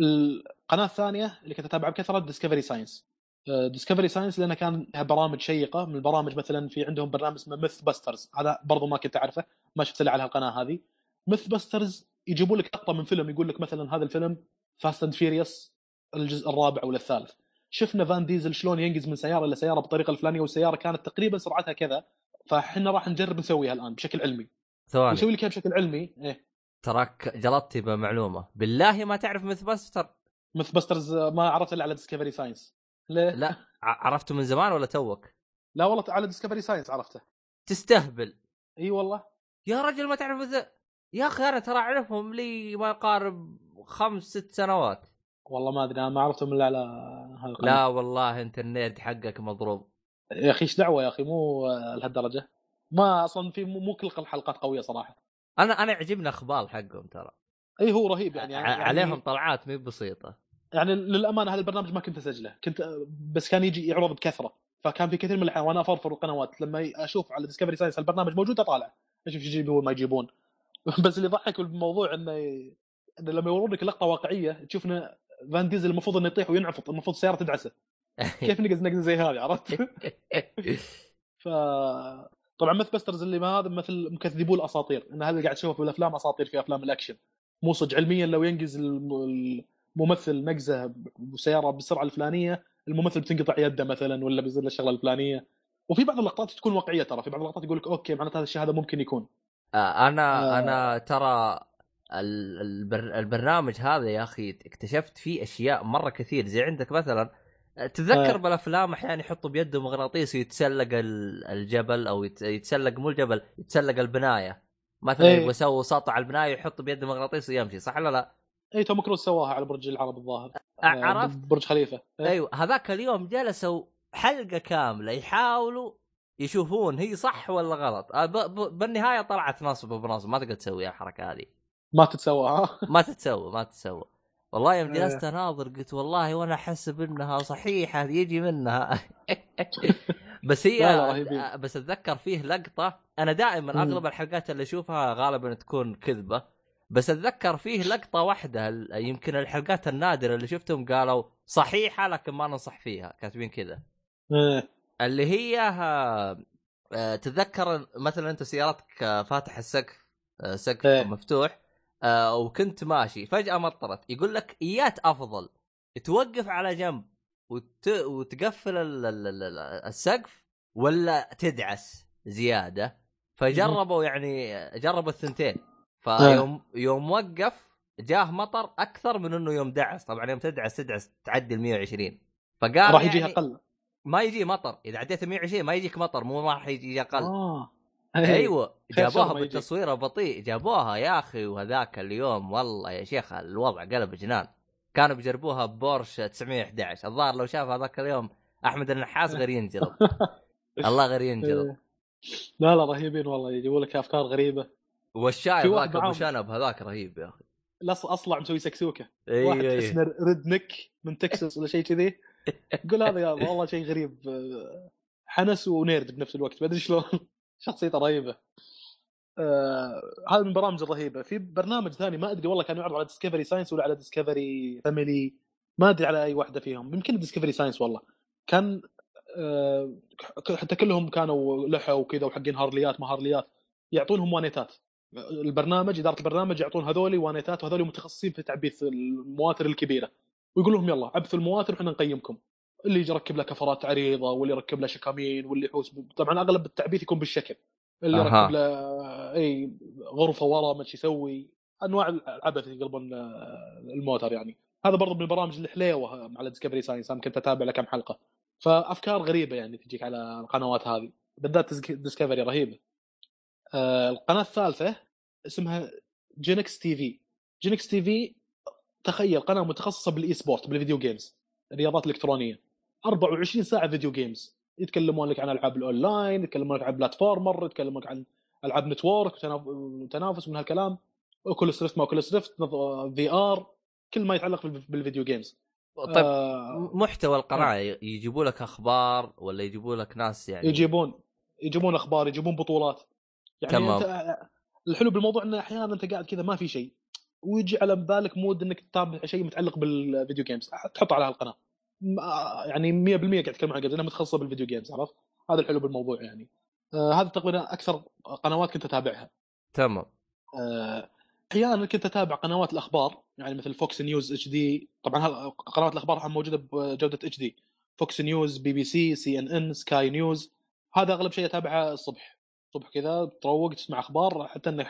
القناة الثانية اللي كنت أتابعها بكثرة Discovery Science Discovery Science لانها كان لها برامج شيقة. من البرامج مثلا في عندهم برنامج اسمه MythBusters هذا برضو ما كنت أعرفه ما شفت إلا على القناه هذه. MythBusters يجيبوا لك لقطة من فيلم يقول لك مثلا هذا الفيلم Fast and Furious الجزء الرابع ولا الثالث. شفنا Vin Diesel شلون ينقز من سيارة إلى سيارة بالطريقة الفلانية والسيارة كانت تقريبا سرعتها كذا. فاحنا راح نجرب نسويها الآن بشكل علمي. ثواني. نسوي لك بشكل علمي إيه. تراك جلطتي بمعلومة. بالله ما تعرف MythBusters MythBusters ما عرفت إلا على Discovery Science ليه؟ لا عرفته من زمان ولا توك؟ لا والله على Discovery Science عرفته. تستهبل. إي والله. يا رجل ما تعرف Myth يا أخي أنا ترى أعرفهم لي ما يقارب خمس ست سنوات. والله ما أدري أنا ما عرفتهم إلا على هالقناة. لا والله انت ال nerd حقك مضروب. يا أخي إيش دعوة يا أخي؟ مو لهالدرجة. ما أصلا في مو كل الحلقات قوية صراحة. أنا أنا يعجبني أخبار حقهم ترى. إي هو رهيب يعني, يعني عليهم طلعات مي بسيطة. يعني للأمانة هذا البرنامج ما كنت أسجله. كنت بس كان يجي يعرض بكثرة. فكان في كثير من الأحيان وأنا أفرفر القنوات. لما أشوف على Discovery Science البرنامج موجود أطالع. أشوف إيش يجيبون ما يجيبون. بس اللي يضحك بالموضوع إنه إنه لما يورون لك لقطة واقعية تشوف انه Vin Diesel المفروض إنه يطيح وينعفط المفروض السياره تدعسه. كيف نقز نقز زي هذه عرفت؟ ف طبعا MythBusters اللي ما هذا مثل مكذبو الأساطير. إن هذا اللي قاعد تشوفه في الأفلام أساطير في أفلام الأكشن. مو صدق. علميا لو ينقز الممثل نقزه بسيارة بالسرعه الفلانية الممثل بتنقطع يده مثلا ولا بيصير له الشغلة الفلانية. وفي بعض اللقطات تكون واقعية ترى. في بعض اللقطات يقول لك okay معناته هذا الشيء هذا ممكن يكون. آه أنا آه. أنا ترى البر... البرنامج هذا يا أخي اكتشفت فيه أشياء مرة كثير. زي عندك مثلا تذكر آه. بالأفلام أحيانا يحطوا بيده مغناطيس ويتسلق الجبل أو يتسلق مو الجبل يتسلق البناية مثلا إيه. يبغى يسوي سطو على البناية يحط بيده مغناطيس ويمشي صح ولا لا؟ اي Tom Cruise سواها على برج العرب الظاهر عرفت برج خليفة إيه؟ أيوه هذاك اليوم جلسوا حلقة كاملة يحاولوا يشوفون هي صح ولا غلط آه، بالنهاية طلعت نصب بنصب ما تقدر تسوي الحركة هذه ما تتسوى ها ما تتسوى ما تتسوى والله يوم جلست إيه. أناظر قلت والله وأنا احسب انها صحيحة يجي منها. بس هي لا بس أتذكر فيه لقطة. أنا دائما أغلب الحلقات اللي أشوفها غالبا تكون كذبة. بس أتذكر فيه لقطة واحدة يمكن الحلقات النادرة اللي شفتهم قالوا صحيحة لكن ما ننصح فيها كاتبين كذا. إيه. اللي هي آه، تتذكر مثلا أنت سيارتك فاتح السقف آه، سقف إيه. مفتوح. آه وكنت ماشي. فجأة مطرت. يقول لك ايات أفضل. توقف على جنب. وت... وتقفل ال... ال... السقف ولا تدعس زيادة. فجربوا يعني جربوا الثنتين. فيوم آه. يوم وقف جاه مطر أكثر من إنه يوم دعس. طبعا يوم تدعس تدعس تعدي ال 120 فقال راح يجي يعني أقل. ما يجي مطر. إذا عديت 120 ما يجيك مطر مو راح يجي أقل. آه. أيوه جابوها بالتصوير بطيء جابوها يا أخي وهذاك اليوم والله يا شيخ الوضع قلب جنان. كانوا بيجربوها ببورش 911 الظاهر لو شاف هذاك اليوم أحمد النحاس غير ينجلط الله غير ينجلط إيه. لا لا رهيبين والله يجيبوا لك أفكار غريبة. والشايب ذاك أبو شنب هذاك رهيب يا أخي. أصلع مسوي سكسوكة. أي واحد أي. اسمه redneck من تكساس ولا شيء كذي. قول هذا يا والله شيء غريب. حنس و nerd بنفس الوقت ما أدري شلون. شخصيته رهيبة. آه هذا من البرامج الرهيبه في برنامج ثاني ما أدري والله كان يعرض على Discovery Science ولا على Discovery Family ما أدري على أي واحدة فيهم. يمكن Discovery Science والله. كان آه، حتى كلهم كانوا لحى وكذا وحقين هارليات ما هارليات. يعطونهم وانيتات. البرنامج إدارة البرنامج يعطون هذولي وانيتات وهذولي متخصصين في تعبيث المواتر الكبيرة. ويقول لهم يلا عبثوا المواتر وحنا نقيمكم. اللي يركب له كفرات عريضة واللي يركب له شكامين واللي يحوس طبعا أغلب التعبيث يكون بالشكل. اللي أها. يركب له إي غرفة ورا ما يسوي. أنواع العبث يقلبون آه، الموتر يعني. هذا برضو من البرامج الحليوه على Discovery Science أنا كنت أتابع له كم حلقة. فأفكار غريبة يعني تجيك على القنوات هذه. بالذات Discovery رهيبة. آه، القناة الثالثة اسمها Ginx TV Ginx TV تخيل قناة متخصصة بال e-sport بال video games الرياضات الالكترونيه 24 ساعة video games يتكلمون لك عن ألعاب الأونلاين يتكلمون لك عن platformer يتكلمون لك عن ألعاب network وتناف- وتنافس من هالكلام. Oculus Rift ما Oculus Rift VR كل ما يتعلق بال- بال video games طيب آه محتوى القناه يجيبوا لك أخبار ولا يجيبوا لك ناس يعني؟ يجيبون يجيبون أخبار يجيبون بطولات. يعني تمام. أنت الحلو بالموضوع انه أحيانا أنت قاعد كذا ما في شيء. ويجي على بالك mood إنك تتابع شيء متعلق بال video games تحطه على هالقناة. يعني 100% قاعد أتكلم عن قد انها متخصصة بال video games عرفت؟ هذا الحلو بالموضوع يعني. آه هذا تقريبا أكثر قنوات كنت أتابعها. تمام. آه، أحيانا كنت أتابع قنوات الأخبار يعني مثل Fox News HD طبعا هذا- قنوات الأخبار موجودة بجودة HD فوكس نيوز بي بي سي سي ان ان سكاي نيوز هذا أغلب شيء أتابعه الصبح. الصبح كذا تروق تسمع أخبار حتى إنك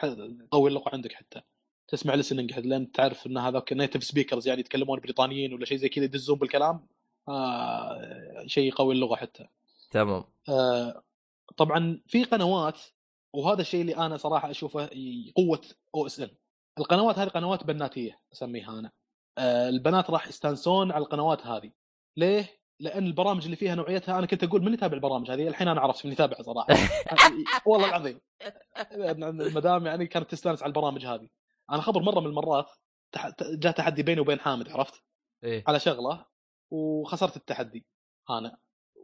تقوي اللغة عندك حتى. تسمع listening لأن تعرف إن هذاك native speakers يعني يتكلمون بريطانيين ولا شيء زي كذا يدزون بالكلام. آه شيء يقوي اللغة حتى. تمام. آه، طبعا في قنوات وهذا الشيء اللي أنا صراحة أشوفه قوة OSN القنوات هذه قنوات بناتية أسميها أنا. آه، البنات راح يستانسون على القنوات هذه. ليه؟ لأن البرامج اللي فيها نوعيتها أنا كنت أقول من يتابع البرامج هذه؟ الحين أنا عرفت من يتابع صراحة. والله العظيم. المدام يعني كانت تستانس على البرامج هذه. أنا خبر مرة من المرات جاء تحدي بيني وبين حامد عرفت؟ إيه. على شغلة. وخسرت التحدي أنا.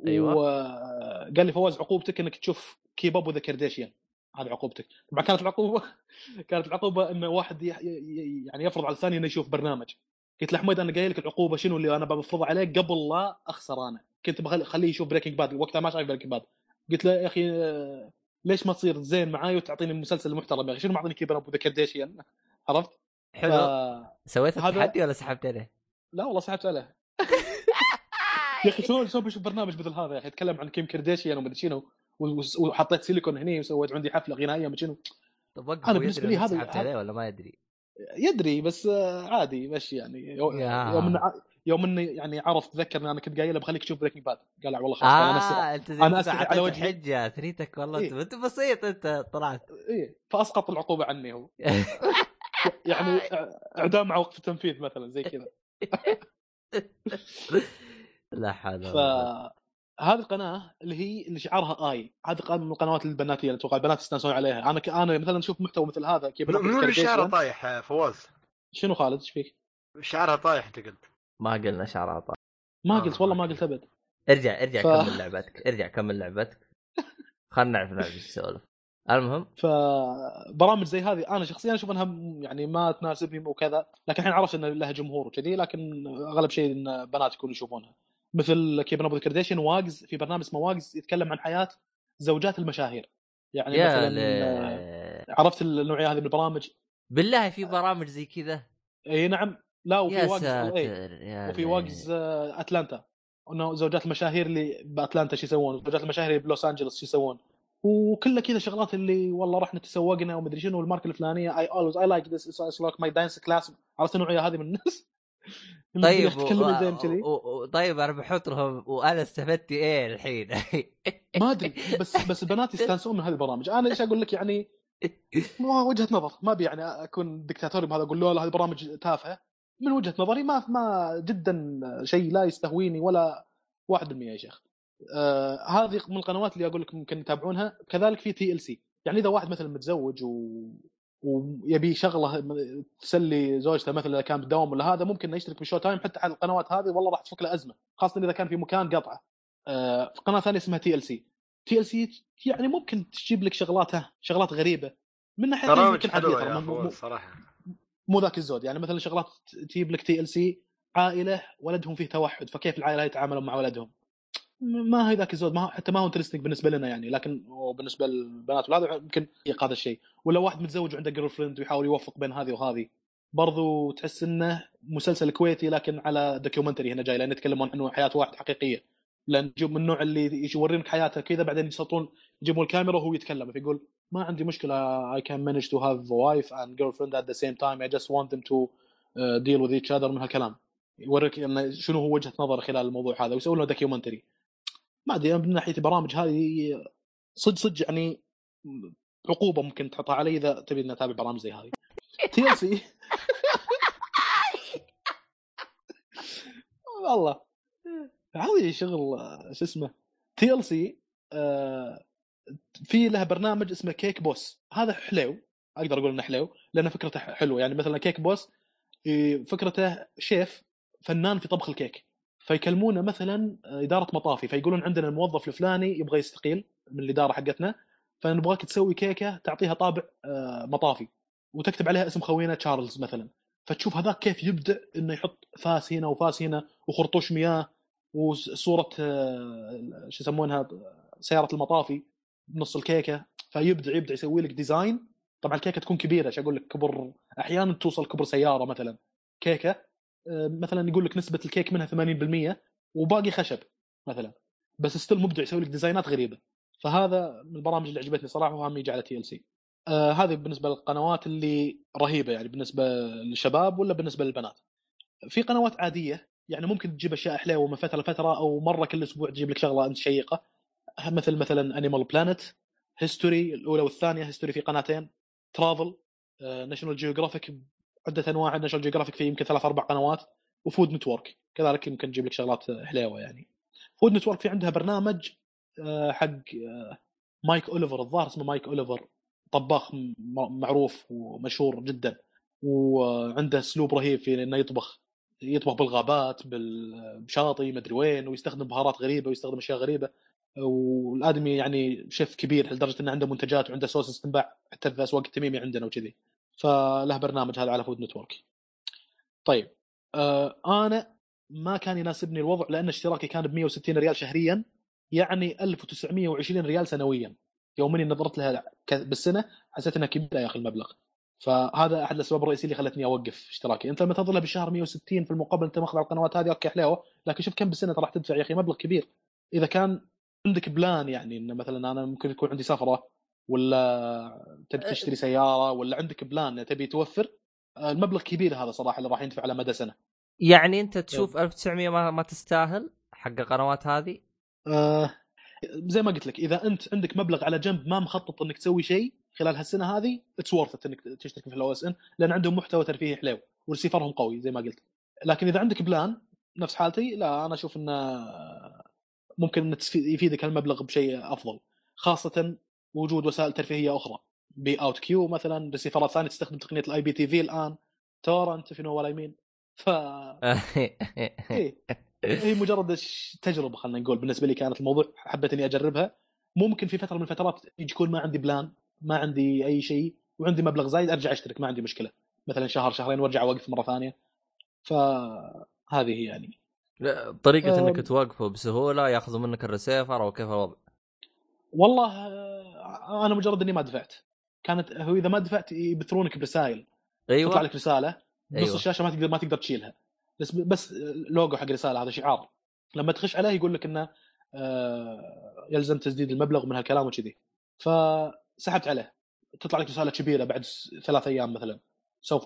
أيوة. وقال لي فواز عقوبتك إنك تشوف Keep Up with the Kardashian هذه عقوبتك. طبعا كانت العقوبة كانت العقوبة إن واحد يعني يفرض على الثاني إنه يشوف برنامج. قلت له حميد أنا قايل لك العقوبة شنو اللي أنا بفرضها عليك قبل لا أخسر أنا. كنت بخليه يشوف Breaking Bad وقتها ما شايف Breaking Bad قلت له يا أخي ليش ما تصير زين معاي وتعطيني مسلسل محترم يا أخي؟ شنو معطيني Keep Up with the Kardashian عرفت؟ حلو. ف- سويت هذا- التحدي ولا سحبت عليه؟ لا والله سحبت عليه. يا أخي شلون شلون بشوف برنامج مثل هذا يا أخي يتكلم عن كيم كارديشيان ومدري شنو وحطيت سيليكون هني وسويت عندي حفلة غنائية مدري شنو طب وقف بالنسبة يدري لي هذا- عليه ولا ما يدري؟ يدري بس آه، عادي مشي يعني. يوم يوم انه يعني عرف تذكر إن أنا كنت قايل له بخليك تشوف بريكنج باد قال لا والله خلاص قال أنا أس- آه أنت أنا أستحي على وجهي. حجة ثريتك والله إيه. انت بسيط أنت طلعت إيه فأسقط العقوبة عني هو يعني إع- إعدام مع وقف التنفيذ مثلا زي كذا لا حول ولا ف قوة. هذه القناة اللي هي اللي شعارها آي هذه قناة من القنوات البناتية اللي أتوقع البنات يستانسون عليها أنا ك... أنا مثلا أشوف محتوى مثل هذا كيف منو منو اللي. شعره طايح فواز؟ شنو خالد إيش فيك؟ شعرها طايح أنت قلت ما قلنا شعر طال ما آه، قلت والله ما. قلت أبد ارجع ارجع ف- كمل لعبتك ارجع كمل لعبتك خلنا نعرف نلعب إيش تسولف المهم فبرامج زي هذه أنا شخصيا أشوف إنها يعني ما تناسبني وكذا لكن الحين عرفت إن لها جمهور وكذي لكن أغلب شيء إن بنات يكونوا يشوفونها مثل كيف نبض كارديشن واجز في برنامج اسمه واجز يتكلم عن حياة زوجات المشاهير. يعني مثلا ل... عرفت النوعية هذه من البرامج؟ بالله في برامج زي كذا. إي نعم. لا وفي يا واجز اي يا وفي لي. واجز آه، أتلانتا. إنه زوجات المشاهير اللي بأتلانتا شو يسوون؟ زوجات المشاهير اللي بلوس انجلوس شو يسوون؟ وكلها كذا شغلات اللي والله رحنا تسوقنا ومدري شنو الماركه الفلانية اي اولويز اي لايك ذس اتس لايك ماي دانس كلاس عرفت النوعية هذه من الناس؟ طيب و... و... و... طيب أنا بحط لهم وأنا استفدت إيه الحين؟ ما أدري بس بس البنات يستانسون من هذه البرامج. أنا إيش أقول لك يعني ما وجهة نظر. ما أبي يعني أكون دكتاتوري بهذا أقول له لا هذه برامج تافهة. من وجهة نظري ما ما جدا شيء لا يستهويني ولا 1% يا شيخ. آه هذه من القنوات اللي أقول لك ممكن يتابعونها. كذلك في TLC. يعني إذا واحد مثلا متزوج و ويبي شغله تسلي زوجته مثلا إذا كان بالدوام ولا هذا ممكن إنه يشترك بال Showtime حتى على القنوات هذه والله راح تفك له أزمة خاصة إذا كان في مكان قطعة. آه في قناة ثانية اسمها TLC تي ال سي يعني ممكن تجيب لك شغلاتها شغلات غريبة. من ناحية يمكن فواز صراحة. مو ذاك الزود. يعني مثلا شغلات تجيب لك تي ال سي عائلة ولدهم فيه توحد فكيف العائلة يتعاملون مع ولدهم؟ ما هي ذاك الزود ما حتى ما هو interesting بالنسبة لنا يعني لكن بالنسبة للبنات والهذا يمكن هذا الشيء. ولا واحد متزوج وعنده girlfriend ويحاول يوفق بين هذه وهذه. برضو تحس إنه مسلسل كويتي لكن على documentary هنا جاي لأن يتكلمون إنه حياة واحد حقيقية. لأن يجيب من النوع اللي يورينك حياته كذا بعدين يسلطون يجيبون الكاميرا وهو يتكلم فيقول ما عندي مشكلة I can manage to have a wife and girlfriend at the same time I just want to uh, deal with each other من هالكلام. يوريك انه شنو هو وجهة نظر خلال الموضوع هذا ويسوون له documentary ما أدري من ناحية البرامج هذه صدق صدق يعني عقوبة ممكن تحطها علي إذا تبي إني أتابع برامج زي هذه. TLC والله. هذه شغل شو اسمه TLC في له برنامج اسمه Cake Boss هذا حلو أقدر أقول إنه حلو لأن فكرته حلوة. يعني مثلا Cake Boss فكرته شيف فنان في طبخ الكيك. فيكلمونه مثلا إدارة مطافي فيقولون عندنا الموظف الفلاني يبغى يستقيل من الإدارة حقتنا فنبغاك تسوي كيكة تعطيها طابع آه، مطافي وتكتب عليها اسم خوينا تشارلز مثلا. فتشوف هذاك كيف يبدع إنه يحط فاس هنا وفاس هنا وخرطوش مياه وصوره آه، شو يسمونها سيارة المطافي بنص الكيكة. فيبدع يبدع يسوي لك design طبعا الكيكة تكون كبيرة إيش أقول لك كبر أحيانا توصل كبر سيارة مثلا كيكة آه، مثلا يقول لك نسبة الكيك منها 80% وباقي خشب مثلا. بس still مبدع يسوي لك design ات غريبة. فهذا من البرامج اللي عجبتني صراحة وهم يجي على TLC آه هذه بالنسبة للقنوات اللي رهيبة يعني بالنسبة للشباب ولا بالنسبة للبنات؟ في قنوات عادية يعني ممكن تجيب أشياء حلوة من فترة لفترة أو مرة كل أسبوع تجيب لك شغلة أنت شيقة. مثل مثلا Animal Planet History الأولى والثانية History في قناتين Travel National Geographic عدة أنواع. National Geographic في يمكن ثلاث أربع قنوات و Food Network كذلك يمكن تجيب لك شغلات حليوه يعني. Food Network في عندها برنامج آه، حق آه، مايك أوليفر الظاهر اسمه مايك أوليفر. طباخ معروف ومشهور جدا. وعنده أسلوب رهيب في إنه يطبخ يطبخ بالغابات بالشاطئ مدري وين ويستخدم بهارات غريبة ويستخدم أشياء غريبة. والآدمي يعني شيف كبير لدرجة إنه عنده منتجات وعنده sauces تنباع حتى في أسواق التميمي عندنا وكذي. فله برنامج هذا على Food Network. طيب آه أنا ما كان يناسبني الوضع لأن اشتراكي كان ب 160 ريال شهريا يعني 1920 ريال سنويا. يوم إني نظرت لها بالسنة حسيت إنها كبيرة يا أخي المبلغ. فهذا أحد الأسباب الرئيسية اللي خلتني أوقف اشتراكي. أنت لما تنظر بالشهر 160 في المقابل أنت ماخذ على القنوات هذه okay حلوة. لكن شوف كم بالسنة راح تدفع يا أخي مبلغ كبير. إذا كان عندك plan يعني انه مثلا أنا ممكن يكون عندي سفرة ولا تبي تشتري سيارة ولا عندك plan تبي توفر؟ المبلغ كبير هذا صراحة اللي راح يندفع على مدى سنة. يعني أنت تشوف 1900 ما, ما تستاهل حق القنوات هذه؟ آه زي ما قلت لك إذا أنت عندك مبلغ على جنب ما مخطط إنك تسوي شيء خلال هالسنة هذه it's worth إنك تشترك في ال OSN لأن عندهم محتوى ترفيهي حلو ورسيفرهم قوي زي ما قلت. لكن إذا عندك plan نفس حالتي لا أنا أشوف إنه ممكن إنه يفيدك هالمبلغ بشيء أفضل خاصة وجود وسائل ترفيهية أخرى. beoutQ مثلا رسيفرات ثانية تستخدم تقنية ال IPTV الآن. torrent في نو ولا يمين. ف إيه. هي مجرد تجربة خلينا نقول بالنسبة لي كانت الموضوع حبيت إني أجربها. ممكن في فترة من الفترات يكون ما عندي plan ما عندي أي شيء وعندي مبلغ زايد أرجع أشترك ما عندي مشكلة. مثلا شهر شهرين وأرجع أوقف مرة ثانية. فهذه يعني. طريقة أه انك توقفه بسهولة يأخذوا منك الريسيفر أو كيف الوضع؟ والله أنا مجرد إني ما دفعت. كانت هو إذا ما دفعت يبثرونك برسائل أيوه. تطلع لك رسالة نص أيوة. الشاشة ما تقدر ما تقدر تشيلها. بس بس لوجو حق رسالة هذا شعار. لما تخش عليه يقول لك إنه آه، يلزم تسديد المبلغ من هالكلام وكذي. فسحبت عليه. تطلع لك رسالة كبيرة بعد ثلاث أيام مثلا. سوف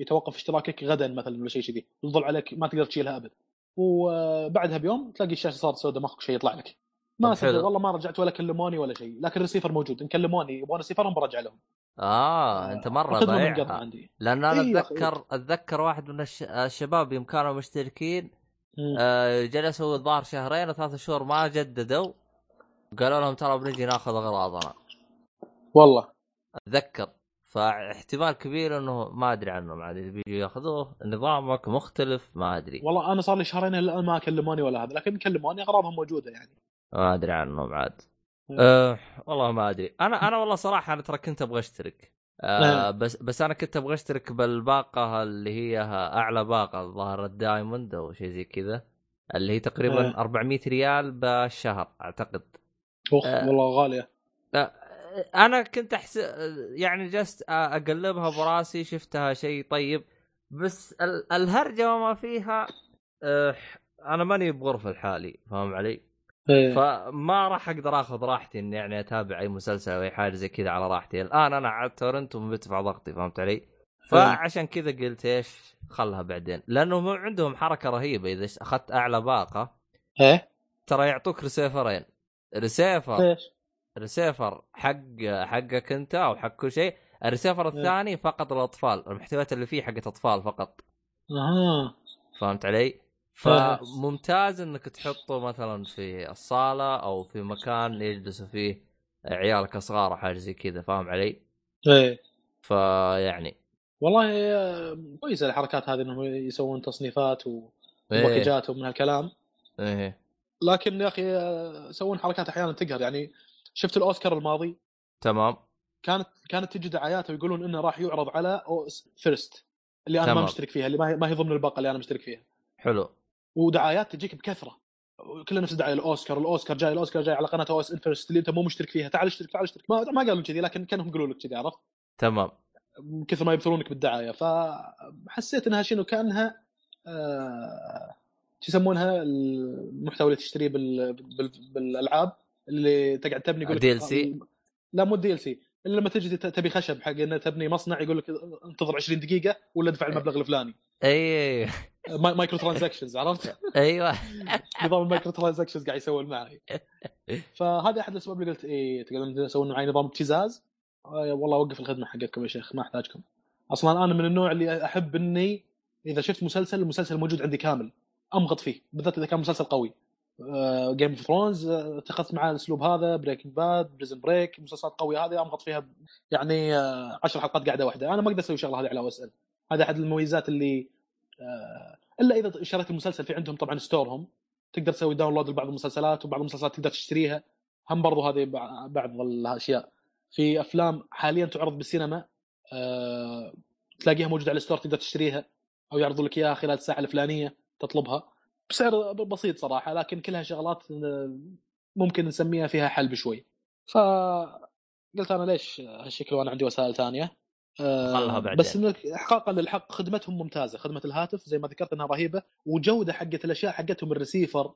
يتوقف اشتراكك غدا مثلا ولا شيء كذي. يظل عليك ما تقدر تشيلها أبد. وبعدها بيوم تلاقي الشاشة صارت سوداء ماخذ شيء يطلع لك. ما صدق والله ما رجعت ولا كلموني ولا شيء. لكن الريسيفر موجود. إن كلموني يبغون ريسيفرهم برجع لهم. آه أنت مرة ضايعها. لأن أنا إيه أتذكر أتذكر واحد من الشباب يوم كانوا مشتركين آه جلسوا الظاهر شهرين وثلاث شهور ما جددوا. قالوا لهم ترى بنجي ناخذ أغراضنا. والله. أتذكر. فاحتمال كبير إنه ما أدري عنهم عاد بيجوا يأخذوه. نظامك مختلف ما أدري. والله أنا صار لي شهرين الآن ما كلموني ولا هذا. لكن كلموني أغراضهم موجودة يعني. ما أدري عنهم عاد أه والله ما أدري. أنا أنا والله صراحة أنا ترى كنت أبغى أشترك. أه بس بس أنا كنت أبغى أشترك بالباقة اللي هي أعلى باقة الظاهر الدايموند أو شيء زي كذا اللي هي تقريبا إيه. 400 ريال بالشهر أعتقد. اخ آه. والله غالية. أنا كنت أحس يعني جلست أقلبها براسي شفتها شيء طيب. بس ال... الهرجة وما فيها أه... أنا ماني بغرفة لحالي فاهم علي؟ إيه. فما راح أقدر آخذ راحتي إني يعني أتابع أي مسلسل أو أي حاجة زي كذا على راحتي. الآن أنا على تورنت ومدفع ضغطي فهمت علي؟ فعشان كذا قلت إيش خلها بعدين. لأنه عندهم حركة رهيبة إذا أخذت أعلى باقة إيه. ترى يعطوك ريسيفرين. ريسيفر. إيش؟ ريسيفر حق حقك أنت أو حق كل شيء. الريسيفر الثاني فقط للأطفال المحتويات اللي فيه حقت أطفال فقط. أها. فهمت علي؟ فممتاز. إنك تحطه مثلا في الصالة أو في مكان يجلسوا فيه عيالك الصغار أو حاجة زي كذا فاهم علي؟ إيه. فيعني والله آه، كويسه الحركات هذه إنهم يسوون تصنيفات إيه. و package ات ومن هالكلام. إيه. لكن يا أخي آه، يسوون حركات أحيانا تقهر. يعني شفت الأوسكار الماضي؟ تمام. كانت كانت تجي دعايات ويقولون إنه راح يعرض على First اللي أنا تمام. ما مشترك فيها اللي ما هي, ما هي ضمن الباقة اللي أنا مشترك فيها. حلو. ودعايات تجيك بكثرة. كلها نفس دعاية الأوسكار الأوسكار جاي الأوسكار جاي على قناة OSN First اللي أنت مو مشترك فيها تعال اشترك تعال اشترك. ما, ما قالوا كذي لكن كانهم يقولوا لك كذي عرفت؟ تمام. من كثر ما يبثرونك بالدعاية. فحسيت إنها شنو كأنها آه... شو يسمونها؟ المحتوى اللي تشتريه بال... بال... بالألعاب اللي تقعد تبني يقول لك DLC؟ لا مو ال DLC إلا لما تجي تبي خشب حق إنه تبني مصنع يقول لك انتظر 20 دقيقة ولا ادفع المبلغ الفلاني. اي micro transactions عرفت؟ أيوه. نظام ال micro transactions قاعد يسوون معي. فهذا أحد الأسباب اللي قلت إيه تقدرون تسوون معي نظام ابتزاز. آه والله وقف الخدمة حقتكم يا شيخ ما أحتاجكم. أصلا أنا من النوع اللي أحب إني إذا شفت مسلسل المسلسل موجود عندي كامل أمغط فيه بالذات إذا كان مسلسل قوي. Game of Thrones اتخذت معاه الأسلوب هذا Breaking Bad Prison Break مسلسلات قوية هذه أمغط فيها يعني آه، عشر حلقات قاعدة واحدة. أنا ما أقدر أسوي الشغله هذه على OSN هذا أحد المميزات اللي آه، إلا إذا شريت المسلسل في عندهم طبعا store هم. تقدر تسوي download لبعض المسلسلات وبعض المسلسلات تقدر تشتريها. هم برضو هذه بع- بعض الأشياء. في أفلام حاليا تعرض بالسينما آه، تلاقيها موجودة على الستور تقدر تشتريها أو يعرضوا لك إياها خلال الساعة الفلانية تطلبها. بسعر بسيط صراحة لكن كلها شغلات آه، ممكن نسميها فيها حل بشوي ف قلت أنا ليش هالشكل وأنا عندي وسائل ثانية. آه، خلها بعدين. بس انك احقاقا للحق خدمتهم ممتازة خدمة الهاتف زي ما ذكرت إنها رهيبة وجودة حقت الأشياء حقتهم الريسيفر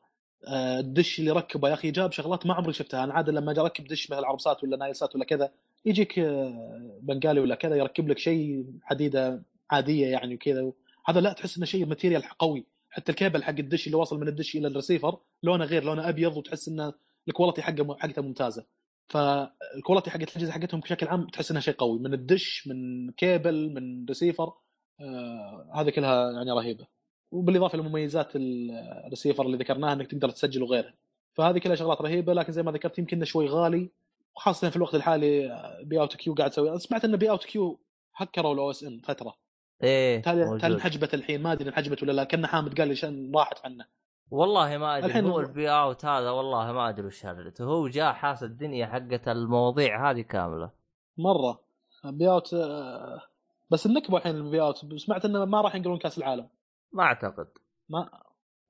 آه، الدش اللي ركبه يا أخي جاب شغلات ما عمري شفتها أنا عادة لما أجي أركب دش مثل عربسات ولا نايلسات ولا كذا يجيك آه، بنغالي ولا كذا يركب لك شيء حديدة عادية يعني وكذا هذا لا تحس إنه شيء material قوي. حتى الكيبل حق الدش اللي واصل من الدش إلى الريسيفر لونه غير لونه أبيض وتحس إنه ال quality حقه حقته ممتازة. فال quality حقت الأجهزة حقتهم بشكل عام تحس إنها شيء قوي. من الدش من كيبل من ريسيفر آه هذه كلها يعني رهيبة. وبالإضافة لمميزات الريسيفر اللي ذكرناها إنك تقدر تسجل وغيرها فهذه كلها شغلات رهيبة لكن زي ما ذكرت يمكن شوي غالي. وخاصة في الوقت الحالي آه، beoutQ قاعد تسوي. سمعت إن beoutQ هكروا ال OSN فترة. إيه تالي انحجبت الحين ما أدري انحجبت ولا لا كان حامد قال لي عشان راحت عنه. والله ما أدري الحين هو ال beout هذا والله ما أدري وش هرجته هو جاء حاس الدنيا حقت المواضيع هذه كاملة. مرة. beout آه، بس النكبة الحين ال beout سمعت إنه ما راح ينقلون كأس العالم. ما أعتقد. ما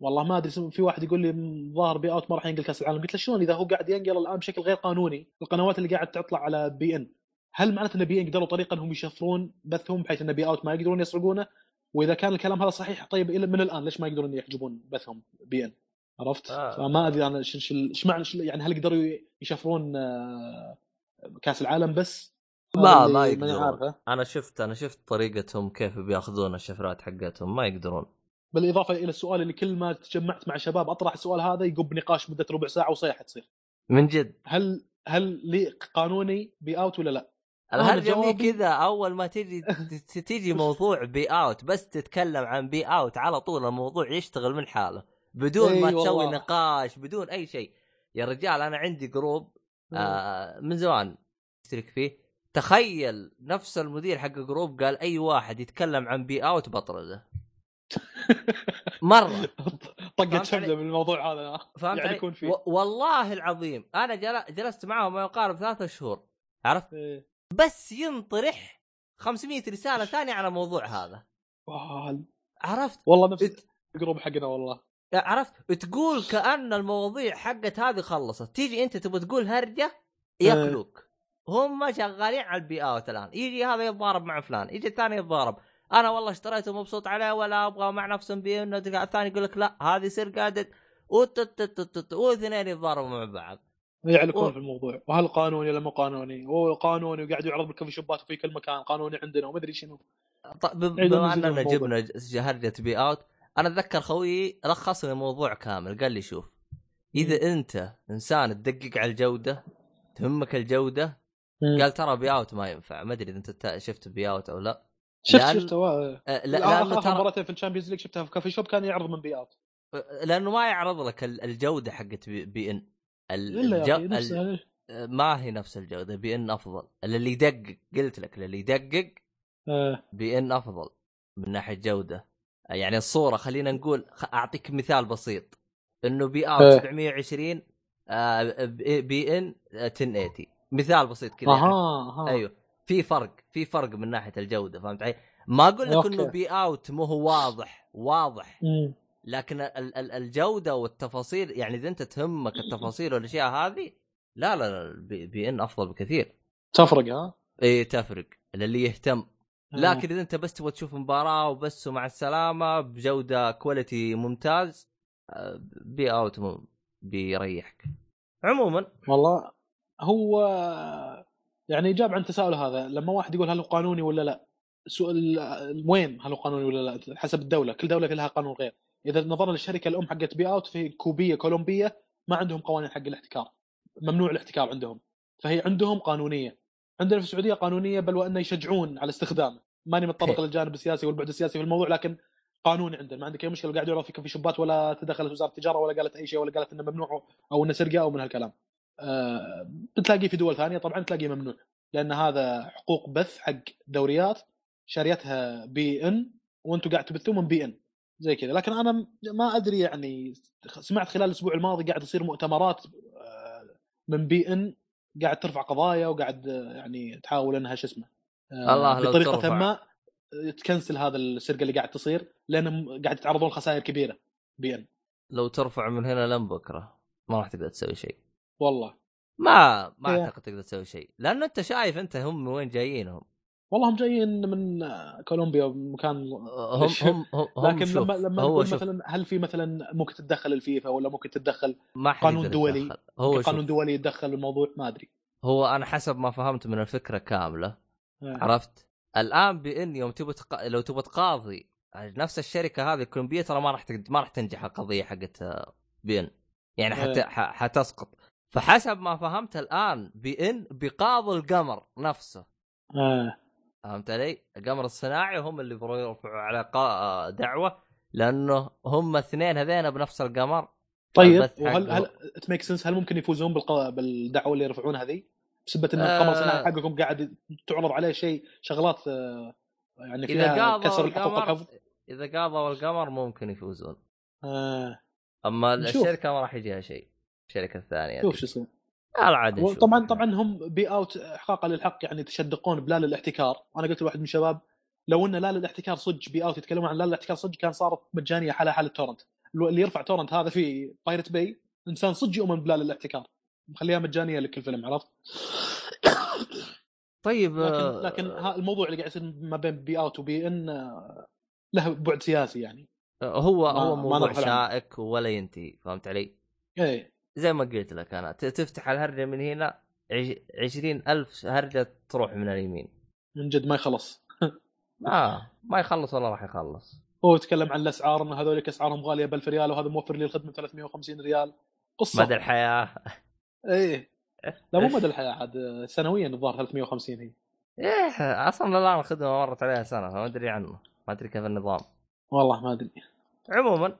والله ما أدري في واحد يقول لي ظاهر beout ما راح ينقل كأس العالم. قلت له شلون إذا هو قاعد ينقل الآن بشكل غير قانوني؟ القنوات اللي قاعد تطلع على beIN. هل معناته إن beIN قدروا طريقه إنهم يشفرون بثهم بحيث إن beout ما يقدرون يسرقونه؟ وإذا كان الكلام هذا صحيح طيب إلى من الآن ليش ما يقدرون يحجبون بثهم beIN عرفت؟ آه. فما أدري أنا إيش معنى يعني هل قدروا يشفرون آه، كأس العالم بس؟ ما هذا ما يقدرون أنا شفت أنا شفت طريقتهم كيف بيأخذون الشفرات حقتهم ما يقدرون بالإضافة إلى السؤال اللي كل ما تجمعت مع شباب أطرح السؤال هذا يقب نقاش مدة ربع ساعة وصيحة تصير من جد هل هل لي قانوني beout ولا لا؟ الهرجه كذا أول ما تجي ت- تيجي موضوع beout بس تتكلم عن beout على طول الموضوع يشتغل من حاله. بدون ما إي تسوي والله. نقاش بدون أي شيء. يا رجال أنا عندي group آه من زمان أشترك فيه. تخيل نفس المدير حق ال group قال أي واحد يتكلم عن beout بطرده. مرة. طقت شمله الموضوع هذا. فهمت يعني؟ يكون فيه. والله العظيم. أنا جل... جلست معه ما يقارب ثلاثة شهور. عرفت؟ إيه. بس ينطرح 500 رسالة ثانية على الموضوع هذا. عرفت؟ والله نفس ال group حقنا والله. عرفت؟ تقول كأن المواضيع حقت هذه خلصت. تيجي أنت تبغى تقول هرجة ياكلوك. هم شغالين على ال beout الان يجي هذا يتضارب مع فلان يجي الثاني يتضارب. أنا والله اشتريته مبسوط عليه ولا أبغى مع نفسهم بي إنه الثاني يقول لك لا هذه سرقه واثنين يتضاربوا مع بعض. يعلقون و... في الموضوع. وهل قانوني ولا مو قانوني؟ هو قانوني وقاعد يعرض بال coffee shop ات في كل مكان قانوني عندنا وما أدري شنو. طيب بما أننا جبنا هرجه beout أنا أتذكر خويي لخص لي الموضوع كامل قال لي شوف إذا أنت إنسان تدقق على الجودة تهمك الجودة مم. قال ترى beout ما ينفع ما أدري إذا أنت شفت beout أو لا. شفت لأن... شفته آه لا لا ترى مرتين في ال Champions League شفتها في coffee shop كان يعرض من beout. لأنه ما يعرض لك الجودة حقت بي, beIN. الجو... ال... ما هي نفس الجوده beIN أفضل. اللي يدقق قلت لك اللي يدقق آه. beIN أفضل من ناحية جودة. يعني الصورة خلينا نقول أعطيك مثال بسيط. إنه beout 720 آه beIN 1080 مثال بسيط كذا يعني. أها أيوه. في فرق في فرق من ناحية الجودة فهمت علي؟ ما أقول لك إنه beout مو هو واضح واضح. م. لكن ال- ال- الجودة والتفاصيل يعني إذا أنت تهمك التفاصيل والأشياء هذه لا لا لا beIN أفضل بكثير. تفرق ها؟ إي تفرق للي يهتم. لكن إذا أنت بس تبغى تشوف مباراة وبس ومع السلامة بجودة quality ممتاز آه، بي اوت بيريحك عموما والله هو يعني جاب عن تساؤل هذا لما واحد يقول هل هو قانوني ولا لا؟ سؤال وين؟ هل هو قانوني ولا لا؟ حسب الدولة. كل دولة لها قانون غير. إذا نظرنا للشركة الأم حقت beout في كوبية كولومبية ما عندهم قوانين حق الاحتكار ممنوع الاحتكار عندهم. فهي عندهم قانونية. عندنا في السعودية قانونية بل وانه يشجعون على استخدامه ماني متطرق للجانب السياسي والبعد السياسي في الموضوع لكن قانوني عندنا. ما عندك أي مشكلة قاعد يعرض في coffee shop ات ولا تدخلت وزارة التجارة ولا قالت أي شيء ولا قالت إنه ممنوع أو إنه سرقة أو من هالكلام. أه بتلاقيه في دول ثانية طبعا تلاقيه ممنوع لأن هذا حقوق بث حق دوريات شاريتها beIN وأنتم قاعد تبثون من beIN. زي كذا. لكن أنا ما أدري يعني سمعت خلال الأسبوع الماضي قاعد تصير مؤتمرات آه، من بي إن قاعد ترفع قضايا وقاعد آه، يعني تحاول إنها شو اسمه آه، الله لو بطريقة ترفع. ما تكنسل هذا السرقة اللي قاعد تصير لانهم قاعد يتعرضون لخسائر كبيرة بي إن. لو ترفع من هنا لين بكرة ما راح تقدر تسوي شيء. والله. ما ما أعتقد تقدر تسوي شيء. لأنه أنت شايف أنت هم وين جايينهم. والله هم جايين من كولومبيا مكان هم هم هم لكن شوف. لما لما هو نقول شوف. مثلا هل في مثلا ممكن تتدخل الفيفا ولا ممكن تتدخل ما قانون دولي. هو قانون شوف. دولي يتدخل الموضوع ما أدري هو أنا حسب ما فهمت من الفكرة كاملة آه. عرفت الآن بإن يوم تبغى تق... لو تبغى تقاضي نفس الشركة هذه الكولومبيه ترى ما راح. ما راح تنجح القضية حقت بي ان يعني حت... إيه. ح... حتسقط فحسب ما فهمت الآن بي ان بيقاضوا القمر نفسه آه. فهمت علي؟ القمر الصناعي هم اللي يرفعوا على. دعوة لأنه هم الاثنين هذين بنفس القمر طيب وهل. هل تميك سنس هل ممكن يفوزون بالق... بالدعوة اللي يرفعونها ذي؟ بسبة إن آه. القمر الصناعي حقكم قاعد تعرض عليه شيء شغلات آه، يعني فيها كسر الحقوق والحفظ إذا قاضوا القمر ممكن يفوزون آه. أما نشوف. الشركة ما راح يجيها شيء الشركة الثانية شوف. شو يصير عاد نشوف. طبعا طبعا هم beout احقاقا للحق يعني يتشدقون بلا للاحتكار وأنا قلت لواحد من الشباب لو إن لا للاحتكار صدق beout يتكلمون عن لا للاحتكار صدق كان صارت مجانية حالها حال ال torrent اللي يرفع torrent هذا في Pirate Bay إنسان صدق يؤمن بلا للاحتكار مخليها مجانية لكل فيلم عرفت؟ طيب لكن آه، لكن ها الموضوع اللي قاعد يصير ما بين beout و beIN له بعد سياسي يعني هو ما- هو موضوع. شائك ولا ينتهي فهمت علي؟ إيه زي ما قلت لك أنا تفتح الهرجة من هنا عش- عشرين ألف هرجة تروح من اليمين. من جد ما يخلص. آه ما يخلص ولا راح يخلص. هو يتكلم عن الأسعار إن هذولك أسعارهم غالية ب 1000 ريال وهذا موفر لي الخدمة 350 ريال. قصة. مدى الحياة. إيه. لا مو مدى الحياة عاد سنويا الظاهر 350 هي. إيه أصلا الآن الخدمة مرت عليها سنة فما أدري عنه. ما أدري كيف النظام. والله ما أدري. عموما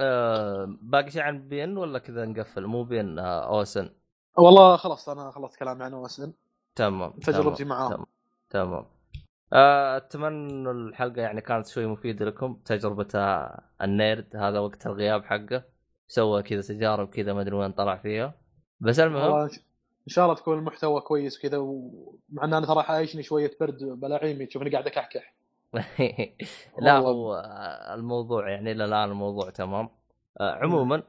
آه باقي شيء عن beIN ولا كذا نقفل؟ مو beIN آه أوسن. والله خلاص أنا خلصت كلامي عن واسن تمام تجربتي معاهم. تمام تمام آه، أتمنى الحلقة يعني كانت شوي مفيدة لكم. تجربة ال nerd هذا وقت الغياب حقه. سوى كذا تجارب كذا ما أدري وين طلع فيها. بس المهم إن شاء الله تكون المحتوى كويس كذا ومع إن أنا صراحة عايشني شوية برد بلاعيمي تشوفني قاعد أكحكح. لا هو الموضوع يعني إلى الآن الموضوع تمام. آه، نعم. عموما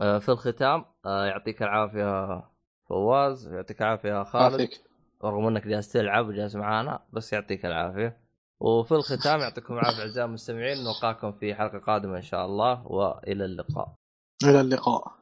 آه، في الختام آه، يعطيك العافية فواز يعطيك العافية خالد. عافيك. رغم إنك جالس تلعب وجالس معانا بس يعطيك العافية. وفي الختام يعطيكم العافية أعزائي المستمعين. نلقاكم في حلقة قادمة إن شاء الله وإلى اللقاء. إلى اللقاء.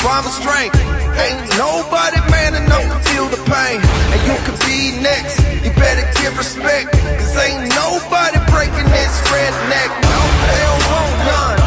find the strength. Ain't nobody man enough to feel the pain. And you could be next. You better give respect. Cause ain't nobody breaking this redneck. No, hell no, none.